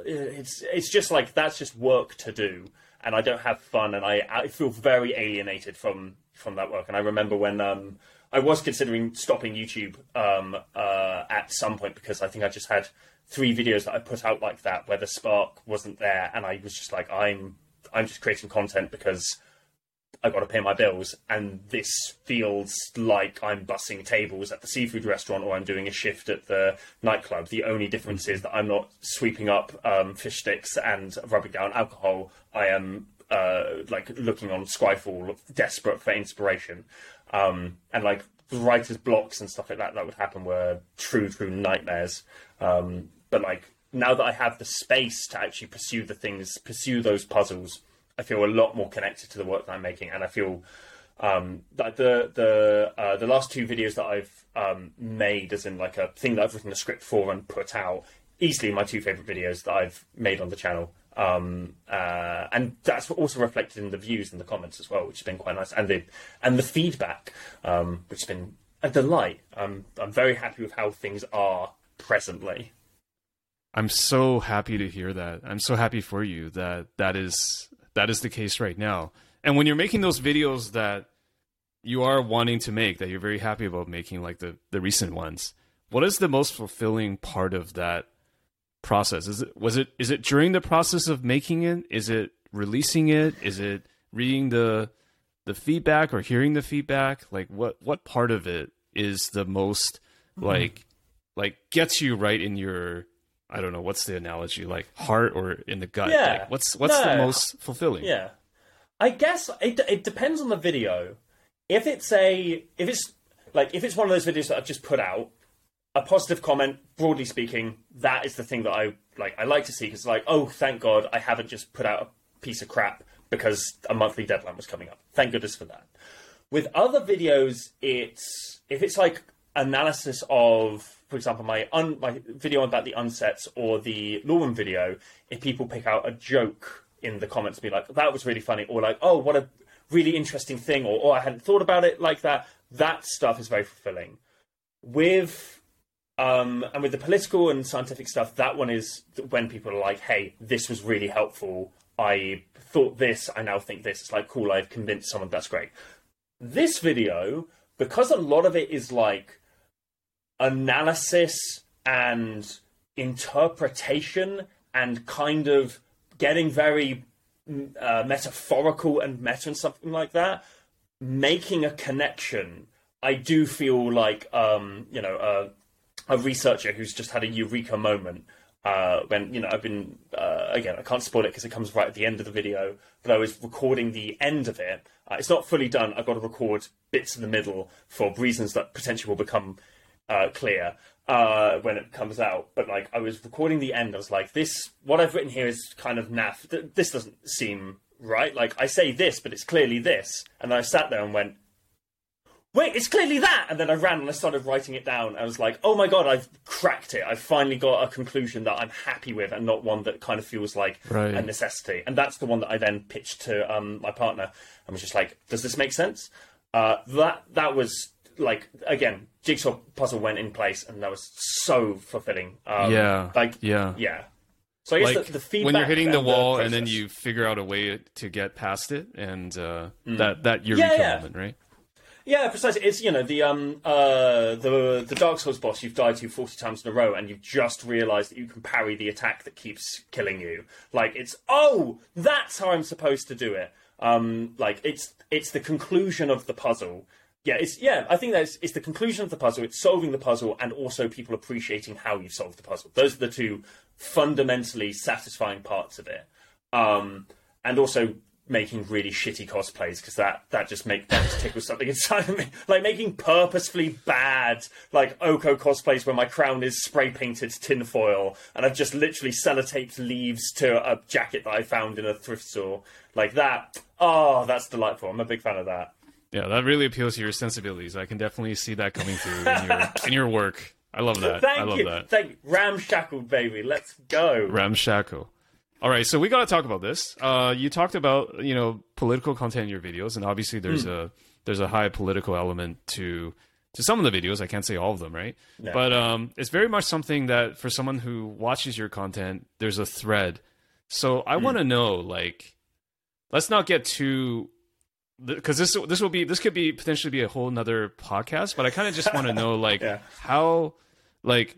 it's it's just like that's just work to do, and I don't have fun, and I I feel very alienated from from that work. And I remember when um I was considering stopping YouTube um uh at some point because I think I just had three videos that I put out like that where the spark wasn't there, and I was just like I'm I'm just creating content because I've got to pay my bills, and this feels like I'm bussing tables at the seafood restaurant or I'm doing a shift at the nightclub. The only difference is that I'm not sweeping up um, fish sticks and rubbing down alcohol. I am uh, like looking on Scryfall, desperate for inspiration, um, and like writer's blocks and stuff like that that would happen were true, true nightmares. Um, but like now that I have the space to actually pursue the things, pursue those puzzles. I feel a lot more connected to the work that I'm making, and I feel um, that the the uh, the last two videos that I've um, made, as in like a thing that I've written a script for and put out, easily my two favorite videos that I've made on the channel. Um, uh, and that's also reflected in the views and the comments as well, which has been quite nice, and the and the feedback, um, which has been a delight. Um, I'm very happy with how things are presently. I'm so happy to hear that. I'm so happy for you that that is that is the case right now. And when you're making those videos that you are wanting to make, that you're very happy about making, like the the recent ones, what is the most fulfilling part of that process? Is it was it is it during the process of making it? Is it releasing it? Is it reading the the feedback or hearing the feedback? Like what what part of it is the most mm-hmm. like like gets you right in your I don't know what's the analogy like heart or in the gut. Yeah. Like, what's what's the most fulfilling? Yeah, I guess it it depends on the video. If it's a if it's like if it's one of those videos that I've just put out, a positive comment, broadly speaking, that is the thing that I like. I like to see because like, oh, thank God, I haven't just put out a piece of crap because a monthly deadline was coming up. Thank goodness for that. With other videos, it's if it's like analysis of, for example, my un, my video about the unsets or the Lorwyn video. If people pick out a joke in the comments, be like, "That was really funny," or like, "Oh, what a really interesting thing," or "Oh, I hadn't thought about it like that." That stuff is very fulfilling. With um, and with the political and scientific stuff, that one is when people are like, "Hey, this was really helpful. I thought this. I now think this." It's like, "Cool, I've convinced someone. That's great." This video, because a lot of it is like analysis and interpretation and kind of getting very mm, uh, metaphorical and meta and something like that, making a connection. I do feel like um, you know a researcher who's just had a eureka moment uh, when you know I've been uh, again I can't spoil it because it comes right at the end of the video, but I was recording the end of it. Uh, it's not fully done. I've got to record bits in the middle for reasons that potentially will become uh, clear uh, when it comes out. But like I was recording the end, I was like, this what I've written here is kind of naff. Th- This doesn't seem right. Like I say this, but it's clearly this. And then I sat there and went, wait, it's clearly that. And then I ran and I started writing it down. I was like, oh my god, I've cracked it. I've finally got a conclusion that I'm happy with, and not one that kind of feels like Right. a necessity. And that's the one that I then pitched to um, my partner, and was just like, does this make sense? Uh, that that was like again, jigsaw puzzle went in place, and that was so fulfilling. Um, Yeah. like Yeah. yeah. So I guess like the, the feedback when you're hitting the and wall and then you figure out a way to get past it and uh, that that eureka Mm. Yeah, yeah. moment right Yeah, precisely. It's you know the um uh the the Dark Souls boss you've died to forty times in a row, and you've just realised that you can parry the attack that keeps killing you. Like it's oh that's how I'm supposed to do it. Um, like it's it's the conclusion of the puzzle. Yeah, it's yeah. I think that's it's the conclusion of the puzzle. It's solving the puzzle, and also people appreciating how you've solved the puzzle. Those are the two fundamentally satisfying parts of it. Um, and also making really shitty cosplays because that that just make that just tickles something inside of me. Like making purposefully bad like Oko cosplays where my crown is spray painted tinfoil and I've just literally sellotaped leaves to a jacket that I found in a thrift store. Like that. Oh, that's delightful. I'm a big fan of that. Yeah, that really appeals to your sensibilities. I can definitely see that coming through in your in your work. I love that. Thank I love you. that. Thank you. Ramshackled baby. Let's go. Ramshackle. All right, so we got to talk about this. Uh, you talked about you know political content in your videos, and obviously there's Hmm. a there's a high political element to to some of the videos. I can't say all of them, right? No. But um, it's very much something that for someone who watches your content, there's a thread. So. I want to know, like, let's not get too because this this will be this could be potentially be a whole nother podcast. But I kind of just want to know, like, Yeah. how like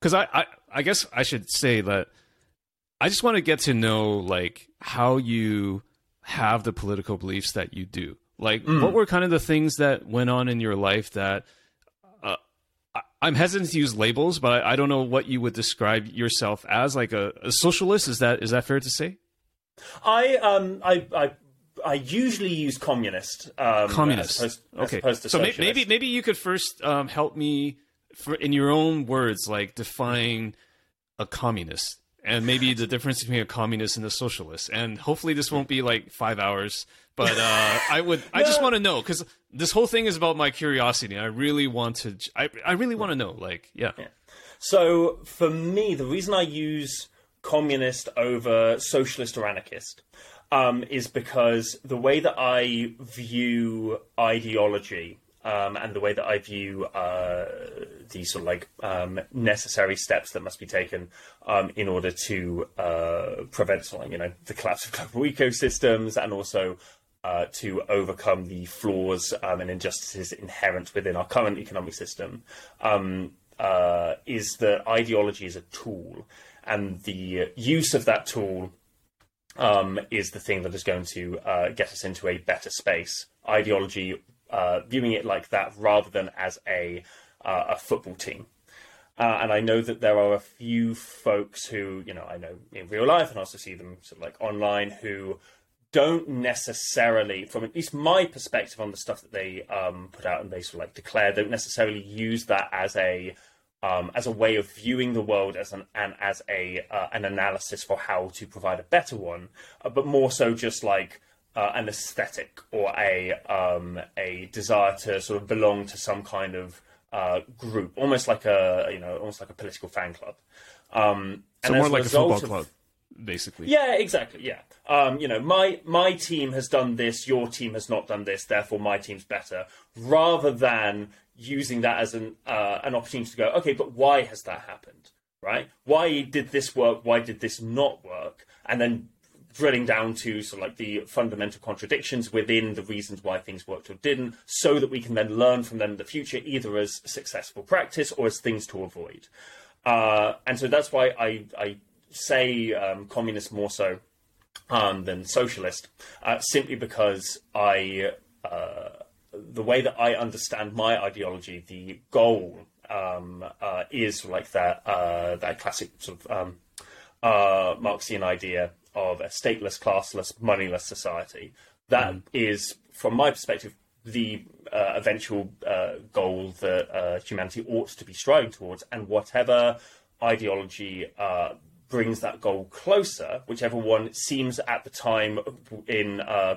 because I, I I guess I should say that I just want to get to know like how you have the political beliefs that you do. Like, what were kind of the things that went on in your life that uh, I, I'm hesitant to use labels, but I, I don't know what you would describe yourself as, like a, a socialist. Is that is that fair to say? I um I I I usually use communist. Um, Communist. As opposed, okay. so socialist. maybe maybe you could first um, help me for in your own words, like define a communist and maybe the difference between a communist and a socialist. And hopefully this won't be like five hours, but uh, I would I just want to know because this whole thing is about my curiosity. I really want to. I I really want to know. Like yeah. So for me, the reason I use communist over socialist or anarchist um, is because the way that I view ideology um, and the way that I view uh, these sort of like um, necessary steps that must be taken um, in order to uh, prevent you know, the collapse of global ecosystems and also uh, to overcome the flaws um, and injustices inherent within our current economic system um, uh, is that ideology is a tool, and the use of that tool um, is the thing that is going to uh, get us into a better space. Ideology, uh, viewing it like that rather than as a uh, a football team. Uh, and I know that there are a few folks who, you know, I know in real life and also see them sort of like online who don't necessarily, from at least my perspective on the stuff that they um, put out and they sort of like declare, don't necessarily use that as a um, as a way of viewing the world as an and as a uh, an analysis for how to provide a better one, uh, but more so just like uh, an aesthetic or a um, a desire to sort of belong to some kind of uh, group, almost like a you know almost like a political fan club. Um, So and more like a football of- club, basically. yeah, exactly. Yeah. Um, you know, my my team has done this, your team has not done this, therefore my team's better. Rather than using that as an uh, an opportunity to go, okay, but why has that happened? Right? Why did this work? Why did this not work? And then drilling down to sort of like the fundamental contradictions within the reasons why things worked or didn't, so that we can then learn from them in the future, either as successful practice or as things to avoid. Uh, and so that's why I, I say um, communist more so um, than socialist, uh, simply because I, uh, the way that I understand my ideology, the goal um, uh, is like that uh, that classic sort of um, uh, Marxian idea of a stateless, classless, moneyless society. That is, from my perspective, the uh, eventual uh, goal that uh, humanity ought to be striving towards, and whatever ideology uh, brings that goal closer, whichever one seems at the time in uh,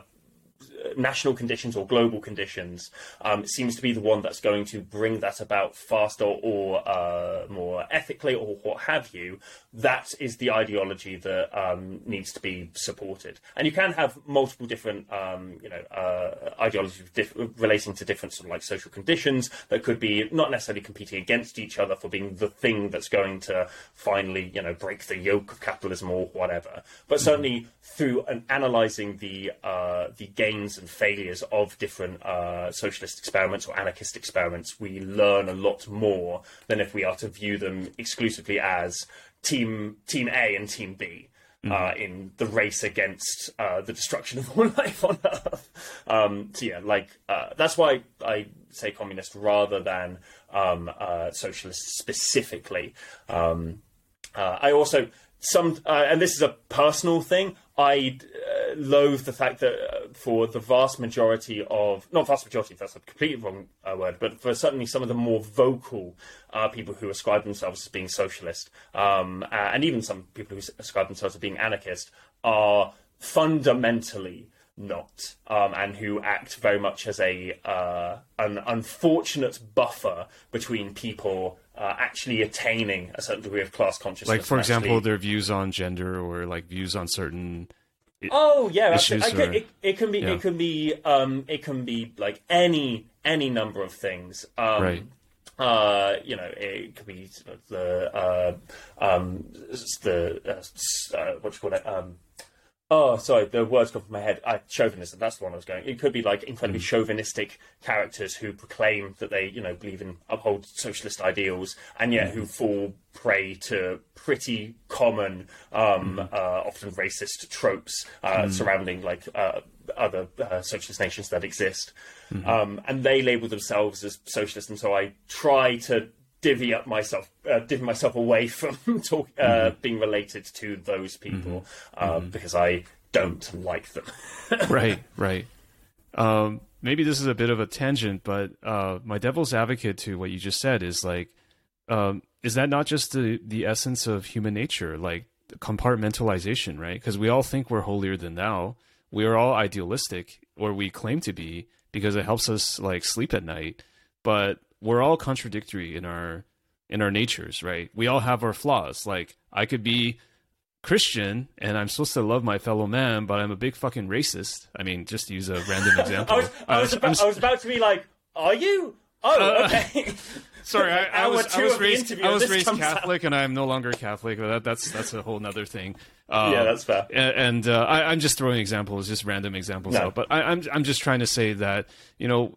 national conditions or global conditions um, seems to be the one that's going to bring that about faster or uh, more ethically or what have you. That is the ideology that um, needs to be supported. And you can have multiple different, um, you know, uh, ideologies diff- relating to different sort of like social conditions that could be not necessarily competing against each other for being the thing that's going to finally, you know, break the yoke of capitalism or whatever. But certainly through an analysing the uh, the game gains and failures of different uh, socialist experiments or anarchist experiments, we learn a lot more than if we are to view them exclusively as team Team A and Team B. Uh, in the race against uh, the destruction of all life on Earth, um, so yeah, like uh, that's why I say communist rather than um, uh, socialist specifically. Um, uh, I also some, uh, and this is a personal thing. I uh, loathe the fact that uh, for the vast majority of, not vast majority, that's a completely wrong uh, word, but for certainly some of the more vocal uh, people who ascribe themselves as being socialist, um, and even some people who ascribe themselves as being anarchist, are fundamentally not, um, and who act very much as a uh, an unfortunate buffer between people uh, actually attaining a certain degree of class consciousness. Like for example, actually- their views on gender or like views on certain. Oh yeah, issues. Or- it, it can be yeah. it can be um, it can be like any any number of things. Um, Right. Uh, you know, it could be the uh, um, the uh, uh, what do you call it? Um, oh, sorry, the words come from my head. I, chauvinism. That's the one I was going. It could be like incredibly chauvinistic characters who proclaim that they, you know, believe in uphold socialist ideals, and yet who fall prey to pretty common, um, uh, often racist tropes uh, surrounding like uh, other uh, socialist nations that exist. Um, and they label themselves as socialist, and so I try to divvy up myself, uh, divvy myself away from talk, uh, being related to those people uh, because I don't like them. right, right. Um, maybe this is a bit of a tangent, but uh, my devil's advocate to what you just said is like, um, is that not just the the essence of human nature, like compartmentalization, right? Because we all think we're holier than thou. We are all idealistic, or we claim to be, because it helps us like sleep at night. But we're all contradictory in our in our natures, right? We all have our flaws. Like I could be Christian and I'm supposed to love my fellow man, but I'm a big fucking racist. I mean, just to use a random example. I was, I was, Uh, about, I'm- was about to be like, "Are you? Oh, Uh, okay." sorry, I, I was, I was raised, I was raised comes out. Catholic, and I'm no longer Catholic. But that, that's that's a whole other thing. Um, yeah, that's fair. and, and uh, I, I'm just throwing examples, just random examples No. out. But I, I'm I'm just trying to say that you know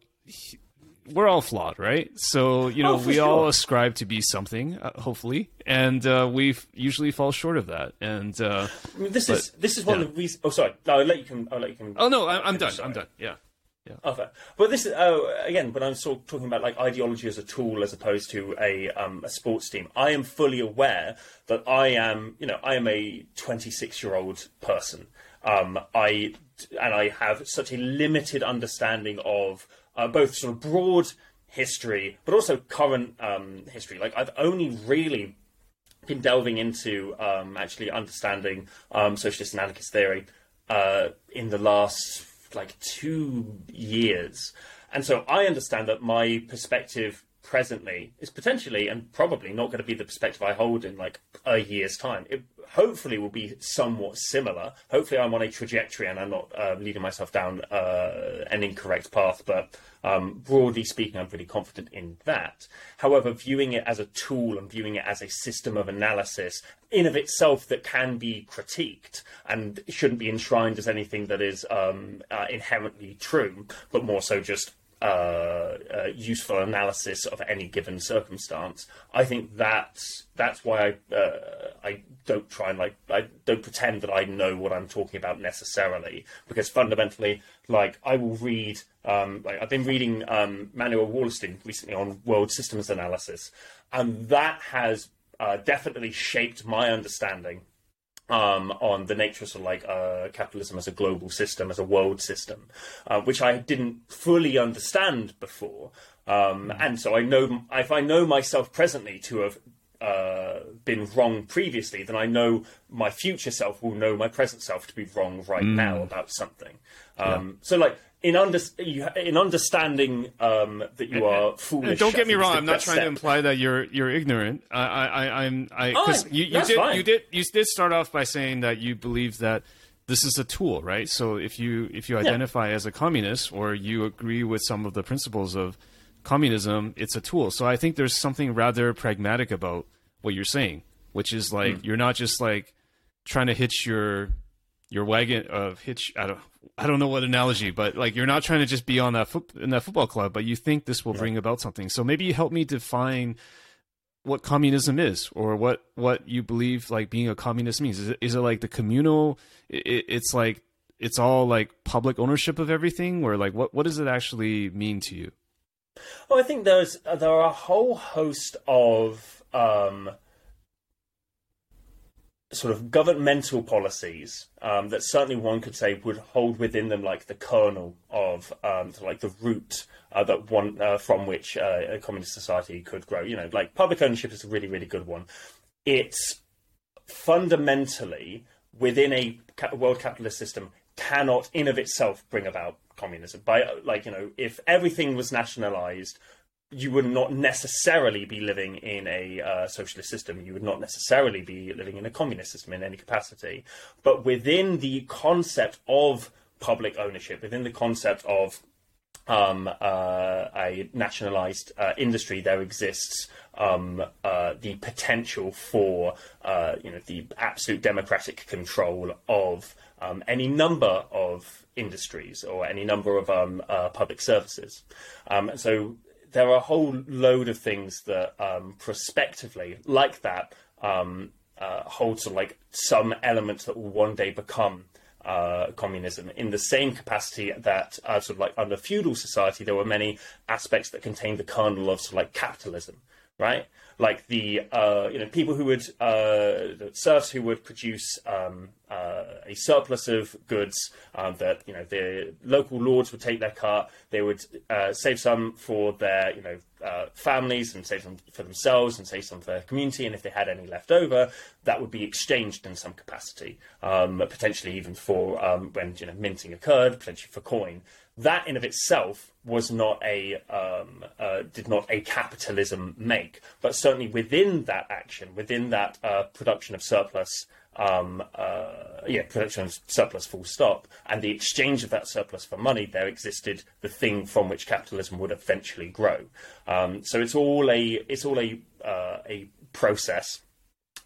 we're all flawed, right? So you know Oh, we all ascribe to be something, uh, hopefully, and uh, we usually fall short of that. And uh, I mean, this but- is this is one yeah. of the reasons. Oh, sorry. No, I'll let you. Can, I'll let you. Can, oh no, I, I'm done. Sorry. I'm done. Yeah. Oh, fair. But this is oh, again when I'm sort of talking about like ideology as a tool as opposed to a um, a sports team. I am fully aware that I am you know I am a 26 year old person. Um, I and I have such a limited understanding of uh, both sort of broad history, but also current um, history. Like I've only really been delving into um, actually understanding um, socialist and anarchist theory uh, in the last like two years, and so I understand that my perspective presently is potentially and probably not going to be the perspective I hold in like a year's time. It hopefully will be somewhat similar. Hopefully, I'm on a trajectory and I'm not uh, leading myself down uh, an incorrect path. But um, broadly speaking, I'm pretty confident in that. However, viewing it as a tool and viewing it as a system of analysis in of itself that can be critiqued and shouldn't be enshrined as anything that is um, uh, inherently true, but more so just uh, useful analysis of any given circumstance. I think that's that's why I uh, I don't try and like I don't pretend that I know what I'm talking about necessarily because fundamentally, like I will read. Um, like I've been reading um, Immanuel Wallerstein recently on world systems analysis, and that has uh, definitely shaped my understanding um, on the nature of sort of like uh, capitalism as a global system, as a world system, uh, which I didn't fully understand before. Um, and so I know if I know myself presently to have uh, been wrong previously, then I know my future self will know my present self to be wrong right now about something. Um, So, like in under you, in understanding um, that you are foolish. And don't get me wrong. I'm not trying to imply that you're you're ignorant. I I I'm I Oh, you, you did fine. you did you did start off by saying that you believe that this is a tool, right? So if you if you identify as a communist or you agree with some of the principles of communism, it's a tool. So I think there's something rather pragmatic about what you're saying, which is like Hmm. you're not just like trying to hitch your your wagon of hitch. I don't I don't know what analogy, but like you're not trying to just be on that foot in that football club, but you think this will yeah. bring about something. So maybe you help me define what communism is, or what what you believe like being a communist means. Is it, is it like the communal? It, it's like it's all like public ownership of everything, or like what what does it actually mean to you? Well, I think there's there are a whole host of um, sort of governmental policies um, that certainly one could say would hold within them like the kernel of um, like the root uh, that one uh, from which uh, a communist society could grow. You know, like public ownership is a really really good one. It's fundamentally within a world capitalist system cannot in of itself bring about communism by like you know if everything was nationalized you would not necessarily be living in a uh, socialist system. You would not necessarily be living in a communist system in any capacity. But within the concept of public ownership, within the concept of um, uh, a nationalized uh, industry, there exists um, uh, the potential for uh, you know the absolute democratic control of um, any number of industries or any number of um, uh, public services. Um, so there are a whole load of things that um, prospectively, like that, um, uh, hold like some elements that will one day become uh, communism. In the same capacity that uh, sort of like under feudal society there were many aspects that contained the kernel of sort of like capitalism right like the uh, you know people who would uh, serfs who would produce um, uh, a surplus of goods um, that you know the local lords would take their cut. They would uh, save some for their you know uh, families and save some for themselves and save some for their community. And if they had any left over, that would be exchanged in some capacity, um, potentially even for um, when you know minting occurred, potentially for coin that in of itself was not a um, uh, did not a capitalism make, but certainly within that action, within that uh, production of surplus, um, uh, yeah, production of surplus, full stop, and the exchange of that surplus for money, there existed the thing from which capitalism would eventually grow. Um, so it's all a it's all a uh, a process,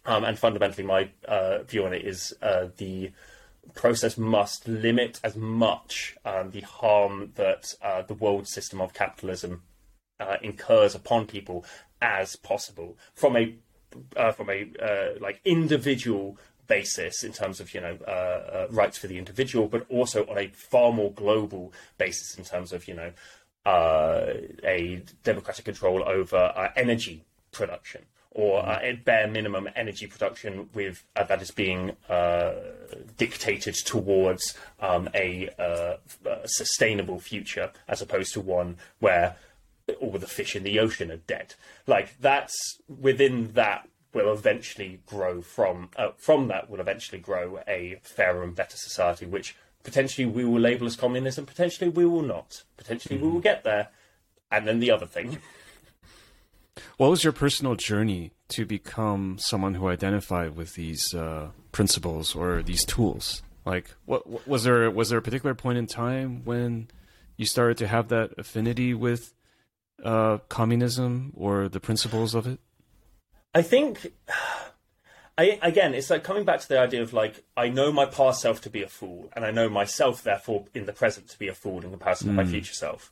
um, and fundamentally, my uh, view on it is uh, the process must limit as much um, the harm that uh, the world system of capitalism uh, incurs upon people as possible from a uh, from a uh, like individual basis in terms of you know uh, uh, rights for the individual, but also on a far more global basis in terms of you know a democratic control over energy production or uh, at bare minimum energy production with uh, that is being uh, dictated towards um, a, uh, a, sustainable future as opposed to one where all the fish in the ocean are dead. Like that's within that will eventually grow from uh, from that will eventually grow a fairer and better society, which potentially we will label as communism, potentially we will not, potentially mm-hmm. we will get there, and then the other thing. What was your personal journey to become someone who identified with these uh, principles or these tools? Like, what was there was there a particular point in time when you started to have that affinity with uh, communism or the principles of it? I think, I, again, it's like coming back to the idea of like I know my past self to be a fool, and I know myself, therefore, in the present to be a fool in comparison mm. to my hmm. future self.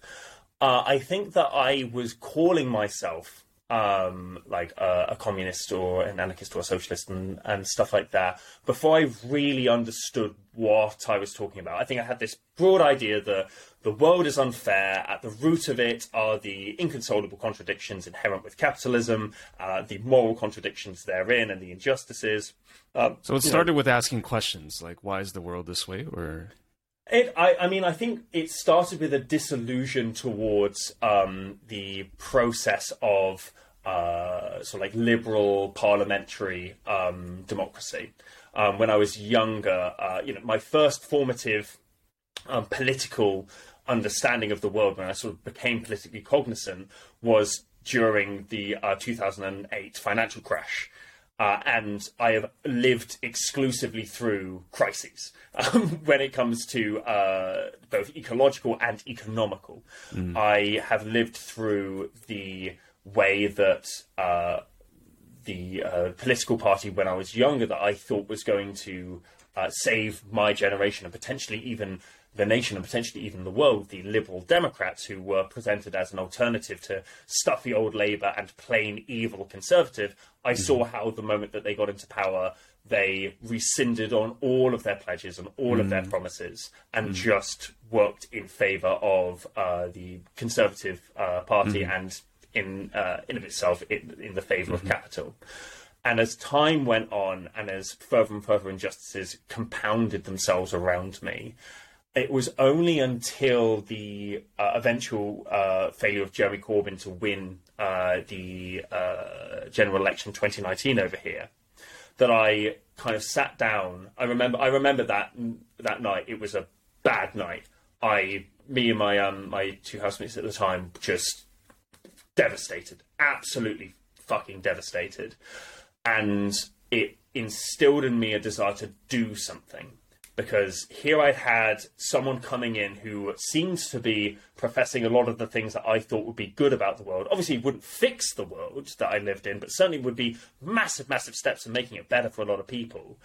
Uh, I think that I was calling myself um, like a, a, communist or an anarchist or a socialist and, and stuff like that before I really understood what I was talking about. I think I had this broad idea that the world is unfair. At the root of it are the inconsolable contradictions inherent with capitalism, uh, the moral contradictions therein, and the injustices. Um, so it started know, with asking questions like, "Why is the world this way?" or it, I, I, mean, I think it started with a disillusion towards um, the process of uh, sort of like liberal parliamentary um, democracy. Um, when I was younger, uh, you know, my first formative um, political understanding of the world, when I sort of became politically cognizant, was during the uh, 2008 financial crash. Uh, and I have lived exclusively through crises um, when it comes to uh, both ecological and economical. Mm. I have lived through the way that uh, the uh, political party, when I was younger, that I thought was going to uh, save my generation and potentially even the nation and potentially even the world, the Liberal Democrats, who were presented as an alternative to stuffy old Labour and plain evil Conservative, I mm-hmm. saw how the moment that they got into power, they rescinded on all of their pledges and all mm. of their mm. promises and mm. just worked in favour of uh, the Conservative uh, Party mm. and in uh, in of itself in, in the favor mm-hmm. of capital. And as time went on, and as further and further injustices compounded themselves around me, it was only until the uh, eventual uh, failure of Jeremy Corbyn to win uh, the uh, general election 2019 over here that I kind of sat down. I remember, I remember that that night. It was a bad night. I, me and my um, my two housemates at the time, just devastated, absolutely fucking devastated, and it instilled in me a desire to do something because here I had someone coming in who seems to be professing a lot of the things that I thought would be good about the world. Obviously, it wouldn't fix the world that I lived in, but certainly would be massive, massive steps in making it better for a lot of people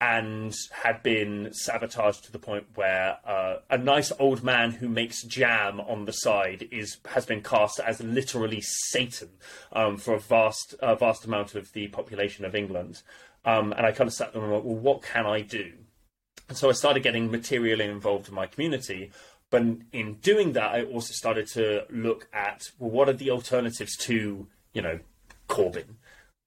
and had been sabotaged to the point where uh, a nice old man who makes jam on the side is has been cast as literally Satan um, for a vast uh, vast amount of the population of England. Um, and I kind of sat there and went, well, what can I do? And so I started getting materially involved in my community. But in doing that, I also started to look at well, what are the alternatives to you know Corbyn?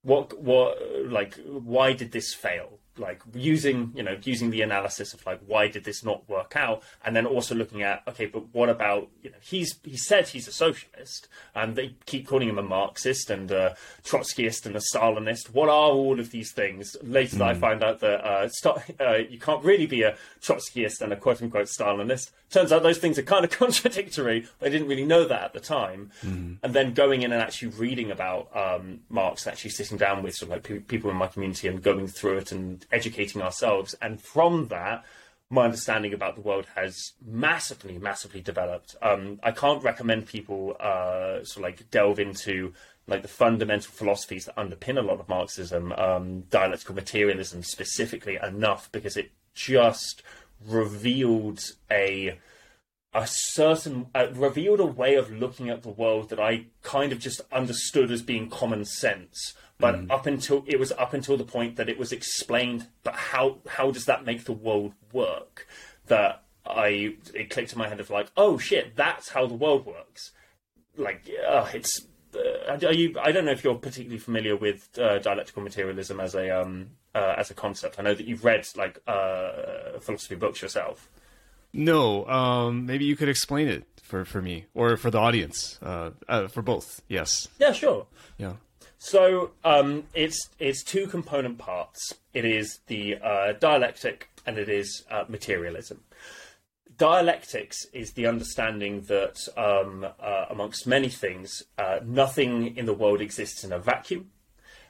What what like why did this fail? Like using you know using the analysis of like why did this not work out and then also looking at okay but what about you know he's he said he's a socialist and they keep calling him a marxist and a trotskyist and a stalinist what are all of these things later mm. i hmm. find out that uh, uh, you can't really be a trotskyist and a quote unquote stalinist turns out those things are kind of contradictory i didn't really know that at the time mm. and then going in and actually reading about um, marx actually sitting down with sort of like pe- people in my community and going through it and educating ourselves. And from that, my understanding about the world has massively, massively developed. Um, I can't recommend people uh, sort of like delve into like the fundamental philosophies that underpin a lot of Marxism, um, dialectical materialism specifically enough because it just revealed a a certain uh, revealed a way of looking at the world that I kind of just understood as being common sense but mm. up until it was up until the point that it was explained, but how how does that make the world work? That I it clicked in my head of like, oh shit, that's how the world works. Like, uh, it's uh, are you? I don't know if you're particularly familiar with uh, dialectical materialism as a um, uh, as a concept. I know that you've read like uh, philosophy books yourself. No, um, maybe you could explain it for, for me or for the audience, uh, uh, for both. Yes. Yeah, sure. Yeah. So um, it's it's two component parts. It is the uh, dialectic and it is uh, materialism. Dialectics is the understanding that, um, uh, amongst many things, uh, nothing in the world exists in a vacuum.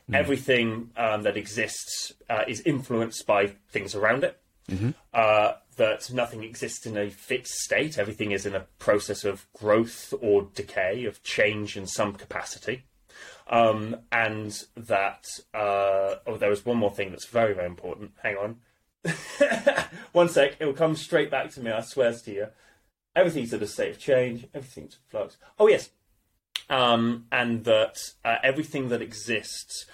Mm. Everything um, that exists uh, is influenced by things around it. Mm-hmm. Uh, that nothing exists in a fixed state. Everything is in a process of growth or decay, of change in some capacity. Um, and that, uh, oh, there was one more thing that's very, very important. Hang on. one sec, it will come straight back to me, I swear to you. Everything's at a state of change, everything's in flux. Oh, yes. Um, and that uh, everything that exists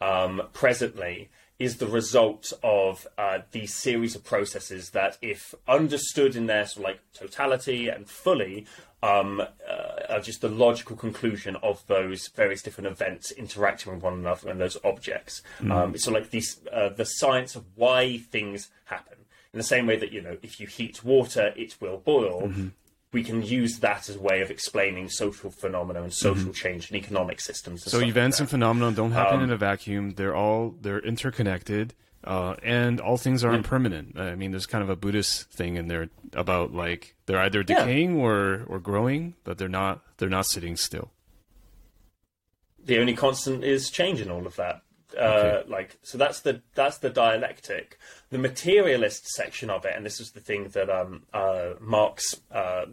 um, presently is the result of uh, these series of processes that, if understood in their sort of like totality and fully, um, uh, are just the logical conclusion of those various different events interacting with one another and those objects. Mm. Um, it's sort of like these, uh, the science of why things happen. In the same way that you know, if you heat water, it will boil. Mm-hmm we can use that as a way of explaining social phenomena and social mm-hmm. change and economic systems. And so events like and phenomena don't happen um, in a vacuum. They're all they're interconnected, uh, and all things are impermanent. I mean, there's kind of a Buddhist thing in there about like they're either decaying yeah. or or growing, but they're not they're not sitting still. The only constant is change in all of that. Uh, okay. like so that's the that's the dialectic the materialist section of it and this is the thing that um, uh, marx uh,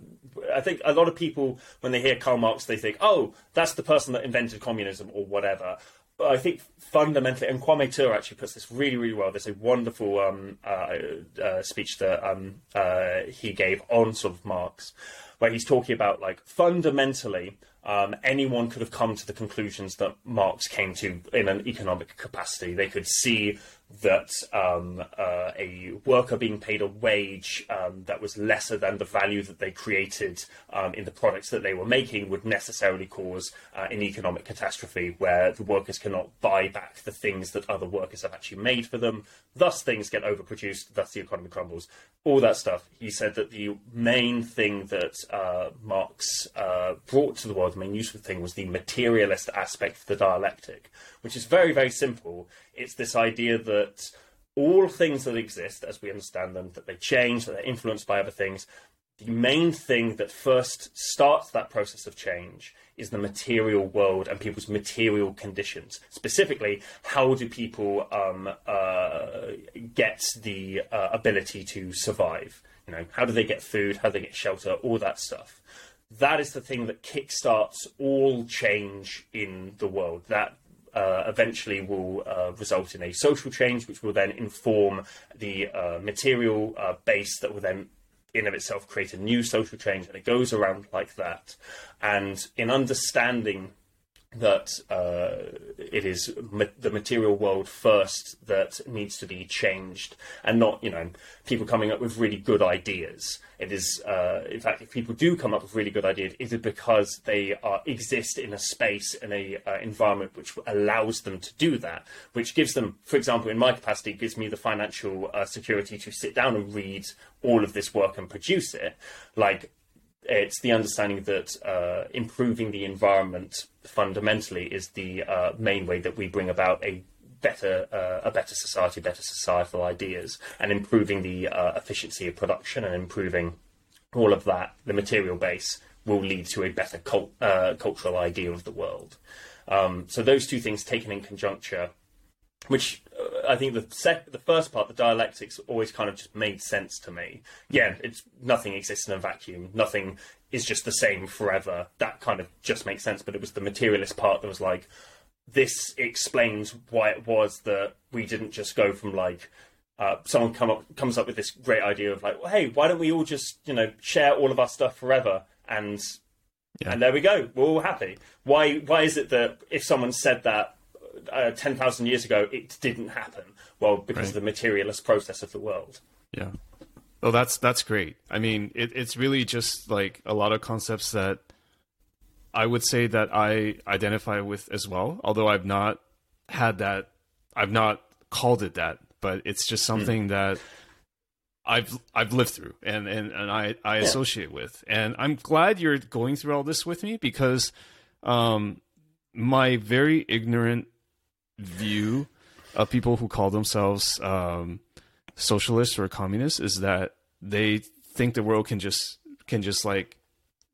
i think a lot of people when they hear karl marx they think oh that's the person that invented communism or whatever I think fundamentally, and Kwame Ture actually puts this really, really well. There's a wonderful um, uh, uh, speech that um, uh, he gave on sort of Marx, where he's talking about like fundamentally, um, anyone could have come to the conclusions that Marx came to in an economic capacity. They could see that um, uh, a worker being paid a wage um, that was lesser than the value that they created um, in the products that they were making would necessarily cause uh, an economic catastrophe where the workers cannot buy back the things that other workers have actually made for them. Thus, things get overproduced, thus, the economy crumbles. All that stuff. He said that the main thing that uh, Marx uh, brought to the world, the main useful thing, was the materialist aspect of the dialectic, which is very, very simple it's this idea that all things that exist, as we understand them, that they change, that they're influenced by other things. The main thing that first starts that process of change is the material world and people's material conditions. Specifically, how do people um, uh, get the uh, ability to survive? You know, how do they get food? How do they get shelter? All that stuff. That is the thing that kickstarts all change in the world. That uh, eventually will uh, result in a social change, which will then inform the uh, material uh, base that will then, in of itself, create a new social change, and it goes around like that. And in understanding that uh, it is ma- the material world first that needs to be changed, and not you know people coming up with really good ideas. It is, uh, in fact, if people do come up with really good ideas, it is because they are exist in a space in a uh, environment which allows them to do that, which gives them, for example, in my capacity, gives me the financial uh, security to sit down and read all of this work and produce it. Like it's the understanding that uh, improving the environment fundamentally is the uh, main way that we bring about a better uh, a better society, better societal ideas, and improving the uh, efficiency of production and improving all of that, the material base will lead to a better cult, uh, cultural idea of the world. Um, so those two things taken in conjuncture, which I think the sec- the first part, the dialectics, always kind of just made sense to me. Yeah, it's nothing exists in a vacuum. Nothing is just the same forever. That kind of just makes sense. But it was the materialist part that was like, this explains why it was that we didn't just go from like uh, someone come up comes up with this great idea of like, well, hey, why don't we all just you know share all of our stuff forever and yeah. and there we go, we're all happy. Why why is it that if someone said that uh, 10,000 years ago, it didn't happen. Well, because right. of the materialist process of the world. Yeah. Oh, that's that's great. I mean, it, it's really just like a lot of concepts that I would say that I identify with as well. Although I've not had that, I've not called it that, but it's just hmm. something mm. that I've I've lived through and and, and I I yeah. associate with. And I'm glad you're going through all this with me because um, my very ignorant view of people who call themselves um, socialists or communists is that they think the world can just can just like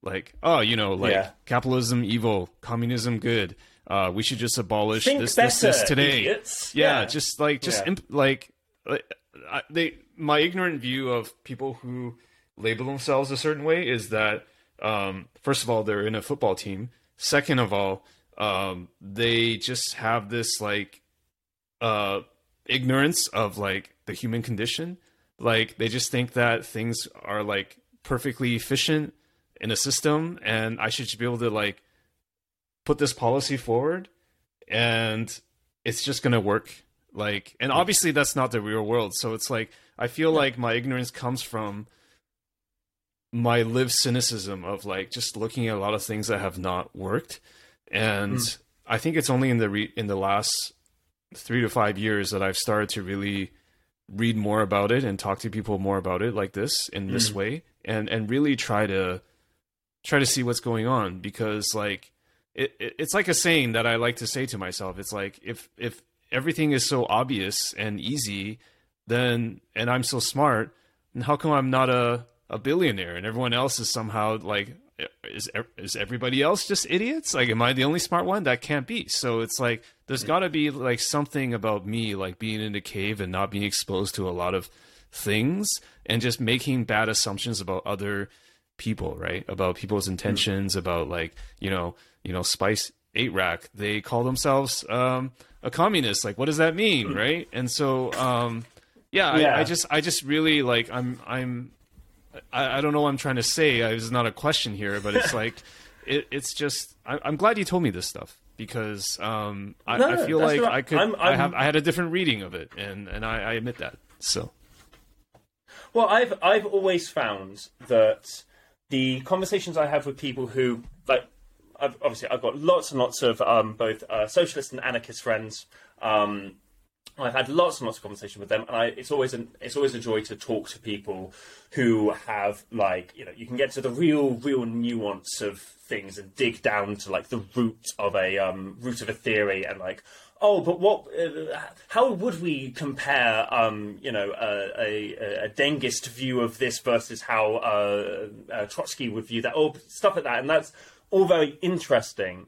like oh you know like yeah. capitalism evil communism good. Uh, we should just abolish think this, this this today. yeah, yeah, just like just yeah. imp- like I, they my ignorant view of people who label themselves a certain way is that um, first of all they're in a football team. Second of all um, they just have this like uh, ignorance of like the human condition. Like they just think that things are like perfectly efficient in a system, and I should be able to like put this policy forward, and it's just gonna work. Like, and obviously that's not the real world. So it's like I feel like my ignorance comes from my live cynicism of like just looking at a lot of things that have not worked and mm. I think it's only in the re- in the last three to five years that I've started to really read more about it and talk to people more about it like this in this mm. way and and really try to try to see what's going on because like it, it, it's like a saying that I like to say to myself it's like if if everything is so obvious and easy then and I'm so smart then how come I'm not a a billionaire and everyone else is somehow like is is everybody else just idiots? Like, am I the only smart one? That can't be. So it's like there's got to be like something about me, like being in a cave and not being exposed to a lot of things, and just making bad assumptions about other people, right? About people's intentions, mm. about like you know, you know, spice eight rack, they call themselves um, a communist. Like, what does that mean, right? And so, um, yeah, Yeah. I, I just, I just really like, I'm, I'm, I, I don't know what I'm trying to say. It's not a question here, but it's like, it, it's just, I, I'm glad you told me this stuff because um, I, No, I feel like. I could, I'm- I I'm- have, I had a different reading of it, and and I, I admit that. So. Well, I've I've always found that the conversations I have with people who like, I've, obviously I've got lots and lots of um, both uh, socialist and anarchist friends. Um, I've had lots and lots of conversation with them, and I, it's always an it's always a joy to talk to people who have like you know you can get to the real real nuance of things and dig down to like the root of a um, root of a theory and like oh but what uh, how would we compare um, you know a, a, a Dengist view of this versus how uh, uh, Trotsky would view that or stuff like that. And that's all very interesting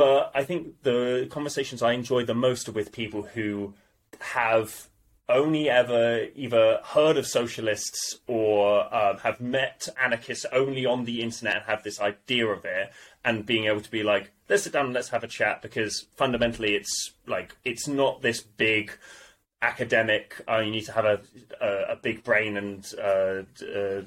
but I think the conversations I enjoy the most are with people who have only ever either heard of socialists or um, have met anarchists only on the internet and have this idea of it and being able to be like let's sit down and let's have a chat because fundamentally it's like it's not this big academic uh, you need to have a a, a big brain and uh, uh,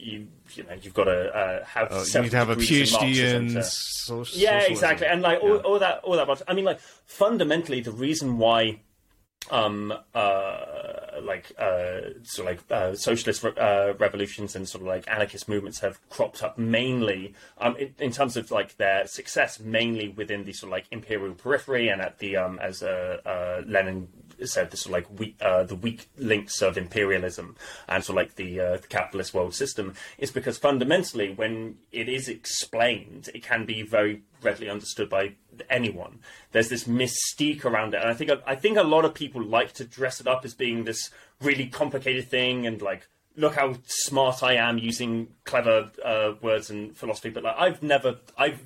you you know you've got to uh, have Uh, you need to have a PhD in to- so- yeah, socialism. exactly, and like all, Yeah. all that, all that. bunch- I mean, like fundamentally, the reason why, um, uh, like uh, sort of like uh, socialist re- uh, revolutions and sort of like anarchist movements have cropped up mainly, um, in, in terms of like their success, mainly within the sort of like imperial periphery and at the um, as uh, uh, Lenin said, the sort of like weak, uh, the weak links of imperialism and sort of like the, uh, the capitalist world system is because fundamentally, when it is explained, it can be very readily understood by anyone. There's this mystique around it, and I think I think a lot of people like to dress it up as being this really complicated thing and like. Look how smart I am using clever uh, words and philosophy, but like I've never, I've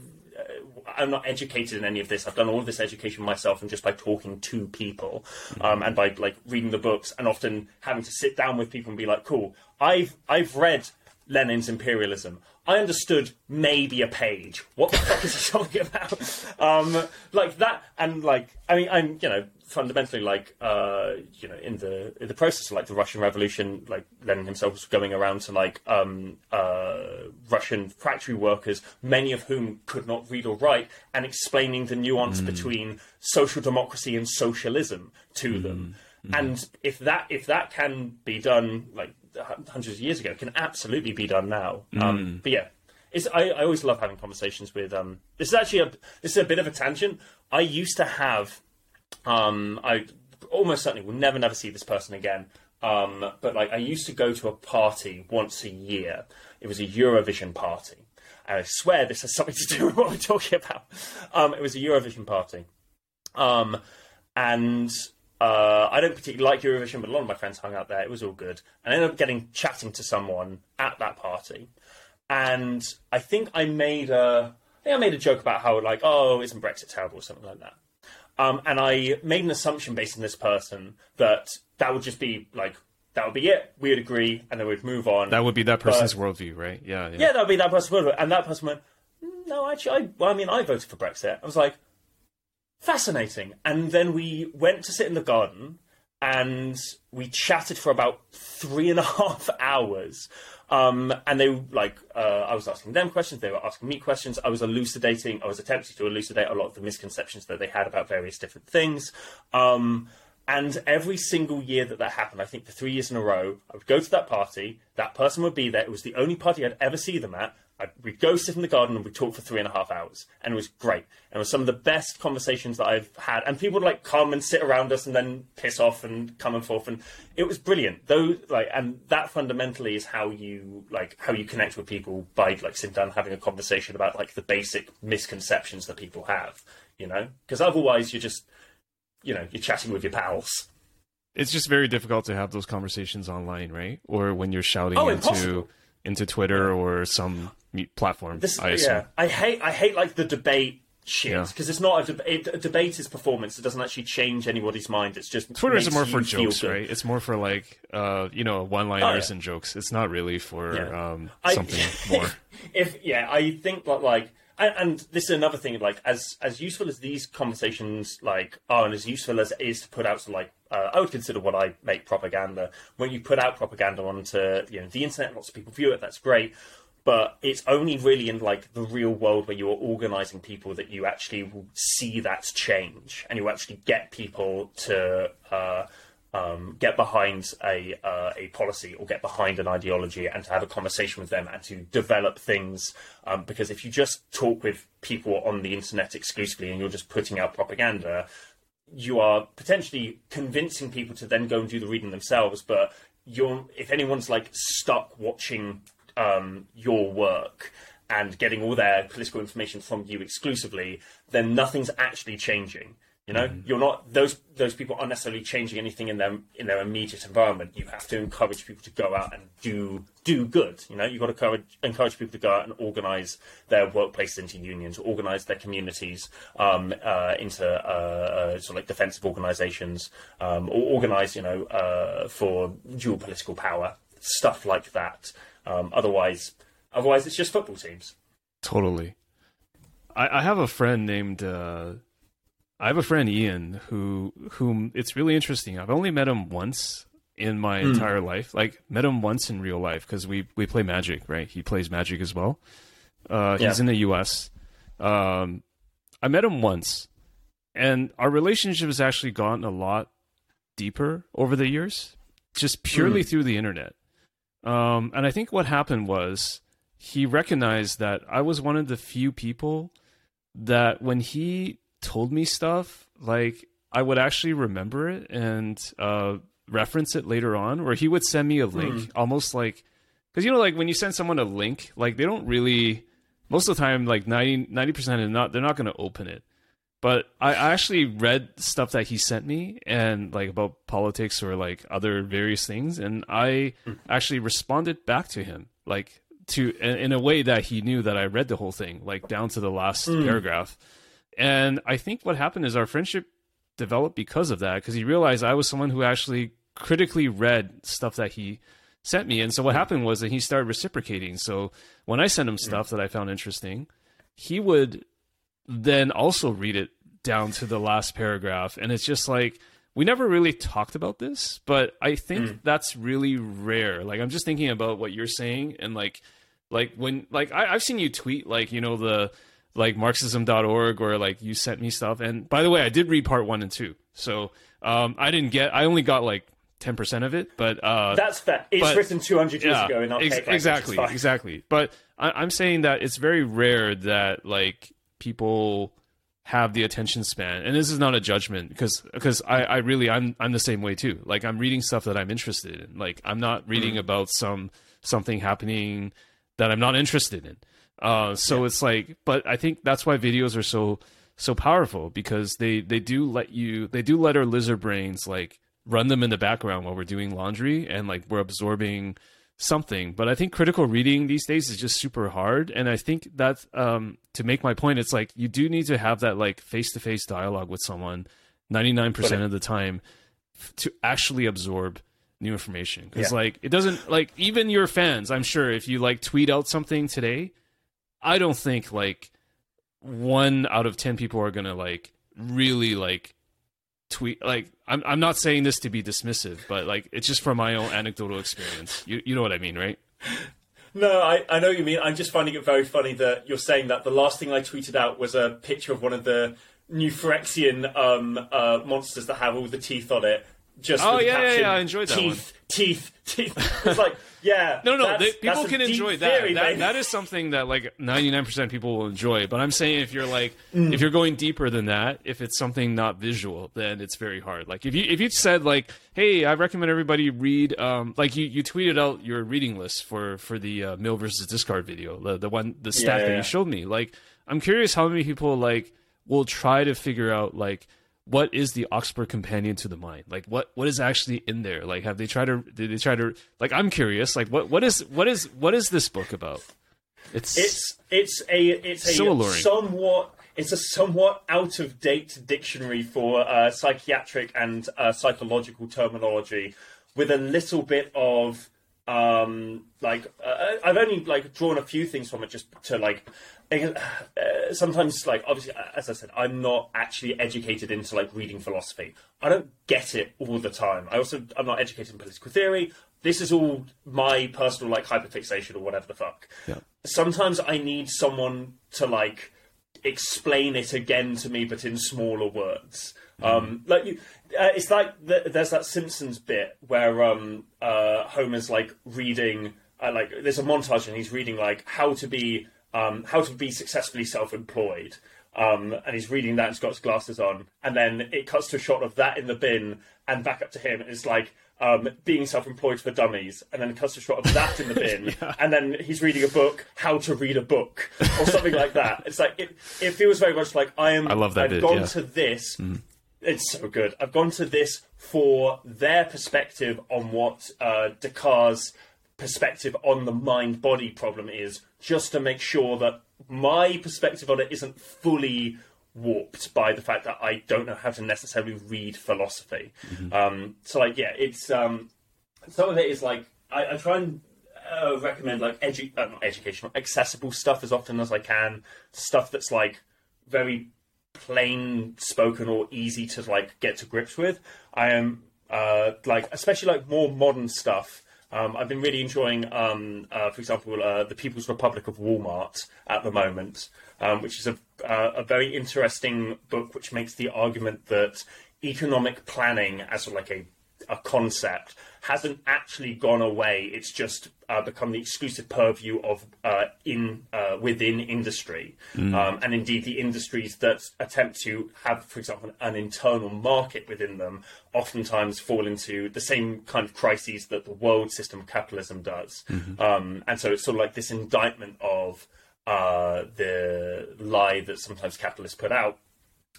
I'm not educated in any of this. I've done all of this education myself and just by talking to people um, and by like reading the books and often having to sit down with people and be like, cool, I've I've read Lenin's imperialism. I understood maybe a page. What the fuck is he talking about? Um, like that, and like I mean, I'm you know fundamentally like uh, you know in the in the process of like the Russian Revolution, like Lenin himself was going around to like um, uh, Russian factory workers, many of whom could not read or write, and explaining the nuance between social democracy and socialism to them. And if that if that can be done like hundreds of years ago, it can absolutely be done now. Um, but yeah, it's, I, I always love having conversations with. Um, this is actually a this is a bit of a tangent. I used to have um, I almost certainly will never, never see this person again. Um, but like, I used to go to a party once a year. It was a Eurovision party. And I swear this has something to do with what we're talking about. Um, it was a Eurovision party. Um, and uh, I don't particularly like Eurovision, but a lot of my friends hung out there. It was all good. And I ended up getting chatting to someone at that party. And I think I made a, I think I made a joke about how like, oh, isn't Brexit terrible or something like that. Um, and I made an assumption based on this person that that would just be like that would be it. We would agree, and then we'd move on. That would be that person's worldview, right? Yeah, yeah. yeah, that would be that person's worldview. And that person went, no, actually, I, well, I mean, I voted for Brexit. I was like, fascinating. And then we went to sit in the garden, and we chatted for about three and a half hours. Um, and they like, uh, I was asking them questions, they were asking me questions. I was elucidating, I was attempting to elucidate a lot of the misconceptions that they had about various different things. Um, and every single year that that happened, I think for three years in a row, I would go to that party. That person would be there. It was the only party I'd ever see them at. I'd, we'd go sit in the garden and we'd talk for three and a half hours, and it was great. And it was some of the best conversations that I've had. And people would like come and sit around us and then piss off and come and forth, and it was brilliant. Though, like, and that fundamentally is how you like how you connect with people by like sitting down and having a conversation about like the basic misconceptions that people have. You know, because otherwise you're just you know you're chatting with your pals. It's just very difficult to have those conversations online, right? Or when you're shouting Oh, into impossible. into Twitter or some platform. This, I assume. yeah, I hate I hate like the debate shit Yeah. because it's not a, deb- it, a debate is performance. It doesn't actually change anybody's mind. It's just Twitter is more for jokes, good. right? It's more for like uh, you know, one-liners Oh, yeah. and jokes. It's not really for Yeah. um, I- something more. if yeah, I think that like and, and this is another thing. Like as as useful as these conversations like are, and as useful as it is to put out, so like uh, I would consider what I make propaganda. When you put out propaganda onto you know the internet, lots of people view it. That's great but it's only really in like the real world where you are organizing people that you actually see that change and you actually get people to uh, um, get behind a uh, a policy or get behind an ideology and to have a conversation with them and to develop things um, because if you just talk with people on the internet exclusively and you're just putting out propaganda you are potentially convincing people to then go and do the reading themselves but you're if anyone's like stuck watching um, your work and getting all their political information from you exclusively, then nothing's actually changing. You know, mm-hmm. you're not those those people aren't necessarily changing anything in their in their immediate environment. You have to encourage people to go out and do do good. You know, you've got to encourage, encourage people to go out and organise their workplaces into unions, organise their communities um, uh, into uh, uh, sort of like defensive organisations, um, or organise, you know, uh, for dual political power, stuff like that. Um, otherwise, otherwise it's just football teams. Totally. I, I have a friend named. I have a friend Ian who whom it's really interesting. I've only met him once in my mm. entire life. Like met him once in real life because we we play Magic, right? He plays Magic as well. Uh, yeah. He's in the U.S. Um, I met him once, and our relationship has actually gotten a lot deeper over the years, just purely mm. through the internet. Um, and I think what happened was he recognized that I was one of the few people that when he told me stuff, like I would actually remember it and uh, reference it later on, or he would send me a link, mm. almost like because you know, like when you send someone a link, like they don't really most of the time, like 90 percent, not they're not going to open it. But I actually read stuff that he sent me and like about politics or like other various things, and I hmm. actually responded back to him like to in a way that he knew that I read the whole thing, like down to the last mm. paragraph. And I think what happened is our friendship developed because of that, because he realized I was someone who actually critically read stuff that he sent me. And so what hmm. happened was that he started reciprocating. So when I sent him hmm. stuff that I found interesting, he would then also read it down to the last paragraph. And it's just like, we never really talked about this, but I think mm. that's really rare. Like, I'm just thinking about what you're saying. And like, like when, like, I, I've seen you tweet, like, you know, the, like marxism.org or like you sent me stuff. And by the way, I did read part one and two. So, um, I didn't get, I only got like, 10% of it, but, uh, that's fair. It's but, written 200 years yeah, ago in ex- Exactly. Exactly. But I, I'm saying that it's very rare that like people have the attention span and this is not a judgment because because I, I really I'm I'm the same way too like I'm reading stuff that I'm interested in like I'm not reading mm-hmm. about some something happening that I'm not interested in uh so yeah. it's like but I think that's why videos are so so powerful because they they do let you they do let our lizard brains like run them in the background while we're doing laundry and like we're absorbing something. But I think critical reading these days is just super hard. And I think that um, to make my point, it's like you do need to have that like face to face dialogue with someone 99% of the time to actually absorb new information. Because yeah. like it doesn't like even your fans, I'm sure if you like tweet out something today, I don't think like one out of 10 people are going to like really like tweet like I'm I'm not saying this to be dismissive, but like it's just from my own anecdotal experience. You you know what I mean, right? No, I, I know what you mean. I'm just finding it very funny that you're saying that the last thing I tweeted out was a picture of one of the new Phyrexian um, uh, monsters that have all the teeth on it. Just oh yeah, caption, yeah, yeah, I enjoyed that teeth, one. Teeth, teeth. It's like yeah. no, no, they, people can enjoy that. Theory, that, that is something that like 99% people will enjoy. But I'm saying if you're like, mm. if you're going deeper than that, if it's something not visual, then it's very hard. Like if you if you said like, hey, I recommend everybody read, um, like you you tweeted out your reading list for for the uh, mill versus discard video, the the one the stat yeah, yeah, that you showed me. Like, I'm curious how many people like will try to figure out like what is the Oxford Companion to the Mind? Like what what is actually in there? Like have they tried to did they try to like I'm curious, like what what is what is what is this book about? It's it's it's a it's a so alluring. somewhat it's a somewhat out of date dictionary for uh, psychiatric and uh, psychological terminology with a little bit of um, like uh, I've only like drawn a few things from it just to like sometimes like obviously as I said I'm not actually educated into like reading philosophy. I don't get it all the time. I also I'm not educated in political theory. This is all my personal like hyperfixation or whatever the fuck. Yeah. Sometimes I need someone to like explain it again to me, but in smaller words. Um, like you, uh, it's like the, there's that Simpsons bit where um, uh, Homer's like reading, uh, like there's a montage and he's reading like how to be um, how to be successfully self-employed. Um, and he's reading that and he's got his glasses on, and then it cuts to a shot of that in the bin, and back up to him. It's like um, being self-employed for dummies, and then it cuts to a shot of that in the bin, and then he's reading a book, how to read a book, or something like that. It's like it, it feels very much like I am. I love that I've bit, gone yeah. to this. It's so good. I've gone to this for their perspective on what uh, Descartes' perspective on the mind-body problem is, just to make sure that my perspective on it isn't fully warped by the fact that I don't know how to necessarily read philosophy. Um, so, like, yeah, it's um, some of it is like I, I try and uh, recommend like edu- uh, not educational, accessible stuff as often as I can. Stuff that's like very plain spoken or easy to like get to grips with. I am uh, like especially like more modern stuff. Um, I've been really enjoying, um, uh, for example, uh, the People's Republic of Walmart at the moment, um, which is a, uh, a very interesting book which makes the argument that economic planning as like a a concept hasn't actually gone away. It's just uh, become the exclusive purview of uh, in uh, within industry, um, and indeed the industries that attempt to have, for example, an internal market within them, oftentimes fall into the same kind of crises that the world system of capitalism does. Um, and so it's sort of like this indictment of uh, the lie that sometimes capitalists put out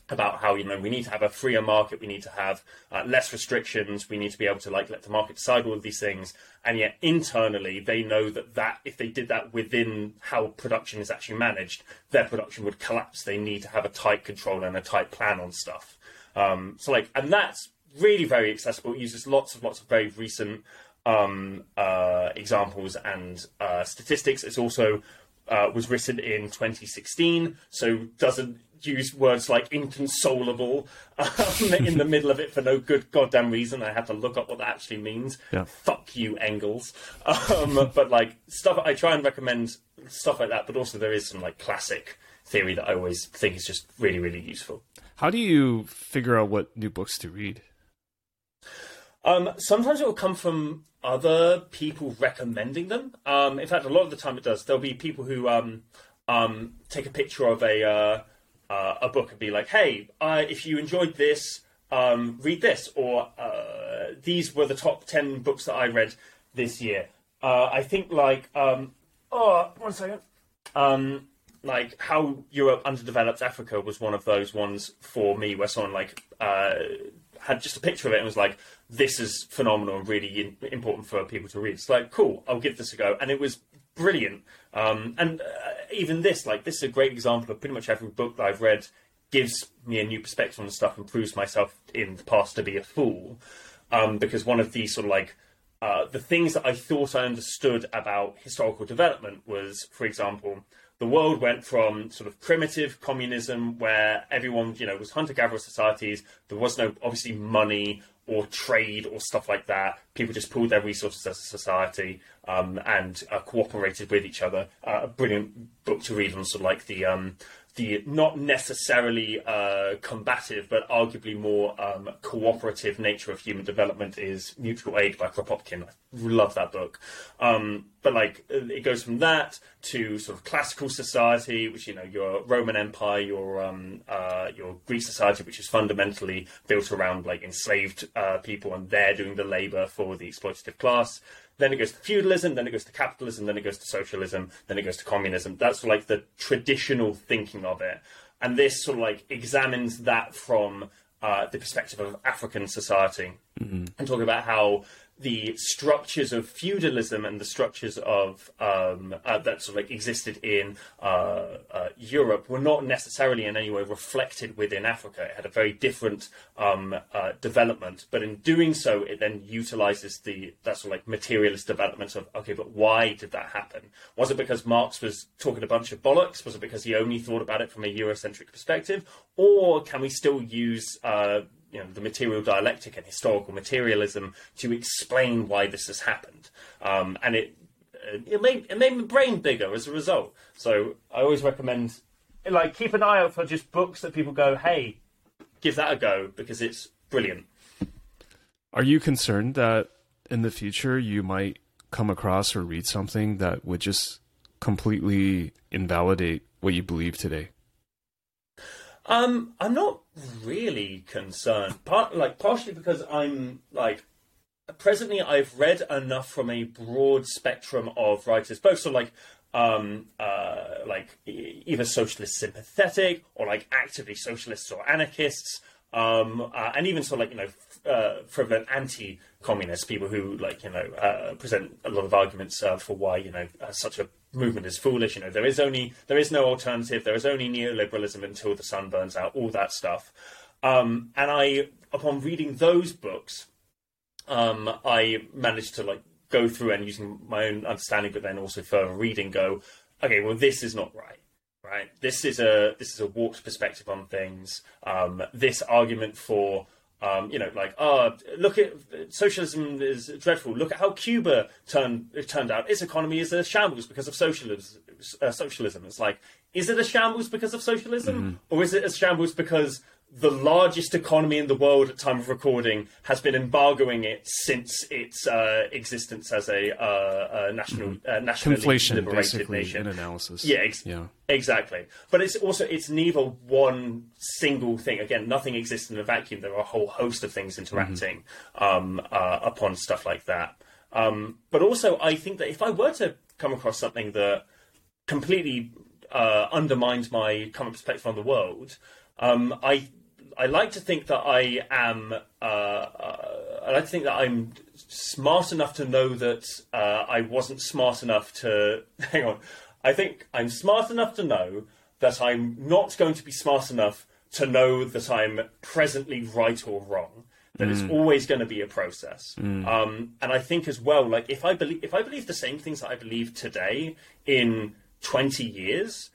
about how you know we need to have a freer market, we need to have uh, less restrictions, we need to be able to like let the market decide all of these things, and yet internally they know that that if they did that within how production is actually managed, their production would collapse. They need to have a tight control and a tight plan on stuff. Um, so like, and that's really very accessible. It uses lots of lots of very recent um, uh, examples and uh, statistics. It's also uh, was written in 2016, so doesn't use words like inconsolable um, in the middle of it for no good goddamn reason. I had to look up what that actually means. Yeah. Fuck you, Engels. Um, but like stuff, I try and recommend stuff like that. But also there is some like classic theory that I always think is just really, really useful. How do you figure out what new books to read? Um, sometimes it will come from other people recommending them. Um, in fact, a lot of the time it does. There'll be people who um, um, take a picture of a uh, uh, a book and be like, "Hey, uh, if you enjoyed this, um, read this," or uh, "These were the top ten books that I read this year." Uh, I think like um, oh, one second. Um, like how Europe underdeveloped Africa was one of those ones for me where someone like uh, had just a picture of it and was like, "This is phenomenal and really in- important for people to read." It's like, cool, I'll give this a go, and it was brilliant. Um, and uh, even this, like, this is a great example of pretty much every book that I've read gives me a new perspective on stuff and proves myself in the past to be a fool. Um, because one of the sort of like uh, the things that I thought I understood about historical development was, for example, the world went from sort of primitive communism where everyone, you know, was hunter-gatherer societies. There was no obviously money or trade or stuff like that. People just pooled their resources as a society um, and uh, cooperated with each other. Uh, a brilliant book to read on sort of like the um, the not necessarily uh, combative, but arguably more um, cooperative nature of human development is Mutual Aid by Kropotkin. I love that book. Um, but like it goes from that to sort of classical society, which you know your Roman Empire, your um, uh, your Greek society, which is fundamentally built around like enslaved uh, people and they're doing the labour for the exploitative class. Then it goes to feudalism, then it goes to capitalism, then it goes to socialism, then it goes to communism. That's like the traditional thinking of it. And this sort of like examines that from uh, the perspective of African society and talking about how the structures of feudalism and the structures of um, uh, that sort of like existed in uh, uh, Europe were not necessarily in any way reflected within Africa. It had a very different um, uh, development, but in doing so, it then utilizes the that sort of like materialist development of okay, but why did that happen? Was it because Marx was talking a bunch of bollocks? Was it because he only thought about it from a Eurocentric perspective, or can we still use uh, you know, the material dialectic and historical materialism to explain why this has happened. Um, and it it made it made my brain bigger as a result. So I always recommend like keep an eye out for just books that people go, hey, give that a go because it's brilliant. Are you concerned that in the future you might come across or read something that would just completely invalidate what you believe today? Um, I'm not really concerned. Part like partially because I'm like presently I've read enough from a broad spectrum of writers, both sort of like um, uh, like either socialist sympathetic or like actively socialists or anarchists, um, uh, and even sort of like you know uh, frivolent anti-communist people who like you know uh, present a lot of arguments uh, for why you know uh, such a movement is foolish. You know there is only there is no alternative. There is only neoliberalism until the sun burns out. All that stuff. Um, and I, upon reading those books, um, I managed to like go through and using my own understanding, but then also further reading, go, okay, well, this is not right. Right. This is a this is a warped perspective on things. Um, this argument for um, you know, like, oh, look at socialism is dreadful. Look at how Cuba turned turned out. Its economy is a shambles because of socialism. Uh, socialism. It's like, is it a shambles because of socialism, mm-hmm. or is it a shambles because the largest economy in the world at time of recording has been embargoing it since its uh, existence as a, uh, a national mm-hmm. uh, nationally Conflation, liberated nation. Analysis, yeah, ex- yeah, exactly. But it's also it's neither one single thing. Again, nothing exists in a vacuum. There are a whole host of things interacting mm-hmm. um, uh, upon stuff like that. Um, but also, I think that if I were to come across something that completely uh, undermines my current perspective on the world. Um, I I like to think that I am. Uh, uh, I like to think that I'm smart enough to know that uh, I wasn't smart enough to. Hang on. I think I'm smart enough to know that I'm not going to be smart enough to know that I'm presently right or wrong. That mm. it's always going to be a process. Mm. Um, and I think as well, like if I believe if I believe the same things that I believe today in 20 years,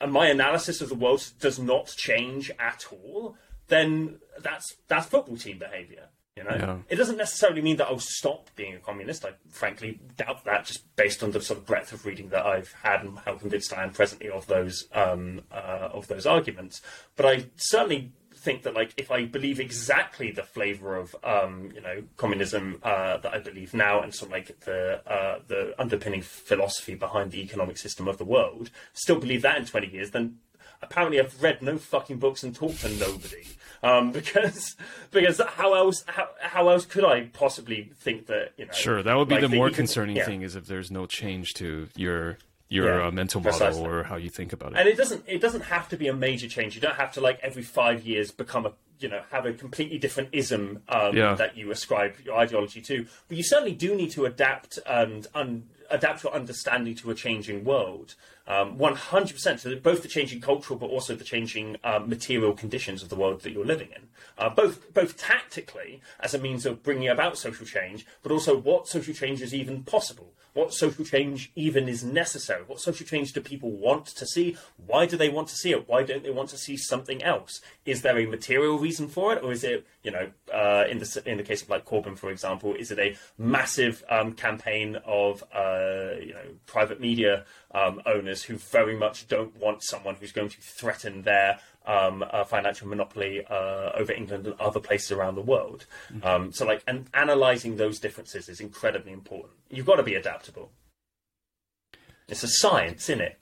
and my analysis of the world does not change at all, then that's that's football team behaviour. You know, yeah. it doesn't necessarily mean that I'll stop being a communist. I frankly doubt that, just based on the sort of breadth of reading that I've had and how convinced I am presently of those um, uh, of those arguments. But I certainly think that, like, if I believe exactly the flavour of um, you know communism uh, that I believe now, and sort of like the uh, the underpinning philosophy behind the economic system of the world, still believe that in twenty years, then apparently I've read no fucking books and talked to nobody. Um, because because how else how, how else could I possibly think that you know? Sure, that would be like the more concerning yeah. thing is if there's no change to your your yeah, uh, mental model precisely. or how you think about it. And it doesn't it doesn't have to be a major change. You don't have to like every five years become a you know have a completely different ism um, yeah. that you ascribe your ideology to. But you certainly do need to adapt and un- adapt your understanding to a changing world. Um, 100%. So both the changing cultural, but also the changing uh, material conditions of the world that you're living in. Uh, both both tactically as a means of bringing about social change, but also what social change is even possible. What social change even is necessary? What social change do people want to see? Why do they want to see it? Why don't they want to see something else? Is there a material reason for it, or is it, you know, uh, in the in the case of like Corbyn, for example, is it a massive um, campaign of uh, you know private media um, owners who very much don't want someone who's going to threaten their um, financial monopoly uh, over England and other places around the world. Mm-hmm. Um, so, like, and analysing those differences is incredibly important. You've got to be adaptable. It's a science, isn't it?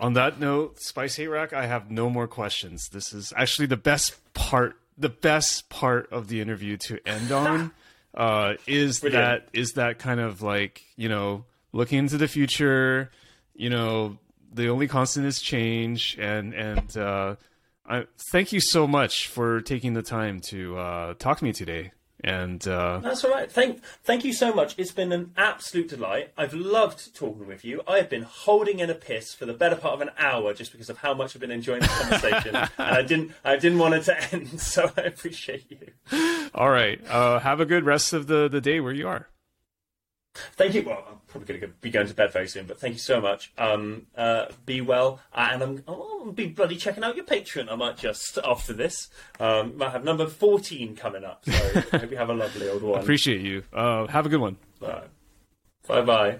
On that note, Spice8Rack, I have no more questions. This is actually the best part. The best part of the interview to end on uh, is Brilliant. that is that kind of like you know looking into the future, you know the only constant is change and and uh, I, thank you so much for taking the time to uh, talk to me today And uh, That's all right. Thank, thank you so much. It's been an absolute delight. I've loved talking with you. I have been holding in a piss for the better part of an hour just because of how much I've been enjoying this conversation, and I didn't, I didn't want it to end. So I appreciate you. all right, uh, have a good rest of the the day where you are. Thank you. Well, I'm probably going to be going to bed very soon, but thank you so much. Um, uh, be well, uh, and I'm, oh, I'll be bloody checking out your Patreon. I might just after this. Um, might have number 14 coming up. So I hope you have a lovely old one. Appreciate you. Uh, have a good one. Bye bye.